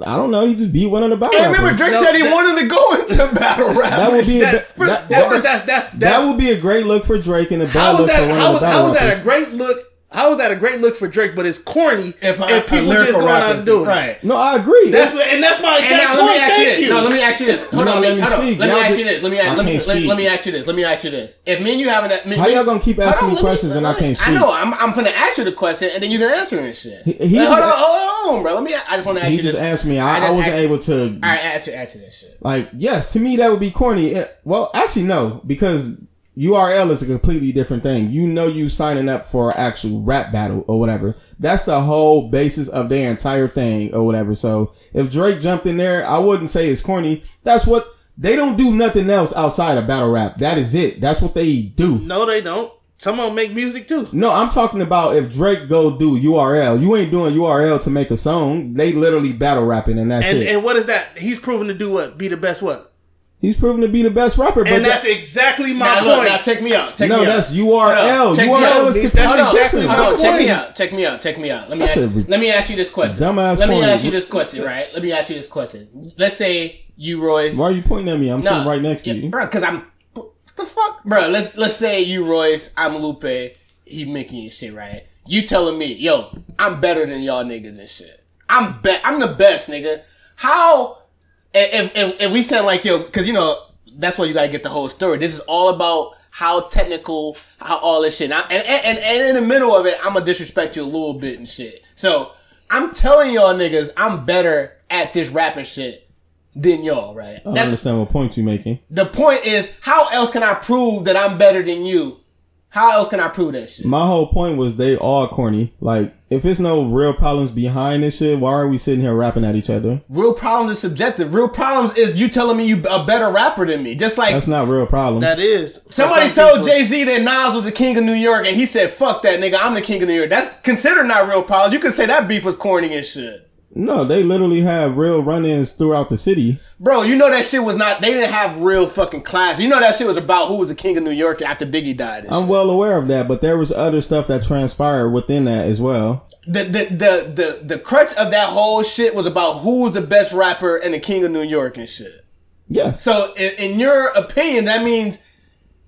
I don't know. He just beat one of the battle rappers. And remember, rappers. Drake No, said he that- wanted to go into battle rap. That would be a, That, ba- that, that- that, that's that's that that. would be a great look for Drake and a How bad was look for one How of was the how battle was that a great look? How was that a great look for Drake? But it's corny if, if, a- a people just lyrical going out and doing it. right. No, I agree. That's what, and that's my And exact now let point. me ask you this. you. No, let me ask you this. Hold You're on, let me, letting me hold on. speak. Let me ask you this. Let me I ask, let me, can't let, speak. let me ask you this. Let me ask you this. If me and you having that, me, How me- y'all gonna keep asking on, me let me- questions and I can't speak? I know. I'm, I'm finna ask you the question and then you can answer this shit. He- he's Like, hold on, hold on, bro. Let me. I just want to ask he you just asked me. I I, I, wasn't able to. All right, answer, answer this shit. Like, yes, to me that would be corny. Well, actually, no, because URL is a completely different thing. You know, you signing up for an actual rap battle or whatever. That's the whole basis of their entire thing or whatever. So if Drake jumped in there, I wouldn't say it's corny. That's what they don't do. Nothing else outside of battle rap. That is it. That's what they do. No, they don't. Some of them make music too. No, I'm talking about if Drake go do URL. You ain't doing URL to make a song. They literally battle rapping and that's And it. and what is that? He's proven to do what? Be the best what? He's proven to be the best rapper. But And that- that's exactly my Now, look, point. now check me out. Check no, me out. that's Hold URL. on, check me URL out. is That's completely exactly different. my Hold on, check me out. Check me out. Check me out. Let me That's ask, a re- let me ask you this question. dumbass let me point. ask you this question, right? Let me ask you this question. Let's say you, Royce. Why are you pointing at me? I'm sitting right next to you. bro. Because I'm what the fuck, bro. Let's let's say you, Royce. I'm Lupe. He Mickey and shit, right? You telling me, yo, I'm better than y'all niggas and shit. I'm be- I'm the best, nigga. How? If if, if we sound like yo, because you know that's why you gotta get the whole story. This is all about how technical, how all this shit. And, I, and, and and in the middle of it, I'm gonna disrespect you a little bit and shit. So I'm telling y'all niggas, I'm better at this rapping shit than y'all, right? I That's understand what point you're making. the point is, how else can I prove that I'm better than you How else can I prove that shit? My whole point was they all corny. Like, if it's no real problems behind this shit, why are we sitting here rapping at each other? Real problems is subjective. Real problems is you telling me you a better rapper than me. Just like That's not real problems. That is. Somebody some told Jay Z that Nas was the king of New York, and he said, "Fuck that nigga, I'm the king of New York." That's considered not real problems. You could say that beef was corny and shit. No, they literally have real run-ins throughout the city. Bro, you know that shit was not. They didn't have real fucking class. You know that shit was about who was the king of New York after Biggie died. I'm shit. well aware of that, but there was other stuff that transpired within that as well. the, the the the the crutch of that whole shit was about who was the best rapper and the king of New York and shit. Yes. So in, in your opinion, that means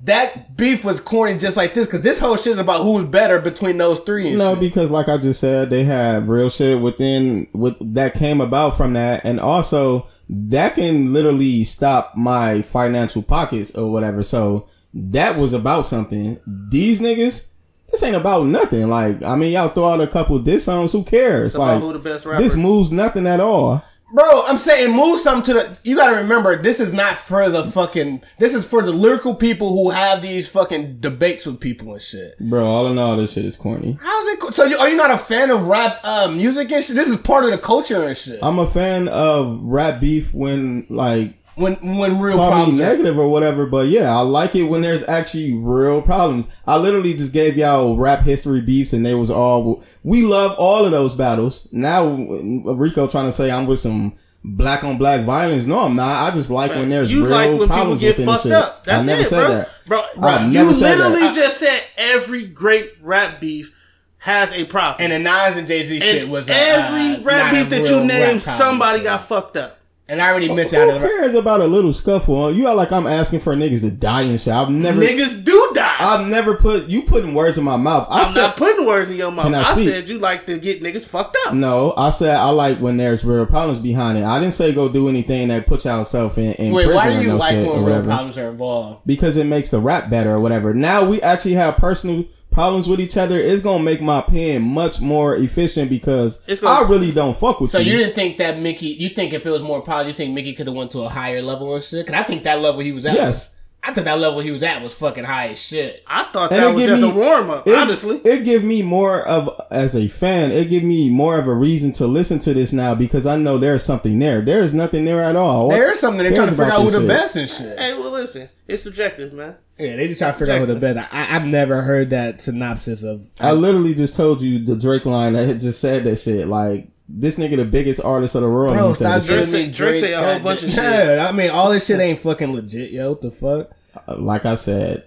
that beef was corny just like this because this whole shit is about who's better between those three. And No, shit. because like I just said, they have real shit within with that came about from that, and also that can literally stop my financial pockets or whatever. So that was about something. These niggas, this ain't about nothing. Like I mean, y'all throw out a couple diss songs. Who cares? about like who the best rapper. this moves nothing at all. Bro, I'm saying move something to the. You got to remember, this is not for the fucking. This is for the lyrical people who have these fucking debates with people and shit. Bro, all in all, this shit is corny. How's it? co- So you, are you not a fan of rap uh, music and shit? This is part of the culture and shit. I'm a fan of rap beef when like when when real call me problems. are- negative or whatever, but yeah, I like it when there's actually real problems. I literally just gave y'all rap history beefs, and they was all we love all of those battles. Now Rico trying to say I'm with some black on black violence. No, I'm not. I just like when there's you real like when people problems get within the fucked shit. up. That's I never it, said bro. that, Bro, bro I've you never said that. literally just said every great rap beef has a problem. And the Nas and Jay Z shit was every uh, rap beef that you rap named, somebody got fucked up. And I already mentioned Who out of the, cares about a little scuffle? You are like I'm asking for niggas to die and shit. I've never, Niggas do die. I've never put you putting words in my mouth. I I'm said not putting words in your mouth. Can I I, speak? said you like to get niggas fucked up. No, I said I like when there's real problems behind it. I didn't say go do anything that puts yourself in, in Wait, prison why or do you no like when real whatever. problems are involved? Because it makes the rap better or whatever. Now we actually have personal problems with each other. It's gonna make my pen much more efficient because It's gonna- I really don't fuck with So you. you didn't think that Mickey? You think if it was more problems, you think Mickey could have went to a higher level and shit? Because I think that level he was at. Yes. I thought that level he was at was fucking high as shit. I thought And that was just me- a warm up. it, Honestly, it give me more of as a fan. It give me more of a reason to listen to this now because I know there's something there. There is nothing there at all. There is something they're trying to figure out who the shit? best and shit. hey, well, listen, it's subjective, man. Yeah, they just try to figure out who the best. I, I've never heard that synopsis of. I literally just told you the Drake line that had just said that shit. Like this nigga, the biggest artist of the world. Bro, he said stop this Drake say- Drake say a whole God bunch of shit. Yeah, I mean, all this shit ain't fucking legit, yo. What the fuck? shit. Like I said,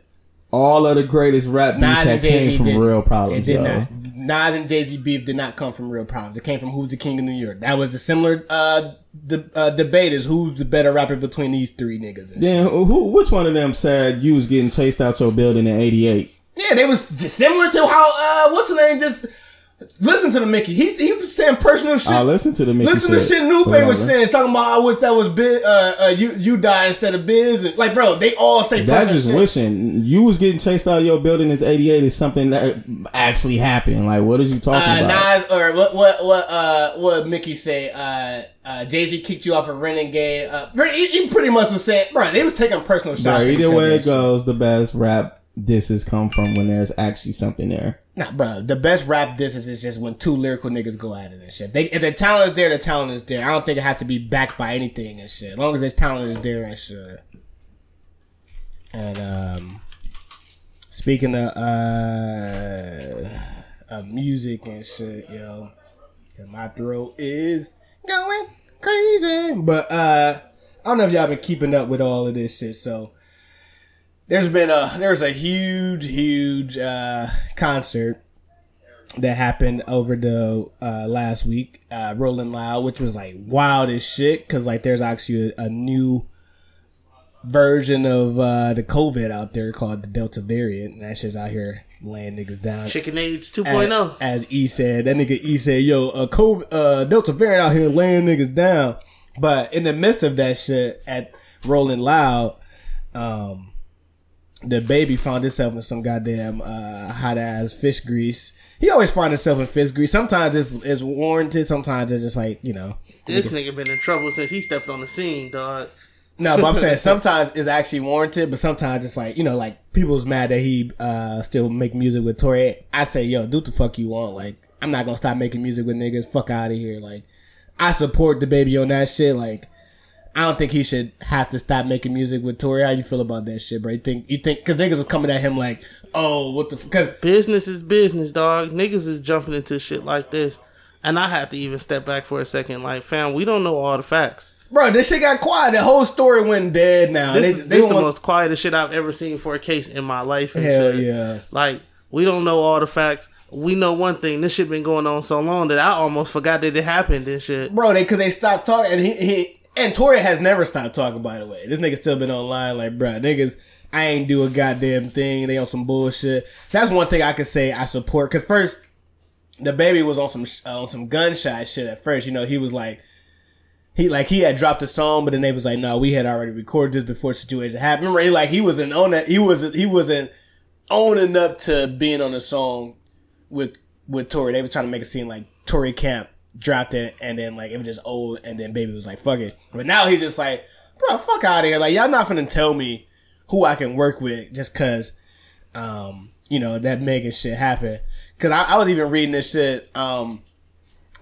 all of the greatest rap beats Nas had and Jay came from did real problems. It did yo. not. Nas and Jay Z beef did not come from real problems. It came from who's the king of New York. That was a similar uh, de- uh, debate is who's the better rapper between these three niggas. And shit. Then who? Which one of them said you was getting chased out your building in '88? Yeah, they was just similar to how uh, what's the name just. Listen to the Mickey. He he was saying personal shit. I listen to the Mickey Listen to shit. shit Lupe Whatever. was saying, talking about I wish that was Biz, uh, uh, you you die instead of Biz. And, like, bro, they all say That's just shit. wishing you was getting chased out of your building in '88 is something that actually happened. Like, what is you talking Uh, about? Nas or what what what uh what Mickey say? Uh, uh, Jay Z kicked you off a renegade. Uh, he, he pretty much was saying, bro, they was taking personal shots. Bro, either way it goes, the best rap disses come from when there's actually something there. Nah, bro, the best rap distance is just when two lyrical niggas go at it and shit. They, if the talent is there, the talent is there. I don't think it has to be backed by anything and shit. As long as this talent is there and shit. And um, speaking of uh, of music and shit, yo, my throat is going crazy. But uh, I don't know if y'all been keeping up with all of this shit. So there's been a there's a huge huge uh, concert that happened over the uh, last week, uh, Rolling Loud, which was like wild as shit because like there's actually a, a new version of uh, the COVID out there called the Delta variant. And that shit's out here laying niggas down. Chicken AIDS As, 2.0. as E said, that nigga E said, "Yo, a COVID, uh, Delta variant out here laying niggas down." But in the midst of that shit, at Rolling Loud, um, the baby found himself in some goddamn uh, hot ass fish grease. He always find himself in fish grease. Sometimes it's, it's warranted. Sometimes it's just like you know. This nigga been in trouble since he stepped on the scene, dog. No, but I'm saying sometimes it's actually warranted, but sometimes it's like you know, like people's mad that he uh still make music with Tory. I say, yo, do what the fuck you want. Like, I'm not gonna stop making music with niggas. Fuck out of here. Like, I support the baby on that shit. Like, I don't think he should have to stop making music with Tory. How you feel about that shit, bro? You think you think because niggas was coming at him like, oh, what the because business is business, dog. Niggas is jumping into shit like this, and I have to even step back for a second. Like, fam, we don't know all the facts. bro, this shit got quiet. The whole story went dead. Now This, they, this the want- most quietest shit I've ever seen for a case in my life. and Hell shit. yeah. Like, we don't know all the facts. We know one thing. This shit been going on so long that I almost forgot that it happened and shit. bro. They because they stopped talking, and he, he and Tory has never stopped talking. By the way, this nigga still been online. Like, bro, niggas, I ain't do a goddamn thing. They on some bullshit. That's one thing I could say I support. Cause first, the baby was on some uh, on some gunshot shit at first. You know, he was like. He like he had dropped a song, but then they was like, "No, we had already recorded this before situation happened." Remember, he, like he wasn't on that. He wasn't. He wasn't owning up to being on the song with with Tory. They was trying to make it seem like Tory Camp dropped it, and then like it was just old, and then Baby was like, "Fuck it." But now he's just like, "Bro, fuck out of here!" Like y'all not finna tell me who I can work with just cause, um, you know that Megan shit happened. Cause I, I was even reading this shit. Um,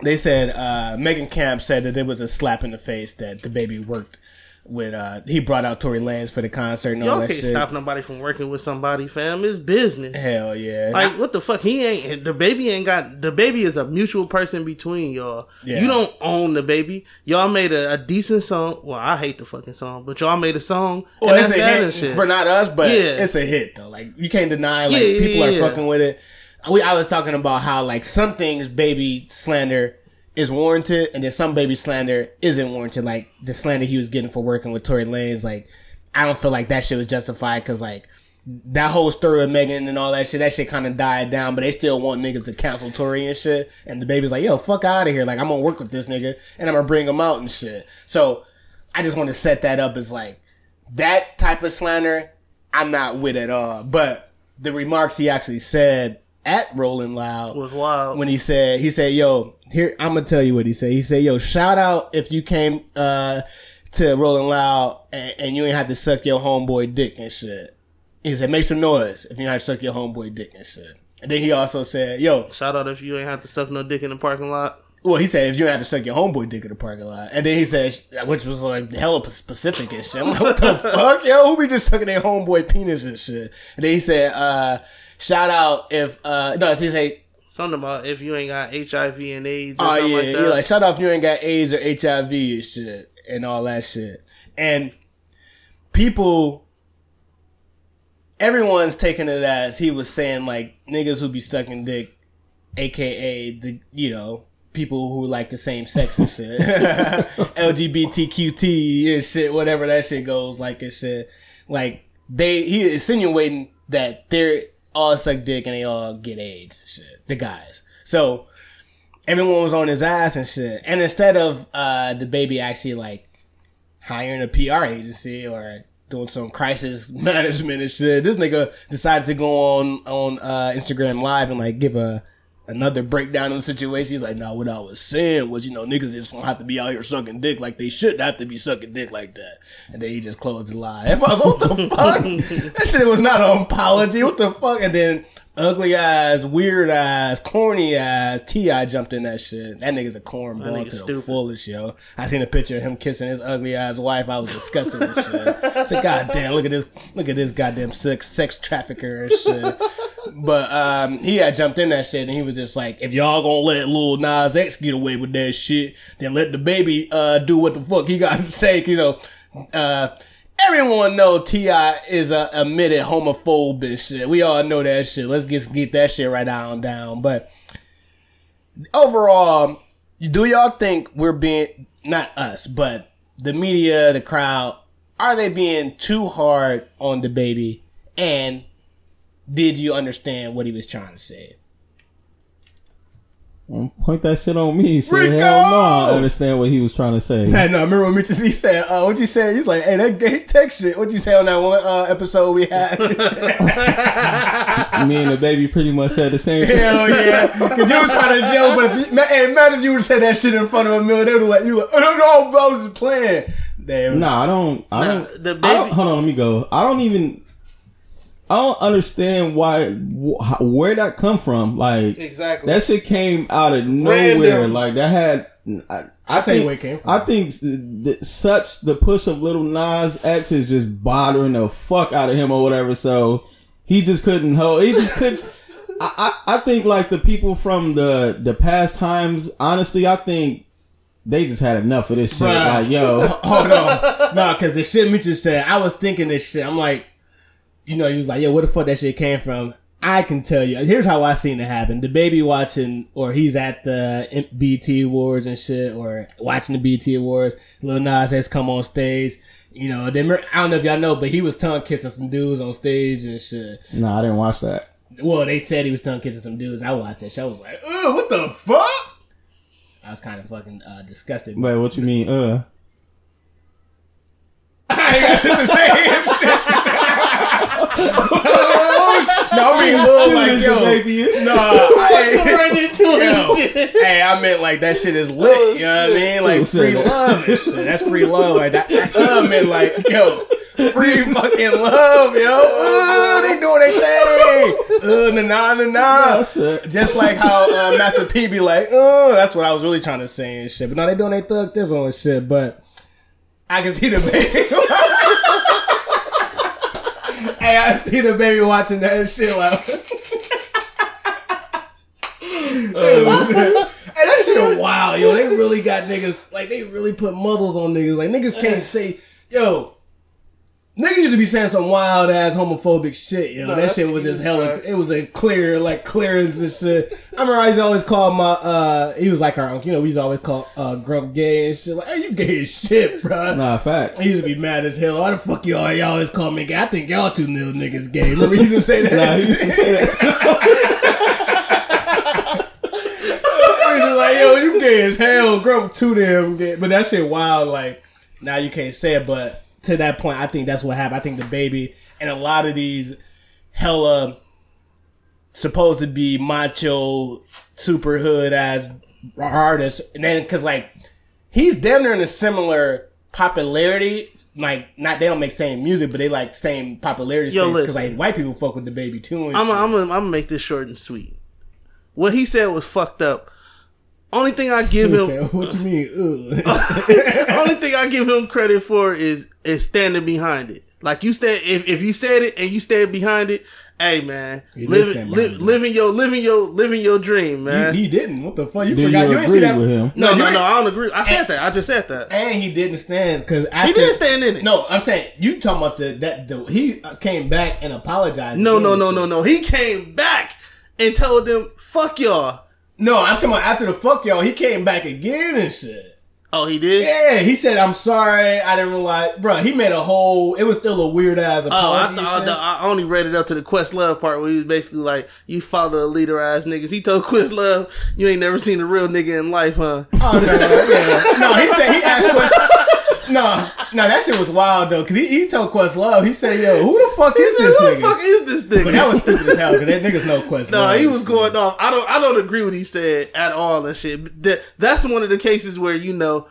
they said uh, Megan Camp said that it was a slap in the face that the baby worked with. Uh, he brought out Tory Lanez for the concert and Y'all that can't shit. stop nobody from working with somebody, fam. It's business. Hell yeah! Like what the fuck? He ain't the baby ain't got the baby is a mutual person between y'all. Yeah. You don't own the baby. Y'all made a, a decent song. Well, I hate the fucking song, but y'all made a song. Well, and it's that's a that hit shit. for not us, but Yeah. it's a hit though. Like you can't deny, like Yeah, yeah, people are yeah. fucking with it. We I was talking about how like some things baby slander is warranted, and then some baby slander isn't warranted. Like the slander he was getting for working with Tory Lanez, like I don't feel like that shit was justified because like that whole story of Megan and all that shit, that shit kind of died down, but they still want niggas to cancel Tory and shit. And the baby's like, yo, fuck out of here. Like, I'm gonna work with this nigga and I'm gonna bring him out and shit. So I just want to set that up as like that type of slander, I'm not with at all. But the remarks he actually said at Rolling Loud was wild. when he said he said, "Yo, here I'm gonna tell you what he said." He said, "Yo, shout out if you came uh, to Rolling Loud and, and you ain't had to suck your homeboy dick and shit." He said, "Make some noise if you had to suck your homeboy dick and shit." And then he also said, "Yo, Shout out if you ain't have to suck no dick in the parking lot. well, he said if you had to suck your homeboy dick in the parking lot, and then he said, which was like hella specific and shit. I'm like, what the fuck, yo? Who be just sucking their homeboy penis and shit? And then he said, uh, shout out if uh, no, he said, Something about if you ain't got HIV and AIDS or oh yeah, like like shout out if you ain't got AIDS or HIV and shit and all that shit. And people, everyone's taking it as he was saying like niggas who be sucking dick, aka the you know people who like the same sex and shit, LGBTQT and shit, whatever that shit goes like and shit. Like they he insinuating that they're all suck dick and they all get AIDS and shit. The guys. So everyone was on his ass and shit. And instead of uh the baby actually like hiring a PR agency or doing some crisis management and shit, this nigga decided to go on on uh Instagram live and like give a another breakdown of the situation. He's like, nah, what I was saying was, you know, niggas just don't have to be out here sucking dick like they shouldn't have to be sucking dick like that. And then he just closed the line. I was, what the fuck? that shit was not an apology. What the fuck? And then ugly eyes, weird eyes, corny eyes, T.I. jumped in that shit. That nigga's a cornball to the stupid. fullest, yo. I seen a picture of him kissing his ugly ass wife. I was disgusted with shit. I said, God damn, look at this, look at this goddamn sex, sex trafficker and shit. But um, he had jumped in that shit and he was just like, if y'all gonna let Lil Nas X get away with that shit, then let the baby uh, do what the fuck he got to say. You know, uh, everyone know T.I. is a admitted homophobe shit. We all know that shit. Let's get get that shit right on down. But overall, do y'all think we're being not us, but the media, the crowd, are they being too hard on the baby? And did you understand what he was trying to say? Don't Point that shit on me. Shit, Rico! hell no. I understand what he was trying to say. I know. I remember when Mitch he said, uh, "What you say?" He's like, "Hey, that gay text shit." What you say on that one uh, episode we had? Me and the baby pretty much said the same thing. Hell yeah! Because you was trying to joke, but if you, ma- hey, imagine if you would have said that shit in front of a million, they would have like you like, "Oh no, no, bro, I was just playing." Damn. Nah, I don't. I Nah, don't. the I baby- don't. Hold on, let me go. I don't even. I don't understand why wh- how- where that come from. Like Exactly. that shit came out of nowhere. Random. Like that had. I, I tell you think- where it came from. I think that such the push of Lil Nas X is just bothering the fuck out of him or whatever. So he just couldn't hold. He just couldn't. I, I, I think like the people from the the past times. Honestly, I think they just had enough of this shit. Bruh. Like yo. Hold on. no, because the shit Mitchell said, I was thinking this shit. I'm like, you know, he was like, yo, where the fuck that shit came from? I can tell you. Here's how I seen it happen. The baby watching, or he's at the BET Awards and shit, or watching the BET Awards. Lil Nas X come on stage. You know, then I don't know if y'all know, but he was tongue kissing some dudes on stage and shit. No, I didn't watch that. Well, they said he was tongue kissing some dudes. I watched that show. I was like, ugh, what the fuck? I was kind of fucking uh, disgusted. Wait, what you mean? Uh, I ain't got shit to say. no, I mean, Lil, like, is yo, the baby is. no, I, right into yo, it. hey, I meant like that shit is lit. Oh, you know what I mean? Like Who said free that? love shit. That's free love. Like that. That's uh, meant like yo, free fucking love, yo. Uh, they doing their thing. Uh, na na na na. Just like how uh, Master P be like, oh, that's what I was really trying to say and shit. But no, they doing they thug this on shit. But I can see the baby. hey, I see the baby watching that shit. Like, Oh, shit. Hey, that shit wild, yo. They really got niggas like they really put muzzles on niggas. Like niggas can't say, yo. Niggas used to be saying some wild ass homophobic shit, yo. No, that shit was easy, just hella. right. It was a clear, like clearance and shit. I remember I used to always call my. uh He was like our uncle, you know. We used to always call uh Grump gay and shit. Like, hey, you gay as shit, bro. Nah, facts. He used to be mad as hell. Why the fuck y'all y'all always call me gay? I think y'all two little niggas gay. Remember he used to say that? Nah, he used to say that. He's just like, yo, you gay as hell. Grump too damn gay. But that shit wild. Like, now you can't say it. But to that point, I think that's what happened. I think the baby and a lot of these hella supposed to be macho, super hood as artists. And then, cause like, he's damn near in a similar popularity. Like, not they don't make same music, but they like same popularity Yo, space. Cause like white people fuck with the baby too. And I'm gonna I'm gonna I'm gonna make this short and sweet. What he said was fucked up. Only thing I give him, said, what you mean? Ugh. only thing I give him credit for is is standing behind it. Like you stand, if, if you said it and you stand behind it, hey man, living stand li- living your living your living your dream, man. he, he didn't. What the fuck? You Did forgot? you You, ain't see agree that with him? no, you no, no, I don't agree. I said that. I just said that. And he didn't stand because He didn't stand in it. No, I'm saying you talking about the that the he uh, came back and apologized. No, again no, no, no, no. He came back and told them, "Fuck y'all." No, I'm talking about after the fuck y'all. He came back again and shit. Oh, he did. Yeah, he said, "I'm sorry, I didn't realize." Bro, he made a whole. It was still a weird ass Oh, I, apology. thought. I only read it up to the Questlove part where he was basically like, "You follow the leader ass niggas." He told Questlove, "You ain't never seen a real nigga in life, huh?" Oh no, yeah. no, he said he asked. What, no, no, that shit was wild though, because he, he told Questlove. He said, "Yo, who the fuck is this nigga? Who the fuck is this nigga? but that was stupid as hell because that niggas know Quest no, Love. he was going off. I don't. I don't agree with what he said at all and shit. That- that's one of the cases where you know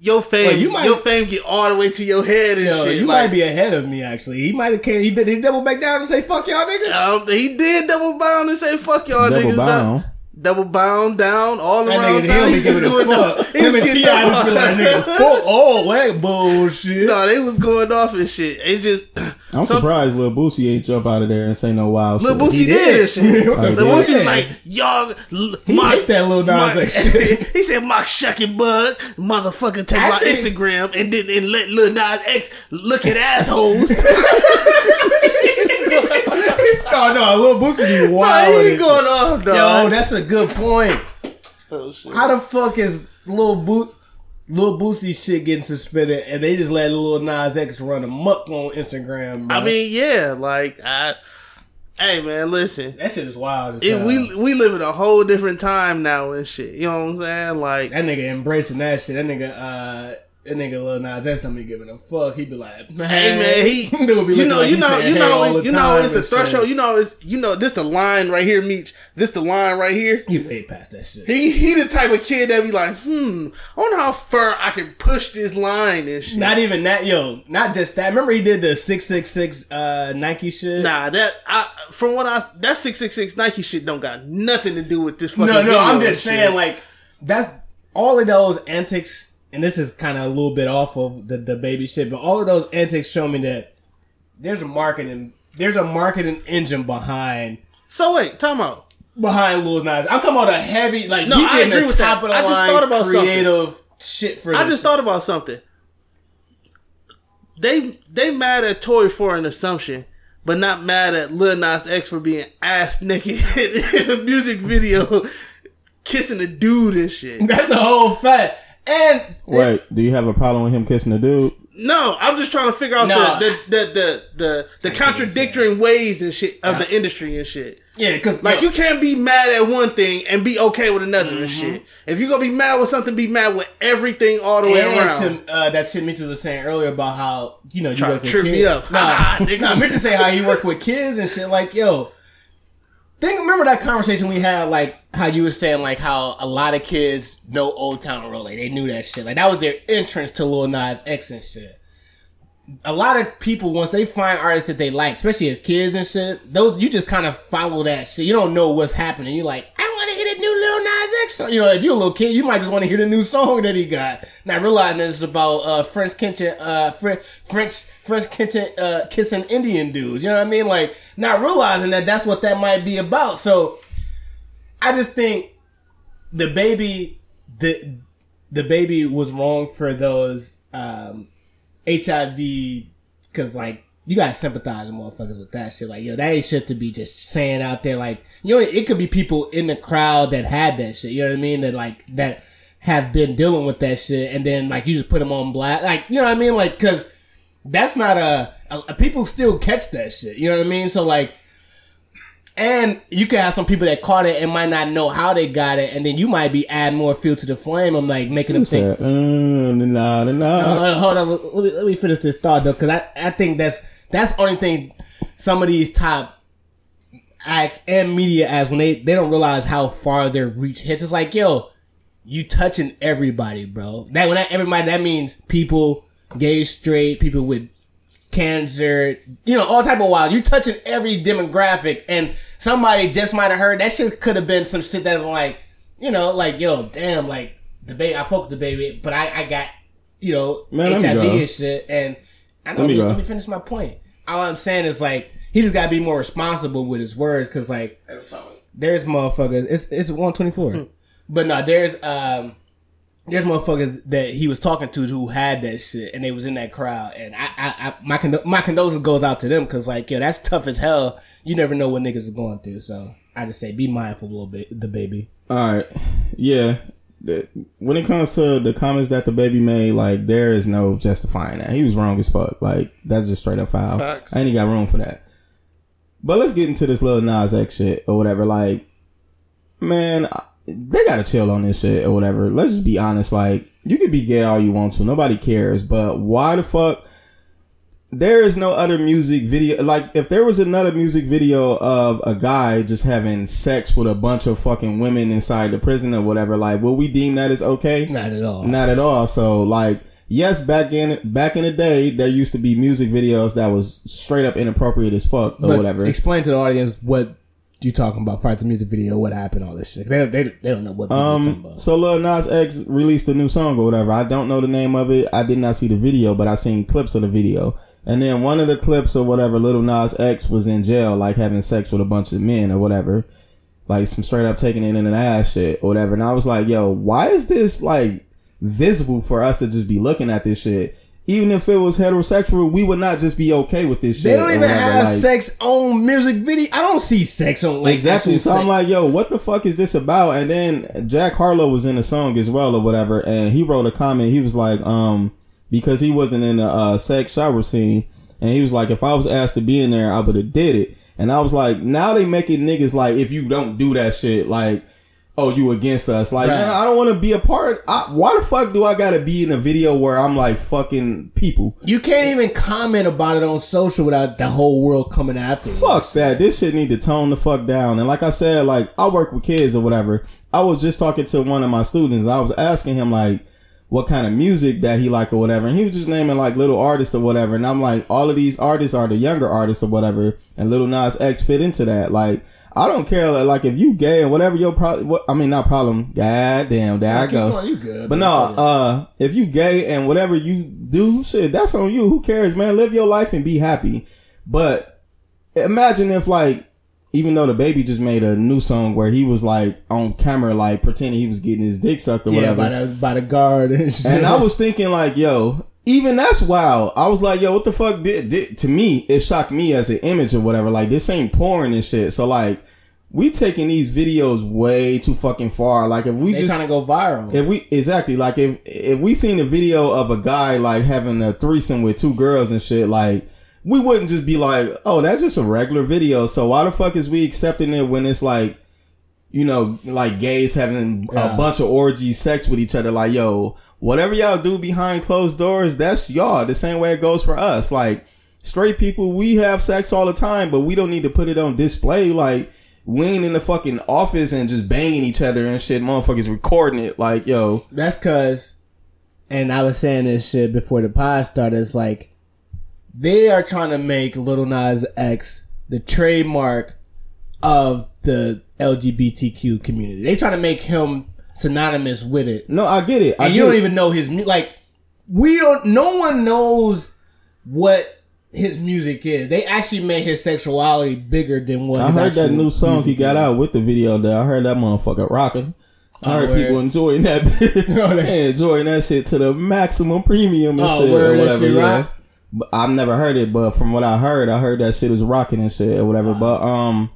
your fame, Well, you might- your fame get all the way to your head and Yo, shit. you like, might be ahead of me actually. He might have came. He did. He double back down and say, "Fuck y'all niggas." Um, he did double bound and say "fuck y'all Double niggas." bound. Down. Double bound down all That around. nigga, he town. don't be He giving a was going fuck. off. Him and T.I. getting just be like, "Nigga, fuck all that bullshit." No, they was going off and shit. It just I'm some- surprised Lil Boosie ain't jump out of there and say no wild Lil shit. Boosie He did. did. this shit. What the Lil fuck? Boosie was like, "Y'all, He hate that Lil Nas X shit. he said, "Mock shucking bug, motherfucker, take Actually- my Instagram and then and let Lil Nas X look at assholes." no, no, Lil Boosie be wild. Why with he going off, Yo, dog? that's a good point. Oh, shit. How the fuck is Lil Boot? Lil Boosie shit getting suspended, and they just let Lil Nas X run amok on Instagram. Bro. I mean, yeah, like I. Hey man, listen. that shit is wild. As It, we we live in a whole different time now and shit. You know what I'm saying? Like that nigga embracing that shit. That nigga, uh, that nigga Lil Nas X don't be giving a fuck. He be like, man, Hey man, he, Dude be you know, like you know, you know, you know, it's a and shit. threshold. You know, it's you know, this the line right here, Meech. This the line right here. You way past that shit. He he the type of kid that be like, hmm, I wonder how far I can push this line and shit. Not even that, yo. Not just that. Remember he did the six six six uh Nike shit. Nah, that I from what I that six six six Nike shit don't got nothing to do with this fucking. no, no. I'm just shit. saying, like that's all of those antics, and this is kind of a little bit off of the the baby shit, but all of those antics show me that there's a marketing there's a marketing engine behind So wait, time out. behind Lil Nas. I'm talking about a heavy like No, he I agree with top that. of the I just thought about something. creative shit for. I just shit. thought about something. They they mad at Toy for an assumption, but not mad at Lil Nas X for being ass naked in a music video, kissing a dude and shit. that's a whole fact. And Wait, do you have a problem with him kissing a dude? No, I'm just trying to figure out No. the, the, the the the the contradictory ways and shit of the industry and shit. yeah, because Like you can't be mad at one thing and be okay with another and Mm-hmm. shit. If you're gonna be mad with something, be mad with everything all the way around. to, uh, that shit Mitchell was saying earlier about how you know you Try to work with trip me kids. up. Nah, Nigga. nah, Mitchell say how you work with kids and shit. Like, yo, think remember that conversation we had? Like how you were saying like how a lot of kids know Old Town Road. Like they knew that shit. Like that was their entrance to Lil Nas X and shit. A lot of people once they find artists that they like, especially as kids and shit, those you just kind of follow that shit. You don't know what's happening. You're like, I want to new Lil Nas X song. You know, if you're a little kid, you might just want to hear the new song that he got. Not realizing that it's about uh, French kitchen, uh, French French kitchen uh, kissing Indian dudes. You know what I mean? Like not realizing that that's what that might be about. So I just think the baby the the baby was wrong for those um HIV because like you gotta sympathize with motherfuckers with that shit. Like yo, that ain't shit to be just saying out there. Like you know, it could be people in the crowd that had that shit. You know what I mean? That like that have been dealing with that shit, and then like you just put them on black. Like you know what I mean? Like because that's not a, a people still catch that shit. You know what I mean? So like. And you can have some people that caught it and might not know how they got it, and then you might be adding more fuel to the flame. I'm like making them think, uh, nah, nah, nah. uh, hold on, let me, let me finish this thought though, because I, I think that's that's the only thing some of these top acts and media as when they they don't realize how far their reach hits. It's like, yo, you touching everybody, bro. That when that everybody that means people, gay, straight, people with cancer, you know, all type of wild. You touching every demographic, and somebody just might have heard that shit. Could have been some shit that like, you know, like yo, damn, like the baby. I fucked the baby, but I I got you know Man, HIV and shit, and I know. Let Let me me, go. let me finish my point. All I'm saying is like he just gotta be more responsible with his words, cause like there's motherfuckers. It's it's 124, but no, there's um there's motherfuckers that he was talking to who had that shit and they was in that crowd and I, I, I my condo- my condolences goes out to them because like yo that's tough as hell you never know what niggas are going through so I just say be mindful a little bit DaBaby All right, yeah. The- When it comes to the comments that DaBaby made, like there is no justifying that. He was wrong as fuck. Like that's just straight up foul. Facts. I ain't got room for that. But let's get into this little Nas X shit or whatever. Like, man, they gotta chill on this shit or whatever. Let's just be honest. Like, you could be gay all you want to, nobody cares. But why the fuck? There is no other music video. Like, if there was another music video of a guy just having sex with a bunch of fucking women inside the prison or whatever, like, will we deem that as okay? not at all Not at all. So like, yes, back in back in the day, there used to be music videos that was straight up inappropriate as fuck or but whatever. explain to the audience what you talking about fight the music video what happened all this shit they, they, they don't know what Um, so Lil Nas X released a new song or whatever. I don't know the name of it. I did not see the video, but I seen clips of the video. And then one of the clips or whatever, Little Nas X was in jail, like having sex with a bunch of men or whatever, like some straight up taking it in an ass shit or whatever. And I was like, yo, why is this like visible for us to just be looking at this shit? Even if it was heterosexual, we would not just be okay with this shit. they don't even have like- sex on music video I don't see sex on like Exactly. So I'm like, yo, what the fuck is this about? And then Jack Harlow was in the song as well or whatever, and he wrote a comment. He was like, um, because he wasn't in the uh, sex shower scene, and he was like, if I was asked to be in there, I would have did it. And I was like, now they making niggas like, if you don't do that shit, like, oh, you against us. Like, Right. man, I don't want to be a part. I, why the fuck do I gotta be in a video where I'm like fucking people? You can't even comment about it on social without the whole world coming after you. Fuck that. This shit need to tone the fuck down. And like I said, like I work with kids or whatever. I was just talking to one of my students. I was asking him like what kind of music that he like or whatever. And he was just naming like little artists or whatever. And I'm like, all of these artists are the younger artists or whatever. And Little Nas X fit into that. Like, I don't care. Like, if you gay and whatever your problem, what, I mean, not problem. God damn, there I go. going, you good. But no, uh, if you gay and whatever you do, shit, that's on you. Who cares, man? Live your life and be happy. But imagine if like, even though DaBaby just made a new song where he was like on camera, like pretending he was getting his dick sucked or yeah, whatever. by the by the guard and shit. and I was thinking like, yo, even that's wild. I was like, yo, what the fuck did, did to me? It shocked me as an image or whatever. Like this ain't porn and shit. So like, we taking these videos way too fucking far. Like if we they just trying to go viral. if we exactly like if if we seen a video of a guy like having a threesome with two girls and shit, like we wouldn't just be like, oh, that's just a regular video. So why the fuck is we accepting it when it's like, you know, like gays having Yeah. a bunch of orgies, sex with each other? Like, yo, whatever y'all do behind closed doors, that's y'all. The same way it goes for us. Like straight people, we have sex all the time, but we don't need to put it on display. Like. We ain't in the fucking office and just banging each other and shit. Motherfuckers recording it like, yo, That's cause, and I was saying this shit before the pod started. It's like they are trying to make Little Nas X the trademark of the LGBTQ community. They trying to make him synonymous with it, No, I get it. I and you don't it. even know his like. We don't. No one knows what his music is. They actually made his sexuality bigger than what I his heard that new song he got is. out with the video there. I heard that motherfucker rocking. I Oh, heard word. people enjoying that, that enjoying that shit to the maximum premium and Oh, shit word, or that whatever. shit yeah. rock? I've never heard it, but from what I heard, I heard that shit is rocking and shit or whatever. But um,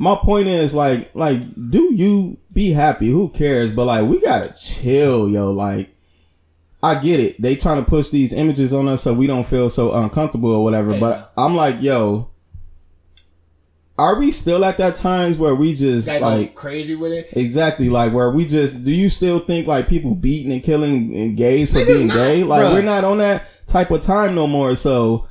my point is like, like, do you be happy? Who cares? But like, we gotta chill, yo. Like, I get it. They trying to push these images on us so we don't feel so uncomfortable or whatever. Yeah. But I'm like, yo, are we still at that times where we just go like crazy with it. exactly like where we just do you still think like people beating and killing and gays for being not, gay? Like bruh. we're not on that type of time no more. So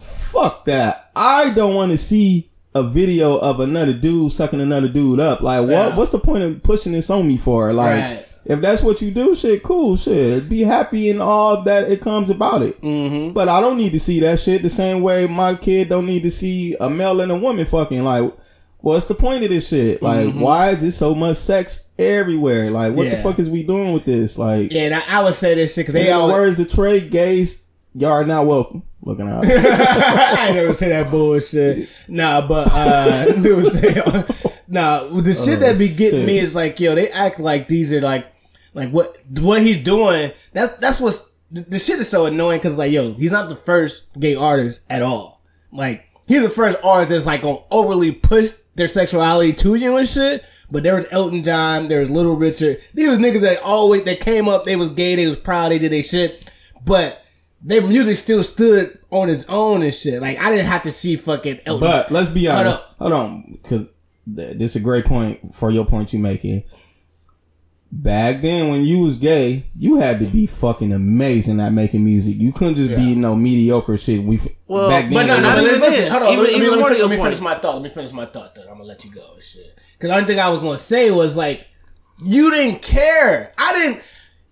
fuck that. I don't want to see a video of another dude sucking another dude up. Like what? Yeah. What's the point of pushing this on me for? Like. Right. If that's what you do, shit, cool, shit. Be happy and all that it comes about it. Mm-hmm. But I don't need to see that shit the same way my kid don't need to see a male and a woman fucking. Like, what's the point of this shit? Like, why is there so much sex everywhere? Like, what the Mm-hmm. Fuck is we doing with this? Like, Yeah, I, I would say this shit because they the always. words of Trey, gays, y'all are not welcome. Looking out. I never say that bullshit. Nah, but uh, dude, say, nah, the shit that be getting shit. me is like, yo, they act like these are like, like what what he's doing. That that's what's the, shit is so annoying because like, yo, he's not the first gay artist at all. Like, he's the first artist that's like gonna overly push their sexuality to you and shit. But there was Elton John, there was Little Richard. These was niggas that always they came up, they was gay, they was proud, they did their shit. But their music still stood on its own and shit. Like I didn't have to see fucking Elton. But let's be honest. Hold on, because th- this is a great point for your point you making. Back then, when you was gay, you had to be fucking amazing at making music. You couldn't just be Yeah. no mediocre shit. We Well, back then, but no, it no, not was- listen, listen, hold on. Even- let me, even let me, more to let me finish my thought. Let me finish my thought. Then I'm gonna let you go. Shit. Because the only thing I was gonna say was like, you didn't care. I didn't.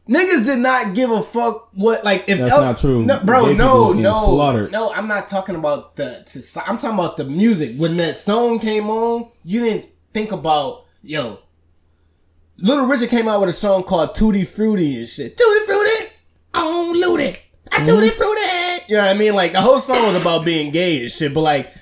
Niggas did not give a fuck what like if That's not true. No, bro, Gay no, no, slaughtered. no. I'm not talking about the. soci- I'm talking about the music. When that song came on, you didn't think about yo. Little Richard came out with a song called Tutti Frutti and shit. Tutti Frutti, on Looty, I mm-hmm. Tutti Frutti. You know what I mean? Like the whole song was about being gay and shit, but like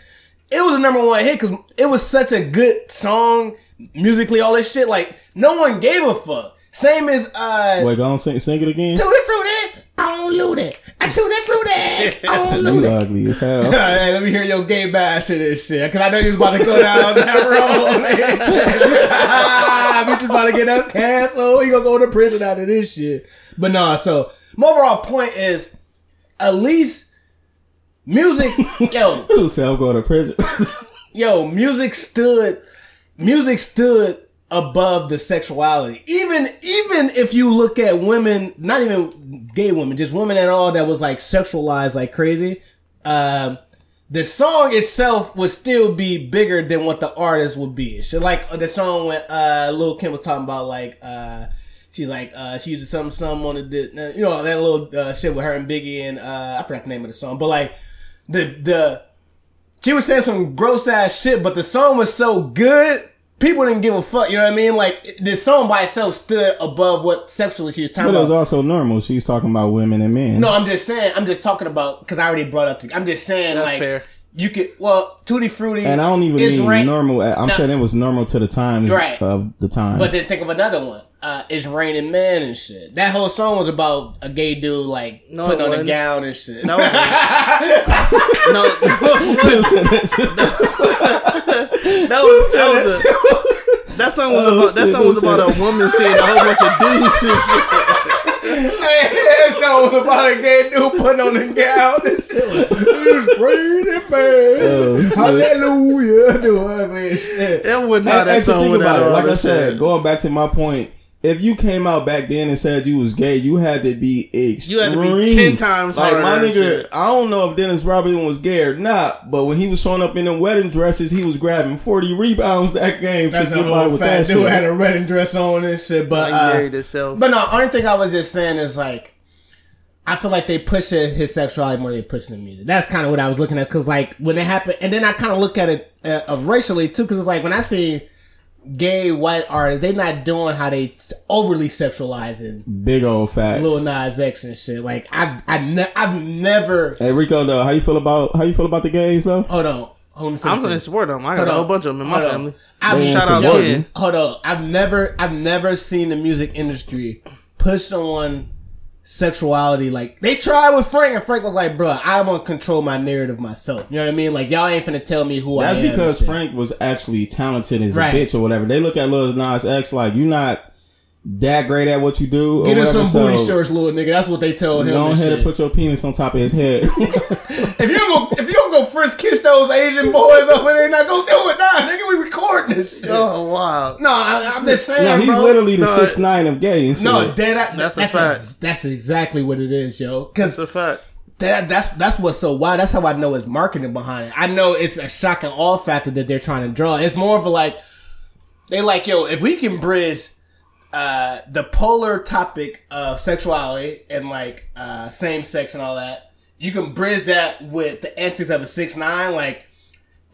it was a number one hit because it was such a good song musically, all this shit. Like no one gave a fuck. Same as uh, Wait, go on, sing, sing it again. Tutti Frutti, on Looty, I Tutti Frutti, on You Looty. ugly as hell. Hey, let me hear your gay bash of this shit. Cause I know you was about to go down that road. Bitch, you about to get us canceled. You gonna go to prison out of this shit. But nah, so my overall point is at least music, yo, Who said I'm going to prison? yo, music stood, music stood above the sexuality. Even even if you look at women, not even gay women, just women at all that was like sexualized like crazy. Um, the song itself would still be bigger than what the artist would be. So like the song when uh Lil Kim was talking about like uh she's like uh she used some some on the you know that little uh, shit with her and Biggie and uh I forgot the name of the song, but like the the she was saying some gross ass shit, but the song was so good. People didn't give a fuck, you know what I mean? Like this song by itself stood above what sexually she was talking But it was also normal. She's talking about women and men. No, I'm just saying. I'm just talking about because I already brought up. The, I'm just saying That's like fair. you could. Well, Tutti Frutti, and I don't even is mean rain- normal. I'm No. saying it was normal to the times Right. of the times. But then think of another one. Uh, it's raining men and shit. That whole song was about a gay dude like No, putting it on a wasn't. gown and shit. No, it wasn't. no, Listen, listen. That was that was a, that song was Oh, about that song was about a woman seeing a whole bunch of dudes and shit. hey, that song was about a gay dude putting on a gown and shit. It's raining Oh, Hallelujah. Do ugly shit. That was not so song without about it. all Like I said, going back to my point, if you came out back then and said you was gay, you had to be extreme. You had to be 10 times Like my nigga, shit. I don't know if Dennis Robinson was gay or not, but when he was showing up in them wedding dresses, he was grabbing forty rebounds that game That's to a get by whole with fat that dude shit. had a wedding dress on and shit. But He uh, married himself. But no, only thing I was just saying is like, I feel like they push his, his sexuality more than they push the music. That's kind of what I was looking at because like when it happened, and then I kind of look at it uh, uh, racially too because it's like when I see gay white artists, they not doing how they overly sexualizing Big old facts. Lil Nas X and shit. Like I've I ne- I've never. Hey Rico, though, how you feel about how you feel about the gays though? hold on. Hold on. I'm gonna support them. I got Hold a whole bunch of them in my family. I've, They ain't Shout out supporting. Ken. Hold on. I've never I've never seen the music industry push someone sexuality like they tried with Frank and Frank was like, bro, I want to control my narrative myself. You know what I mean? Like y'all ain't finna tell me who That's I am. That's because. Frank was actually talented as Right. a bitch or whatever. They look at Lil Nas X like you're not that great at what you do. Get whatever, some booty so shorts, little nigga. That's what they tell him. Go and and put your penis on top of his head. if you don't if you don't go first kiss those Asian boys over there, now go do it, nah, nigga. We recording this shit. Oh wow. No, I, I'm just saying, no, he's bro. literally the No, six nine of gay and shit. no, dead. That's That's a that's, fact. ex- that's exactly what it is, yo. Because It's a fact. that that's that's what's so wild. That's how I know it's marketing behind it. I know it's a shock and awe factor that they're trying to draw. It's more of a like they like, yo, if we can bridge uh the polar topic of sexuality and like uh same sex and all that, you can bridge that with the antics of a six nine, like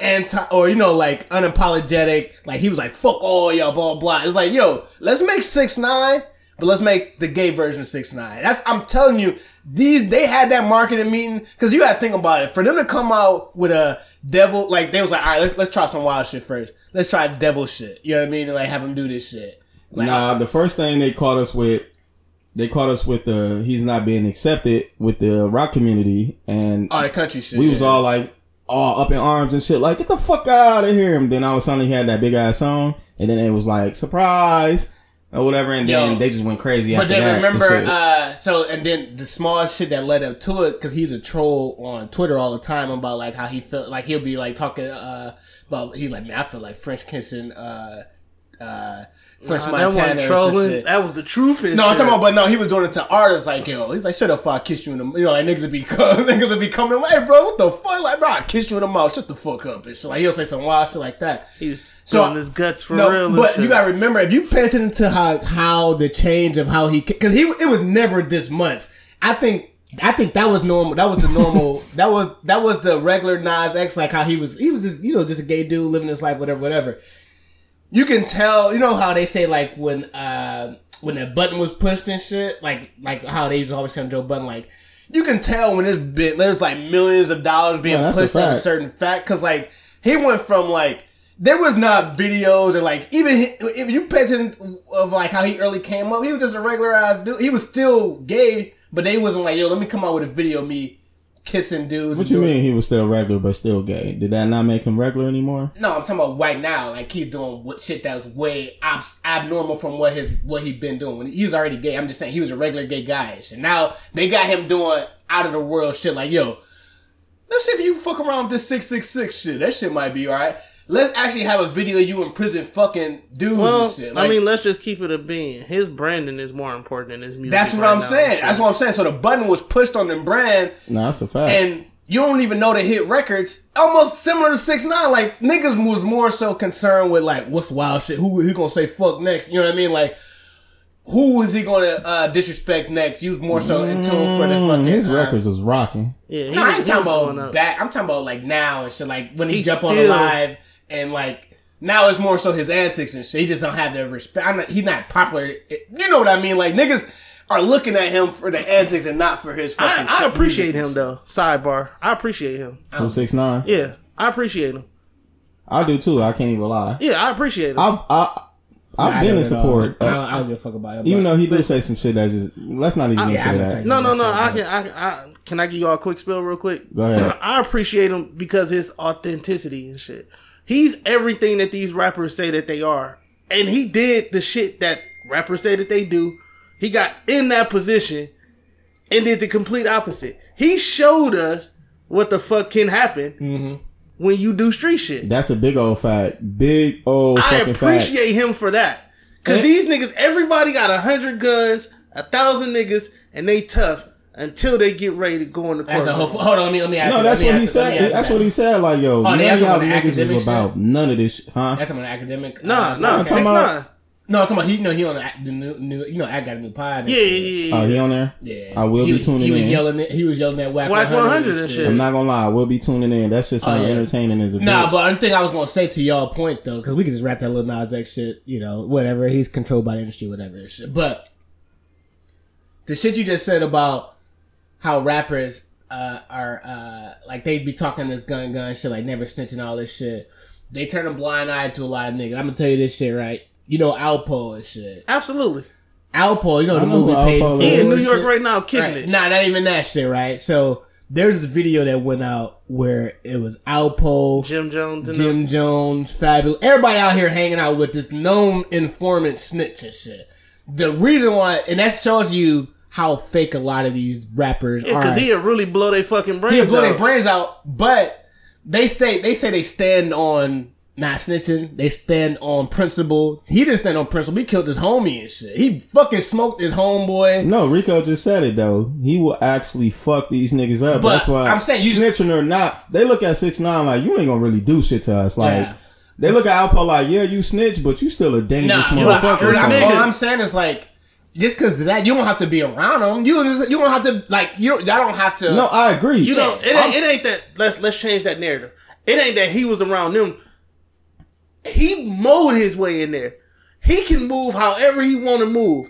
anti or you know like unapologetic. Like he was like, "Fuck all y'all," blah blah. It's like, yo, let's make six nine, but let's make the gay version of six nine. That's I'm telling you, these they had that marketing meeting because you got to think about it. For them to come out with a devil, like they was like, all right, let's let's try some wild shit first. Let's try devil shit. You know what I mean? And like have them do this shit. Like, Nah, the first thing they caught us with, they caught us with the he's not being accepted with the rock community, and all the country shit. we was all like all up in arms and shit, like get the fuck out of here. And then all of a sudden he had that big ass song, and then it was like surprise or whatever, and then they just went crazy But after then that. and remember, shit. uh, so and then the small shit that led up to it, because he's a troll on Twitter all the time about like how he felt, like he'll be like talking uh, about he's like, man, I feel like French kissing uh, uh, French Nah, that Montana wasn't or some trolling. shit. That was the truth. and No, I'm talking about, but no, he was doing it to artists like, yo, he's like, shut up, if I kiss you in the, you know, like niggas would be, niggas would be coming, hey, bro, what the fuck, like, bro, I kiss you in the mouth, shut the fuck up, and shit, like, he'll say some wild shit like that. He was So- so, his guts for no, real. and but you gotta remember if you pay attention to how how the change of how he because he it was never this much. I think I think that was normal. That was the normal. that was that was the regular Nas X like how he was. He was just you know just a gay dude living his life, whatever, whatever. You can tell. You know how they say like when uh when that button was pushed and shit, like like how they used to always say on Joe Budden, like. You can tell when this bit there's like millions of dollars being Yeah, that's a pushed at a certain fact because like he went from like there was not videos or like even if you pay attention of like how he early came up, he was just a regular ass dude. He was still gay, but they wasn't like, yo, let me come out with a video of me kissing dudes. what you mean he was still regular but still gay? Did that not make him regular anymore? No, I'm talking about right now. Like he's doing shit that was way ab- abnormal from what his what he'd been doing. When he was already gay, I'm just saying he was a regular gay guy. and now they got him doing out of the world shit. Like yo, let's see if you fuck around with this six six six shit. That shit might be alright. Let's actually have a video of you in prison fucking dudes Well, and shit. I mean, let's just keep it a being. His branding is more important than his music. that's what right I'm now. saying. That's what I'm saying. So the button was pushed on the brand, Nah, that's a fact. and you don't even know the hit records. Almost similar to Six Nine. Like niggas was more so concerned with like what's wild shit. Who he gonna say fuck next? You know what I mean? Like. Who is he gonna uh, disrespect next? You was more so in tune for the Mm, fucking his uh, records was rocking. Yeah, he No, I was- ain't he talking was going about up. back. I'm talking about like now and shit. Like when he, He jump on the live and like now it's more so his antics and shit. He just don't have the respect. I'm not, he's not popular. You know what I mean? Like niggas are looking at him for the antics and not for his fucking. I, I appreciate him though. Sidebar, I appreciate him. Who six nine? Yeah, I appreciate him. I do too. I can't even lie. Yeah, I appreciate him. I I I've I been in at all. support. I uh, don't, I don't give a fuck about him. even though he do say some shit that's just let's not even yeah, I'm into not that. no, no, no. I can, I, I can I give y'all a quick spill real quick. Go ahead. I appreciate him because his authenticity and shit. He's everything that these rappers say that they are, and he did the shit that rappers say that they do. He got in that position and did the complete opposite. He showed us what the fuck can happen Mm-hmm. when you do street shit. That's a big old fact. Big old I fucking fact. appreciate him for that. Cause And- these niggas, everybody got a hundred guns, a thousand niggas, and they tough until they get ready to go in the court. whole, hold on, let me let me ask you. No, you- that's what he you- said. ask That's what he said. Like, yo, none of asked y'all niggas academic is about none of this, shit, huh? That's about an academic. Nah, uh, nah, I'm talking about- nine. No, I'm talking about he. No, he on the, the new, new. You know, I got a new pod. and Yeah, shit. yeah, yeah. Oh, he on there? Yeah, I will he, be tuning he was. Yelling, at- he was yelling at Wack, Wack 100, 100 and and shit. shit. I'm not gonna lie, we'll be tuning in. That's just sound Oh, yeah. entertaining as a Nah, bitch. but one thing I was gonna say to y'all point though, because we could just wrap that little Nas X shit, you know, whatever. He's controlled by the industry, whatever. Shit. But the shit you just said about how rappers uh, are uh, like they be talking this gun gun shit, like never snitching all this shit. They turn a blind eye to a lot of niggas. I'm gonna tell you this shit right. You know Alpo and shit. Absolutely. Alpo, you know the know movie who paid for He in New York shit? right now, kicking Right. it. Nah, not even that shit, right? So there's a video that went out where it was Alpo, Jim Jones. And Jim Jones, Fabolous. Everybody out here hanging out with this known informant snitch and shit. The reason why, and that shows you how fake a lot of these rappers Yeah, are. because he'll really blow their fucking brains He'll blow their out. brains out, but they stay. They say they stand on not snitching. They stand on principle. He didn't stand on principle. He killed his homie and shit. He fucking smoked his homeboy. no, Rico just said it though. He will actually fuck these niggas up. But That's why I'm saying you- snitching or not, they look at six nine like you ain't gonna really do shit to us. Like Yeah. they look at Alpo like, yeah, you snitch, but you still a dangerous you motherfucker. know, so- I'm, all I'm saying is like, just because of that, you don't have to be around them. You just, you don't have to like you. Don't, y'all don't have to. no, I agree. You know, it ain't, it ain't that. Let's let's change that narrative. It ain't that he was around them. He mowed his way in there. He can move however he want to move.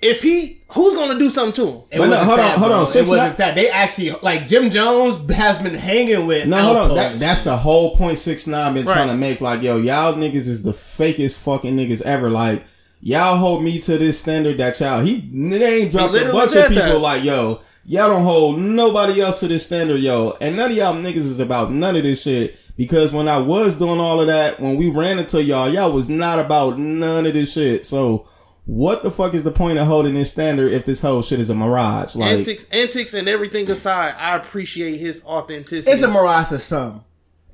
If he, who's gonna do something to him? It But no, wasn't hold on, hold bro. on. It wasn't nine- that. They actually like Jim Jones has been hanging with. No, hold on. That, that's the whole point six nine been Right. trying to make. Like, yo, y'all niggas is the fakest fucking niggas ever. Like, y'all hold me to this standard that y'all he name dropped a bunch of people that. like, yo, y'all don't hold nobody else to this standard, yo. And none of y'all niggas is about none of this shit. Because when I was doing all of that, when we ran into y'all, y'all was not about none of this shit. So what the fuck is the point of holding this standard if this whole shit is a mirage? Like antics, antics, and everything aside, I appreciate his authenticity. It's a mirage of some.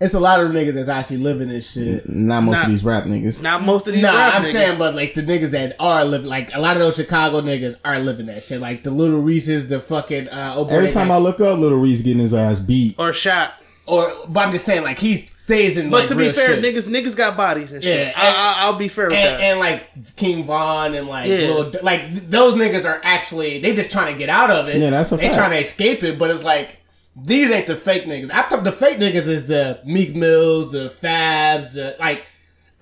It's a lot of niggas that's actually living this shit. not most Nah. of these rap niggas. Not most of these Nah, rap I'm niggas. saying, but like the niggas that are living, like a lot of those Chicago niggas are living that shit. Like the little Reese's, the fucking uh, Every time like, I look up, Little Reese getting his ass beat. or shot. or but I'm just saying, like he stays in. But like, to be real fair, shit. niggas niggas got bodies and shit. Yeah, I, and- I, I'll be fair with and, that. and like King Von and like Yeah. little, like those niggas are actually they just trying to get out of it. Yeah, that's a they fact. trying to escape it, but it's like these ain't the fake niggas. I thought the fake niggas is the Meek Mills, the Fabs, the, like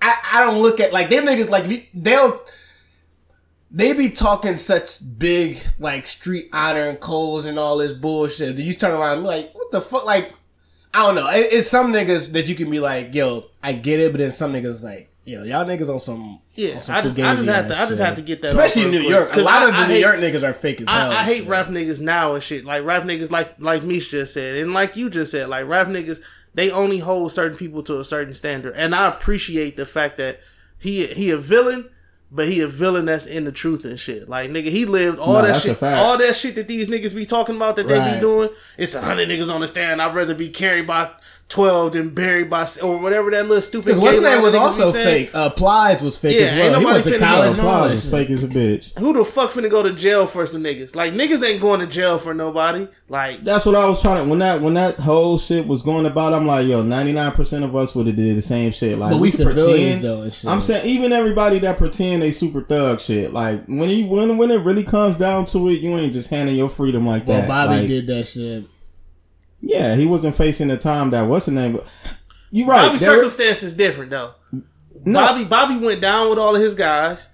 I, I don't look at like them niggas like they'll they be talking such big like street honor and codes and all this bullshit. Then you turn around like, what the fuck? Like, I don't know. It, it's some niggas that you can be like, yo, I get it, but then some niggas like, yo, y'all niggas on some yeah, on some I just, I just have to, ass I just have to get that. Especially off in New quick. York. A 'Cause lot I- of the I New hate- York niggas are fake as hell. I, I hate shit. rap niggas now and shit. Like rap niggas, like like Mish just said, and like you just said, like rap niggas, they only hold certain people to a certain standard. And I appreciate the fact that he he a villain, but he a villain that's in the truth and shit. Like nigga, he lived all No, that shit, all that shit that these niggas be talking about that they be doing. It's a hundred niggas on the stand. I'd rather be carried by twelve and buried by or whatever that little stupid. Because what's name was also fake. Uh, Plies was fake Yeah, as ain't well. He went to college. go- Plies that is shit. fake as a bitch. Who the fuck finna go to jail for some niggas? Like niggas ain't going to jail for nobody. Like That's what I was trying to when that when that whole shit was going about. I'm like, yo, 99 percent of us would have did the same shit. Like But we can civilians, though, and shit. I'm saying even everybody that pretend they super thug shit. Like when you when when it really comes down to it, you ain't just handing your freedom like that. Well. Bobby Like, did that shit. Yeah, he wasn't facing the time that what's the name. You right. Bobby's there- circumstances different though. No. Bobby Bobby went down with all of his guys,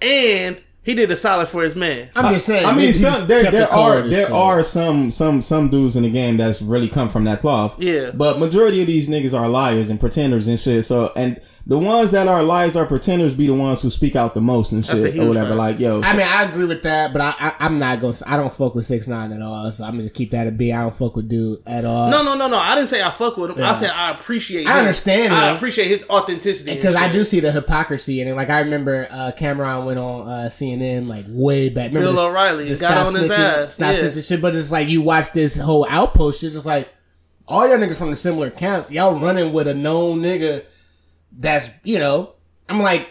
and he did a solid for his man. I'm just saying. I he- mean, he some, there there the are there shit. are some some some dudes in the game that's really come from that cloth. Yeah. but majority of these niggas are liars and pretenders and shit. So and the ones that are liars or pretenders be the ones who speak out the most and shit or whatever. fact. Like yo, I mean, I agree with that, but I, I I'm not gonna. I don't fuck with six nine at all. So I'm gonna just keep that a B. I don't fuck with dude at all. No, no, no, no. I didn't say I fuck with him. Yeah. I said I appreciate. I him. understand I him. appreciate his authenticity because I do see the hypocrisy in it. Like I remember uh, Cam'ron went on uh, CNN like way back. Remember Bill the- O'Reilly the got on his ass, stop yeah. shit. But it's like you watch this whole Alpo shit. It's like all y'all niggas from the similar camps. Y'all running with a known nigga. That's you know. I'm like,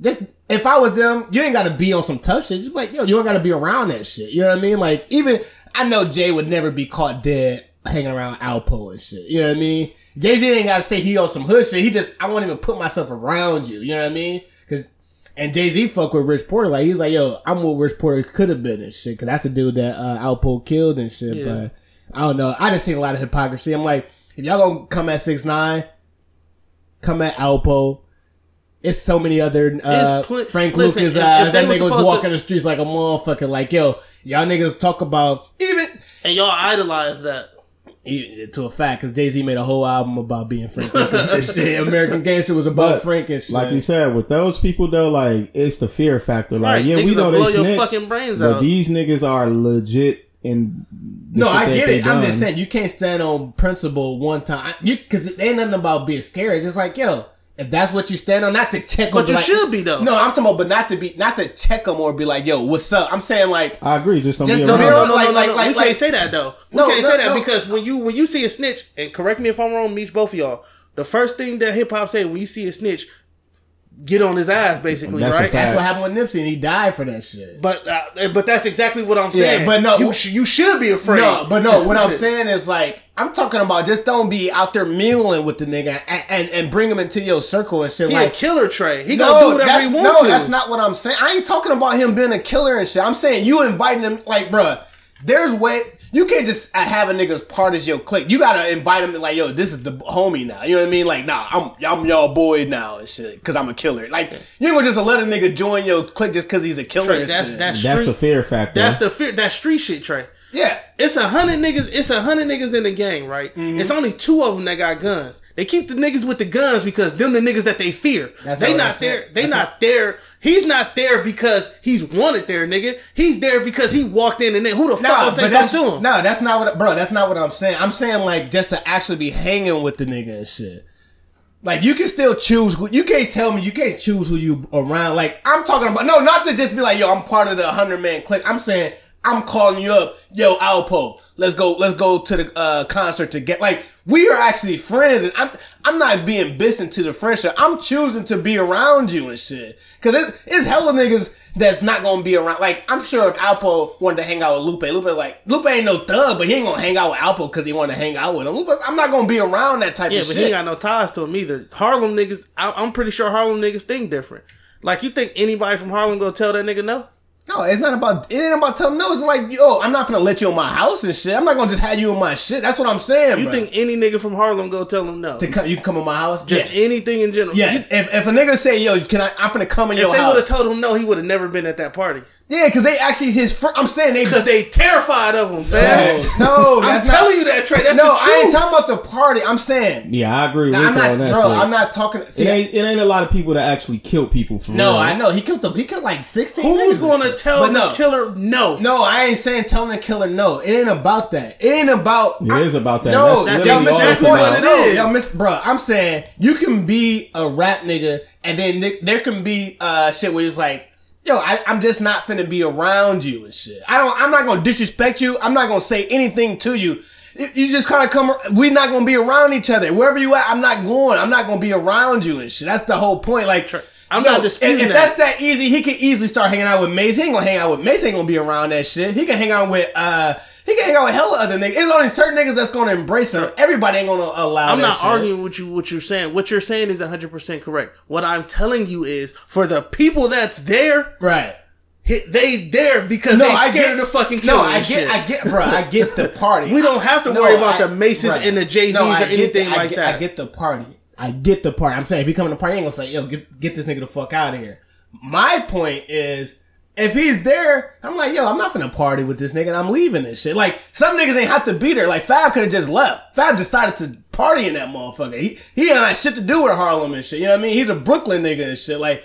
just if I was them, you ain't got to be on some tough shit. Just like yo, you don't got to be around that shit. You know what I mean? Like even I know Jay would never be caught dead hanging around Alpo and shit. You know what I mean? Jay Z ain't got to say he on some hood shit. He just I won't even put myself around you. You know what I mean? And Jay Z fuck with Rich Porter. Like he's like, yo, I'm what Rich Porter could have been and shit. Because that's the dude that uh, Alpo killed and shit. Yeah. But I don't know. I just seen a lot of hypocrisy. I'm like, if y'all gonna come at six nine, come at Alpo. It's so many other uh, pl- Frank listen, Lucas. if- Uh, if that nigga was walking to- the streets like a motherfucker. Like yo, y'all niggas talk about even and y'all idolize that. To a fact because Jay Z made a whole album about being Frank Lucas and shit. American Gangster was about But, Frank and shit. like you said, with those people though, like it's the fear factor. Like Right, yeah, we know they blow your snitch, brains but out. these niggas are legit in. No, I get they it. I'm just saying you can't stand on principle one time. I- You because it ain't nothing about being scared. It's just like yo, if that's what you stand on, not to check them. But you should be, though. No, I'm talking about, but not to be, not to check them or be like, yo, what's up? I'm saying like, I agree. Just don't Just be don't around. No, no, like- no, no, like- no. like- we like- can't say that though. We No, can't no, say that no. because when you when you see a snitch, and correct me if I'm wrong, Meech, both of y'all. The first thing that hip hop say when you see a snitch, get on his ass, basically, That's right? that's what happened with Nipsey, and he died for that shit. But uh, but that's exactly what I'm saying. but no- you sh- you should be afraid. No, but no, what I'm saying is like, I'm talking about just don't be out there mewling with the nigga and, and, and bring him into your circle and shit. he like, a killer Trey. He no, gonna do whatever he want no, to. that's not what I'm saying. I ain't talking about him being a killer and shit. I'm saying you inviting him, like, bruh, there's way. You can't just uh, have a nigga's part as your clique. You gotta invite him to like, yo, this is the homie now. You know what I mean? Like, nah, I'm I'm y'all boy now and shit, cause I'm a killer. Like, you ain't gonna just let a nigga join your clique just cause he's a killer. Trey, and that's shit. that's That's street, the fear factor. That's the fear. That street shit, Trey. Yeah. It's a hundred niggas. It's a hundred niggas in the gang, right? Mm-hmm. It's only two of them that got guns. They keep the niggas with the guns because them the niggas that they fear. That's they not not there. They That's not, there. He's not there because he's wanted there, nigga. He's there because he walked in and then who the fuck Nah, gonna say something to him? no, that's not what, bro. That's not what I'm saying. I'm saying like just to actually be hanging with the nigga and shit. Like you can still choose who you can't tell me you can't choose who you around. Like I'm talking about no, not to just be like yo, I'm part of the hundred man clique. I'm saying I'm calling you up, yo, Alpo. Let's go. Let's go to the uh, concert to get like we are actually friends, and I'm I'm not being bitching to the friendship. I'm choosing to be around you and shit. Cause it's it's hella niggas that's not gonna be around. Like I'm sure if Alpo wanted to hang out with Lupe, Lupe like Lupe ain't no thug, but he ain't gonna hang out with Alpo because he want to hang out with him. Lupe, I'm not gonna be around that type Yeah, of but shit. he ain't got no ties to him either. Harlem niggas, I, I'm pretty sure Harlem niggas think different. Like you think anybody from Harlem gonna tell that nigga no? No, it's not about it ain't about telling no. It's like, yo, I'm not gonna let you in my house and shit. I'm not gonna just have you in my shit. That's what I'm saying. You bruh. think any nigga from Harlem go tell him no? to come, you can come in my house? Just yeah. anything in general. Yes. If, if a nigga say, yo, can I? I'm gonna come in If your house. If they would have told him no, he would have never been at that party. Yeah, because they actually his. Fr- I'm saying they. Because they terrified of him, man. no, I'm not. telling you that, Trey. That's no, the I ain't talking about the party. I'm saying. yeah, I agree with I'm not, on that bro. shit. I'm not talking. See, it ain't it ain't a lot of people that actually kill people for no, real. I know he killed them. He killed like 16. Who's going to tell But the no, killer no? No, I ain't saying telling the killer no. It ain't about that. It ain't about. It is about that. No, That's that's, literally y'all all missed it's that point. No, y'all missed, bro. I'm saying you can be a rap nigga, and then there can be uh shit where it's like, yo, I, I'm just not finna be around you and shit. I don't. I'm not gonna disrespect you. I'm not gonna say anything to you. You you just kind of come. We're not gonna be around each other. Wherever you at, I'm not going. I'm not gonna be around you and shit. That's the whole point. Like, I'm yo, not disputing if, if that. that's that easy, he could easily start hanging out with Mase. He ain't gonna hang out with Mase. He ain't gonna be around that shit. He can hang out with. uh He can hang out with hella other niggas. It's only certain niggas that's gonna embrace him. Everybody ain't gonna allow. This. I'm not shit. arguing with you. What you're saying, what you're saying is 100 percent correct. What I'm telling you is, for the people that's there, Right. they there because No, they I get of fucking killing. No, I get, shit. I get, bro, I get the party. We don't have to No, worry about I- the Mases right. and the Jay Z's No, or anything the- like get- that. I get the party. I get the party. I'm saying if you come to the party, I'm gonna say, yo, get, get this nigga the fuck out of here. My point is, if he's there, I'm like, yo, I'm not finna party with this nigga and I'm leaving this shit. Like, some niggas ain't have to be there. Like, Fab could have just left. Fab decided to party in that motherfucker. He, he ain't had shit to do with Harlem and shit. You know what I mean? He's a Brooklyn nigga and shit. Like,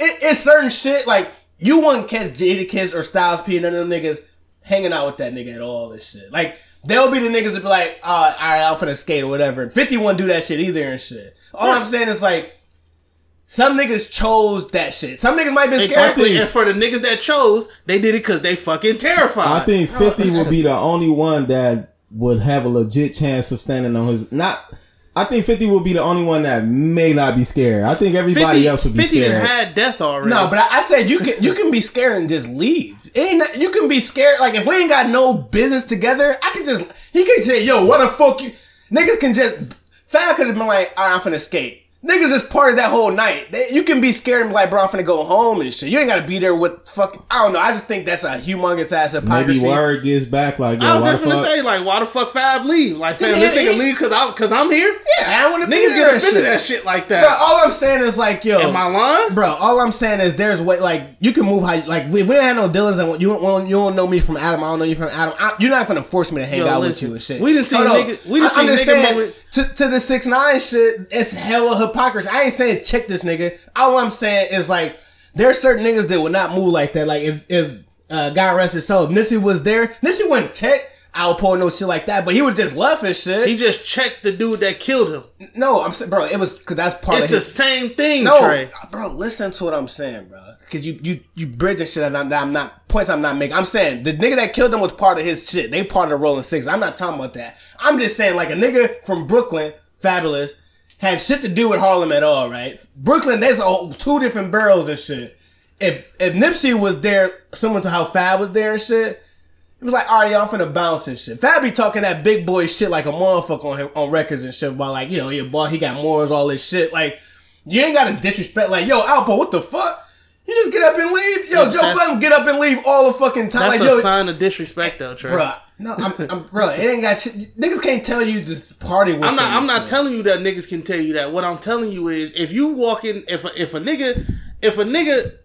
it, it's certain shit like you wouldn't catch Jadakiss or Styles P and none of them niggas hanging out with that nigga at all. This shit like they'll be the niggas that be like, oh, all right, I'm finna skate or whatever. And Fifty wouldn't do that shit either and shit. All I'm saying is like some niggas chose that shit. Some niggas might be scared. Exactly. And for the niggas that chose, they did it because they fucking terrified. I think 50 would be the only one that would have a legit chance of standing on his. Not. I think 50 would be the only one that may not be scared. I think everybody 50, else would be 50 scared. done had death already. No, but I, I said you can you can be scared and just leave. It ain't not- you can be scared like if we ain't got no business together, I can just he can say, yo, what the fuck you niggas can just Fab could have been like, all right, I'm finna skate. Niggas is part of that whole night. They, you can be scared and be like, bro, I'm finna go home and shit. You ain't gotta be there with fucking I don't know. I just think that's a humongous ass hypocrisy. Maybe hypocrisy. word gets back like, yo, I was why just gonna say, like, why the fuck Fab leave? Like, fam, Yeah, this nigga he- leave because I'm, cause I'm here? Yeah, I don't wanna be Niggas there get and offended shit. at shit like Bro, that. all I'm saying is like, yo, Am I lying? Bro, all I'm saying is there's way like you can move how you, like we, we ain't had no dealings and you don't you don't know me from Adam. I don't know you from Adam. I, you're not gonna force me to hang Yo, out with you and shit. we done seen Oh, no. nigga- we done I- I'm seen just nigga saying, moments- to, to the six nine shit. It's hella hypocrisy. I ain't saying check this nigga. All I'm saying is like there's certain niggas that would not move like that. Like if if uh, God rest his soul, if Nipsey was there, Nipsey wouldn't check. Pull no shit like that, but he would just left and shit. He just checked the dude that killed him. no, I'm saying, bro, it was because that's part It's of his, It's the his. same thing, No, Trey. bro, listen to what I'm saying, bro. Cause you you you bridging shit that I'm, that I'm not points I'm not making. I'm saying the nigga that killed him was part of his shit. They part of the Rolling Six. I'm not talking about that. I'm just saying like a nigga from Brooklyn, Fabolous, had shit to do with Harlem at all, right? Brooklyn, there's a two different boroughs and shit. If if Nipsey was there, similar to how Fab was there and shit, it was like, all right, y'all, I'm finna bounce and shit. Fab be talking that big boy shit like a motherfucker on him, on records and shit about like, you know, your boy, he got morals, all this shit. Like, you ain't gotta disrespect like, yo, Alpo, what the fuck? You just get up and leave? Yo, Joe Budden get up and leave all the fucking time. That's like, a yo, sign of disrespect, though, Trey. bruh. No, I'm, I'm, bruh, it ain't got shit. Niggas can't tell you this party with I'm not. I'm not shit. telling you that niggas can tell you that. What I'm telling you is, if you walk in, if a, if a nigga, if a nigga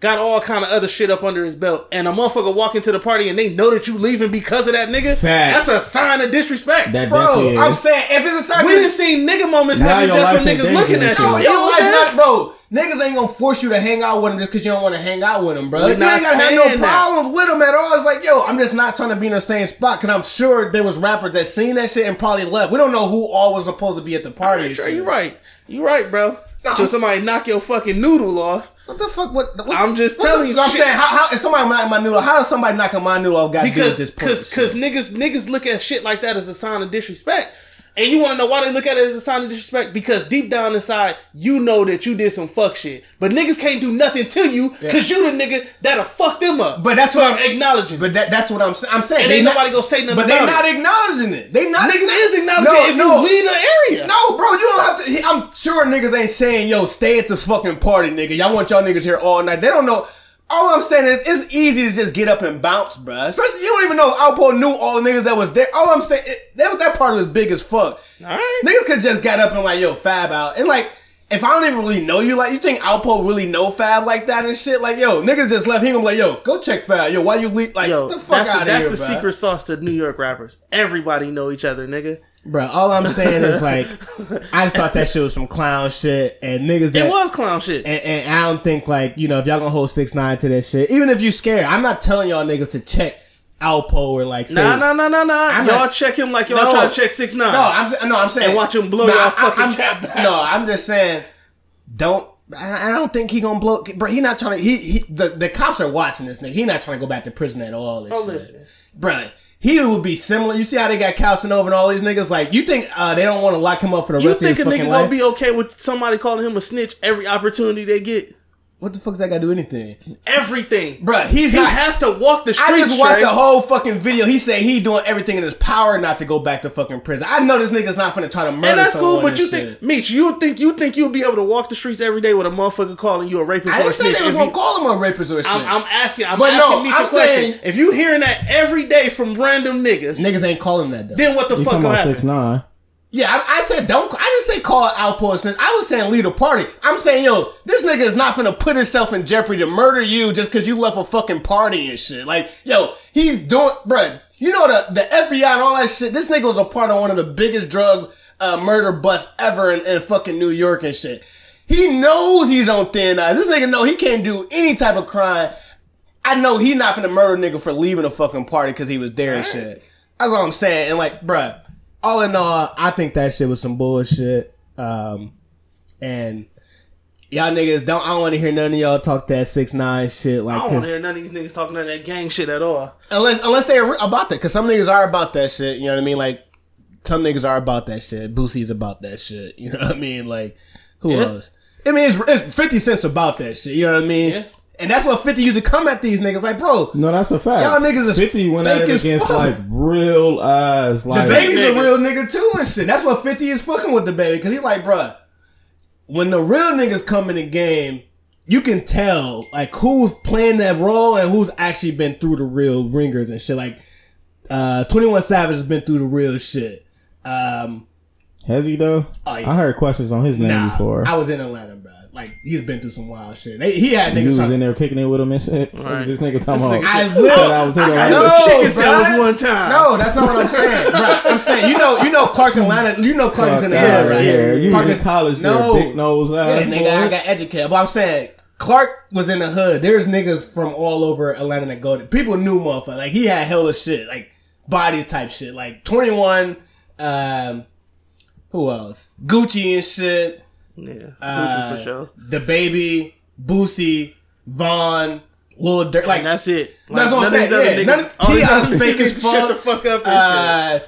got all kind of other shit up under his belt, and a motherfucker walk into the party and they know that you leaving because of that nigga, Facts. that's a sign of disrespect. That Bro, definitely I'm is. saying, if it's a sign of disputes. we didn't see nigga moments Now happen your just from life in niggas looking at you. No, shit. You know your life not, bro. Niggas ain't gonna force you to hang out with them just because you don't want to hang out with them, bro. We You ain't not gotta have saying no that. problems with them at all. It's like, yo, I'm just not trying to be in the same spot because I'm sure there was rappers that seen that shit and probably left. We don't know who all was supposed to be at the party. and Trey, shit. you right. You right, bro. No, so somebody knock your fucking noodle off What the fuck? What? what I'm just what telling you I'm saying, how, how if somebody knocking my noodle? How is somebody knocking my noodle off? Got because this because because niggas niggas look at shit like that as a sign of disrespect. And you want to know why they look at it as a sign of disrespect? Because deep down inside, you know that you did some fuck shit. But niggas can't do nothing to you because you the nigga that'll fuck them up. But that's So what I'm I'm- acknowledging. But that, that's what I'm saying. I'm saying And they ain't not- nobody gonna say nothing But they're not acknowledging it. They not niggas acknow- is acknowledging No, if no. you leave the area. No, bro, you don't have to. I'm sure niggas ain't saying, yo, stay at the fucking party, nigga. Y'all want y'all niggas here all night. They don't know. All I'm saying is, it's easy to just get up and bounce, bro. Especially, you don't even know if Alpo knew all the niggas that was there. All I'm saying, it, that, that party was big as fuck. Alright. Niggas could just got up and like, yo, Fab out. And like, if I don't even really know you, like, you think Alpo really know Fab like that and shit? Like, yo, niggas just left. He gonna be like, yo, go check Fab. Yo, why you leave? Like, Yo, the fuck out of that's the bro. secret sauce to New York rappers. Everybody know each other, nigga. Bro, all I'm saying is like, I just thought that shit was some clown shit, and niggas that It was clown shit. and, and I don't think like you know if y'all gonna hold six nine to that shit, even if you scared, I'm not telling y'all niggas to check Alpo or like say, Nah, nah, nah, nah, nah. I'm Y'all not- check him like y'all No. trying to check six nine. No, I'm no, I'm saying And watch him blow Nah, y'all fucking I'm- cap back. No, I'm just saying, don't. I I don't think he gonna blow. Bro, he not trying to. He, he the, the cops are watching this nigga. He not trying to go back to prison at all. Oh, shit. listen. bro. He would be similar. You see how they got Casanova and all these niggas? Like, you think uh, they don't want to lock him up for the You rest of his life? You think a nigga gonna be okay with somebody calling him a snitch every opportunity they get? What the fuck's that got to do anything? Everything, Bruh, he's He not. has to walk the streets. I just watched Trey. the whole fucking video. He said he doing everything in his power not to go back to fucking prison. I know this nigga's not gonna try to murder And that's someone cool, but you shit. think, Meech, you think you think you'll be able to walk the streets every day with a motherfucker calling you a rapist I or a didn't say snitch? they was If gonna you- call him a rapist or a snitch. I'm, I'm asking, I'm But asking no, Meech I'm a question. saying- if you hearing that every day from random niggas, Niggas ain't calling that though. then what the You fuck talking will about happen? six nine? Yeah, I, I said don't. I didn't say call Alpo snitch. I was saying lead a party. I'm saying yo, this nigga is not gonna put himself in jeopardy to murder you just because you left a fucking party and shit. Like yo, he's doing, bruh. You know the the FBI and all that shit. This nigga was a part of one of the biggest drug uh, murder busts ever in, in fucking New York and shit. He knows he's on thin ice. This nigga know he can't do any type of crime. I know he not gonna murder a nigga for leaving a fucking party because he was there and shit. That's all I'm saying. And like, bruh, all in all, I think that shit was some bullshit. Um, and y'all niggas don't. I don't want to hear none of y'all talk that six nine shit. Like I don't want to hear none of these niggas talking that gang shit at all. unless unless they're about that, because some niggas are about that shit. You know what I mean? Like, some niggas are about that shit. Boosie's about that shit. You know what I mean? Like, who Yeah. else? I mean, it's, it's Fifty Cent's about that shit. You know what I mean? Yeah. And that's what Fifty used to come at these niggas like, bro. No, that's a fact. Y'all niggas is Fifty went at fake it as against fuck. like real eyes, like DaBaby's a real nigga too and shit. That's what 50 is fucking with DaBaby. Cause he like, bro, when the real niggas come in the game, you can tell like who's playing that role and who's actually been through the real ringers and shit. Like, uh, 21 Savage has been through the real shit. Um, Has he though? Oh, yeah. I heard questions on his name nah, before. I was in Atlanta, bruh. Like, he's been through some wild shit. They, he had you niggas was trying in there kicking it with him and shit. Right. This nigga talking This about. nigga I said will. I was in I Atlanta. got No, chicken bruh. sandwich one time. No, that's not what I'm saying. Bruh, I'm saying you know, you know Clark Atlanta. You know Clark is in the Fuck hood, outta right? here. You Clark was in is- college there, no. big nose Yeah, ass nigga, boy. I got educated. But I'm saying Clark was in the hood. There's niggas from all over Atlanta that go to people knew motherfucker. Like he had hella shit, like bodies type shit. Like 21, um, who else? Gucci and shit. Yeah, Gucci Uh, for sure. DaBaby, Boosie, Von, Lil Durk. Like And that's it. That's what I'm saying, yeah, niggas- none of- all these T.I.'s other fake niggas as fuck. Shut the fuck up and shit. Uh,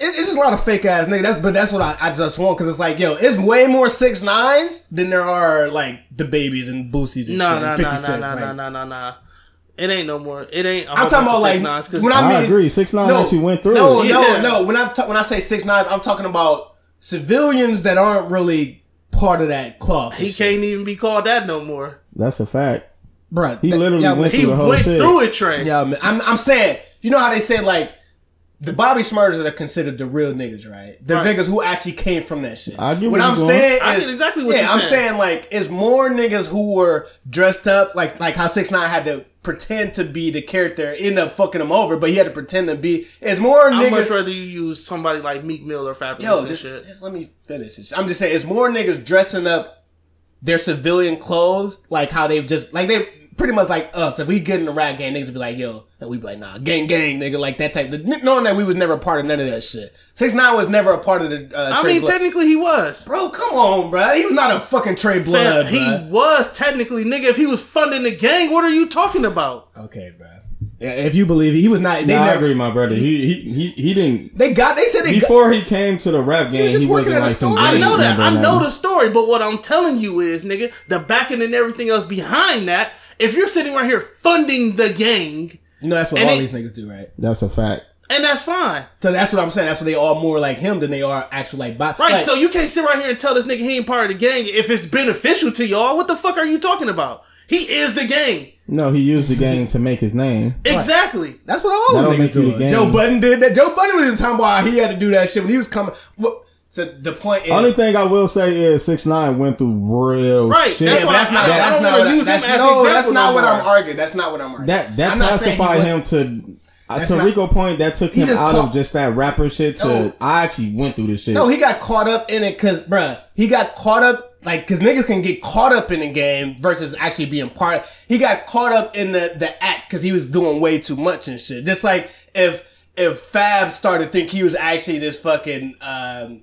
it- it's just a lot of fake ass niggas. That's but that's what I, I just want because it's like yo, it's way more six nines than there are like the babies and boosies and No, shit. no, and no, 50 no, cents. no, like, no, no, no, no. It ain't no more. It ain't. I'm talking about like because when I I mean agree. 6ix9ine actually went through No, no, Yeah. no. When I ta- when I say six nine, I'm talking about civilians that aren't really part of that club. he can't even be called that no more. That's a fact. Bruh, He that- literally yeah, went man, He the whole went shit. through it, Trey. Yeah, man. I'm, I'm saying, you know how they say like the Bobby Shmurdas are considered the real niggas, right? The Right. niggas who actually came from that shit. I get what where I'm going. saying I is get exactly what yeah, you're I'm saying. saying like it's more niggas who were dressed up like like how Six Nine had to pretend to be the character, end up fucking him over, but he had to pretend to be. It's more I'd much niggas. rather you use somebody like Meek Mill or Fabolous Yo, and just, shit. just let me finish this. I'm just saying it's more niggas dressing up their civilian clothes, like how they've just like they pretty much like us. If we get in the rap game, niggas would be like, yo, and we'd be like, nah, gang, gang, nigga, like that type. Of, Knowing that we was never a part of none of that shit. Six Nine was never a part of the. Uh, I Trey mean, Blood. technically he was. bro, come on, bro. He was not a fucking Trey Blood. Fam, he was technically, nigga. If he was funding the gang, what are you talking about? okay, bro. Yeah, if you believe it, he was not. They Nah, I agree, my brother. He he he, he didn't. They got. They said they got. Before he came to the rap game, He, was just he working wasn't at a like some. I know that. I know nothing. the story, but what I'm telling you is, nigga, the backing and everything else behind that. If you're sitting right here funding the gang, You know that's what all it- these niggas do, right? That's a fact. and that's fine, So that's what I'm saying. That's what they are more like him than they are actually like. Bi- right? like- so you can't sit right here and tell this nigga he ain't part of the gang if it's beneficial to y'all. What the fuck are you talking about? He is the gang. No, he used the gang to make his name. Exactly. That's what all That the don't niggas make the do. Joe Budden did that. Joe Budden was even talking about how he had to do that shit when he was coming. What? So the point is, Only thing I will say is six nine went through real Right, shit. that's yeah, that's not. I- I don't wanna what I- use him that's, as the no, that's example not no what I'm arguing. That's not what I'm arguing. that that I'm not saying he classified him to. Uh, That's to not- Rico point, that took him out caught- of just that rapper shit to No. I actually went through this shit. No, he got caught up in it because, bruh, he got caught up like because niggas can get caught up in the game versus actually being part. He got caught up in the the act because he was doing way too much and shit. Just like if if Fab started think he was actually this fucking. um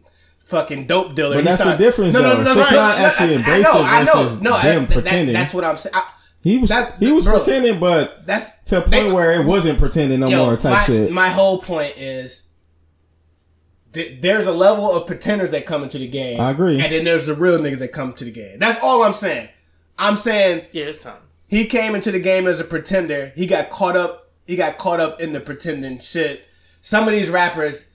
Fucking dope dealer. But He that's the started- difference, though. No, no, 6ix9ine actually embraced it versus them that- pretending. that's what I'm saying. He was That- he was bro. pretending, but That's to a point they- where it wasn't pretending no Yo, more type my, shit. My whole point is th- there's a level of pretenders that come into the game. I agree. And then there's the real niggas that come to the game. That's all I'm saying. I'm saying Yeah, it's time. he came into the game as a pretender. He got caught up. He got caught up in the pretending shit. Some of these rappers,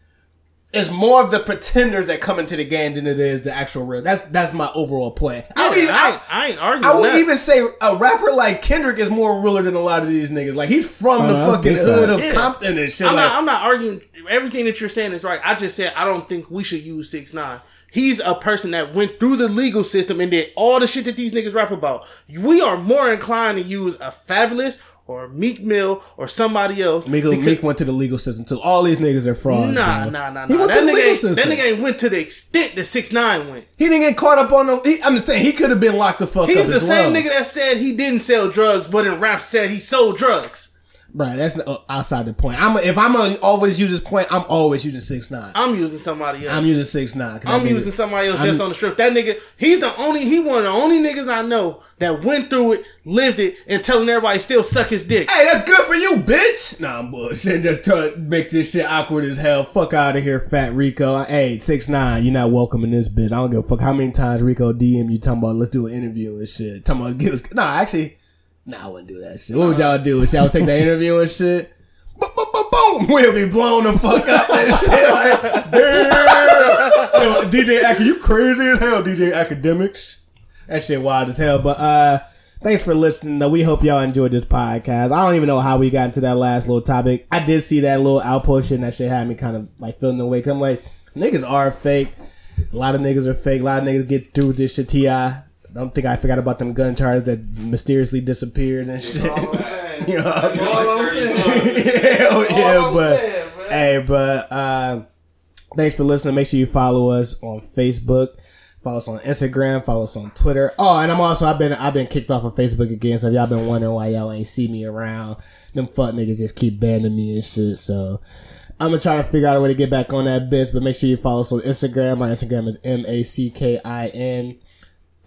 it's more of the pretenders that come into the game than it is the actual real. That's that's my overall point. I would Yeah, even, I, I, ain't, I ain't arguing. I would that. even say a rapper like Kendrick is more realer than a lot of these niggas. Like he's from Oh, the fucking hood of Yeah. Compton and shit. I'm like, not. I'm not arguing. Everything that you're saying is right. I just said I don't think we should use six nine. He's a person that went through the legal system and did all the shit that these niggas rap about. We are more inclined to use a Fabolous or Meek Mill or somebody else. Meek, because- Meek went to the legal system too. All these niggas are frauds. Nah, bro. nah, nah, nah. That nigga, legal ain't, system. that nigga ain't went to the extent that six nine went. he didn't get caught up on the. He, I'm just saying he could have been locked the fuck up. He's the same well. nigga that said he didn't sell drugs, but in rap said he sold drugs. Right, that's uh, outside the point. I'm if I'm gonna always use this point, I'm always using six nine. I'm using somebody else. I'm using six nine. I'm using somebody else just on the strip. That nigga, he's the only, he one of the only niggas I know that went through it, lived it, and telling everybody still suck his dick. Hey, that's good for you, bitch. Nah, I'm bullshit. Just to make this shit awkward as hell. Fuck out of here, Fat Rico. Hey, six nine. You're not welcome in this bitch. I don't give a fuck how many times Rico DM you talking about let's do an interview and shit. Talking about get us. Nah, actually, nah, I wouldn't do that shit. What would y'all do? Would y'all take the interview and shit? Boom, boom, boom, boom. We'll be blown the fuck out that shit. Like, damn. DJ Ac- you crazy as hell, DJ Akademiks. That shit wild as hell. But uh thanks for listening. Though. We hope y'all enjoyed this podcast. I don't even know how we got into that last little topic. I did see that little outpost shit and that shit had me kind of like feeling the way. Cause I'm like, niggas are fake. A lot of niggas are fake. A lot of niggas get through this shit. T.I. Don't think I forgot about them gun charges that mysteriously disappeared and shit. you know, Hell yeah, but hey, but uh, thanks for listening. Make sure you follow us on Facebook. Follow us on Instagram. Follow us on Twitter. Oh, and I'm also I've been I've been kicked off of Facebook again. So if y'all been wondering why y'all ain't see me around, them fuck niggas just keep banning me and shit. So I'm gonna try to figure out a way to get back on that bitch. But make sure you follow us on Instagram. My Instagram is m a c k i n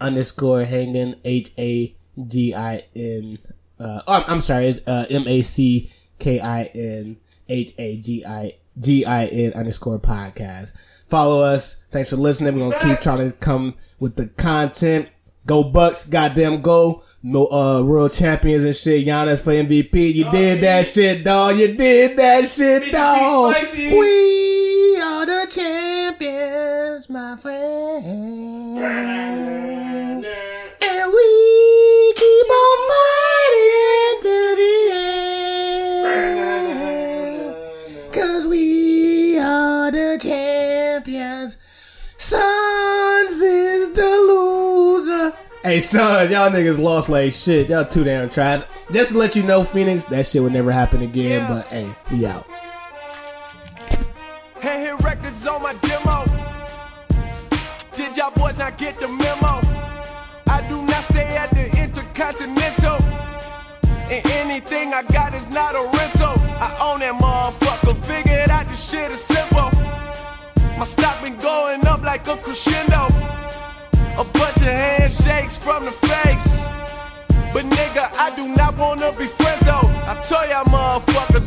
underscore hanging h a g i n. Uh, oh, I'm, I'm sorry. It's uh, m a c k i n h a g i g i n underscore podcast. Follow us. Thanks for listening. We're gonna keep trying to come with the content. Go Bucks, goddamn go. No uh world champions and shit. Giannis for MVP. You did that shit, dog. You did that shit, dog. We are the champions, my friend. Hey, son, y'all niggas lost like shit. Y'all too damn trash. Just to let you know, Phoenix, that shit would never happen again. But hey, we out. Hand hit records on my demo. Did y'all boys not get the memo? I do not stay at the Intercontinental. And anything I got is not a rental. I own that motherfucker. Figured out this shit is simple. My stock been going up like a crescendo. A bunch of handshakes from the fakes. But nigga, I do not wanna be friends though. I tell y'all motherfuckers.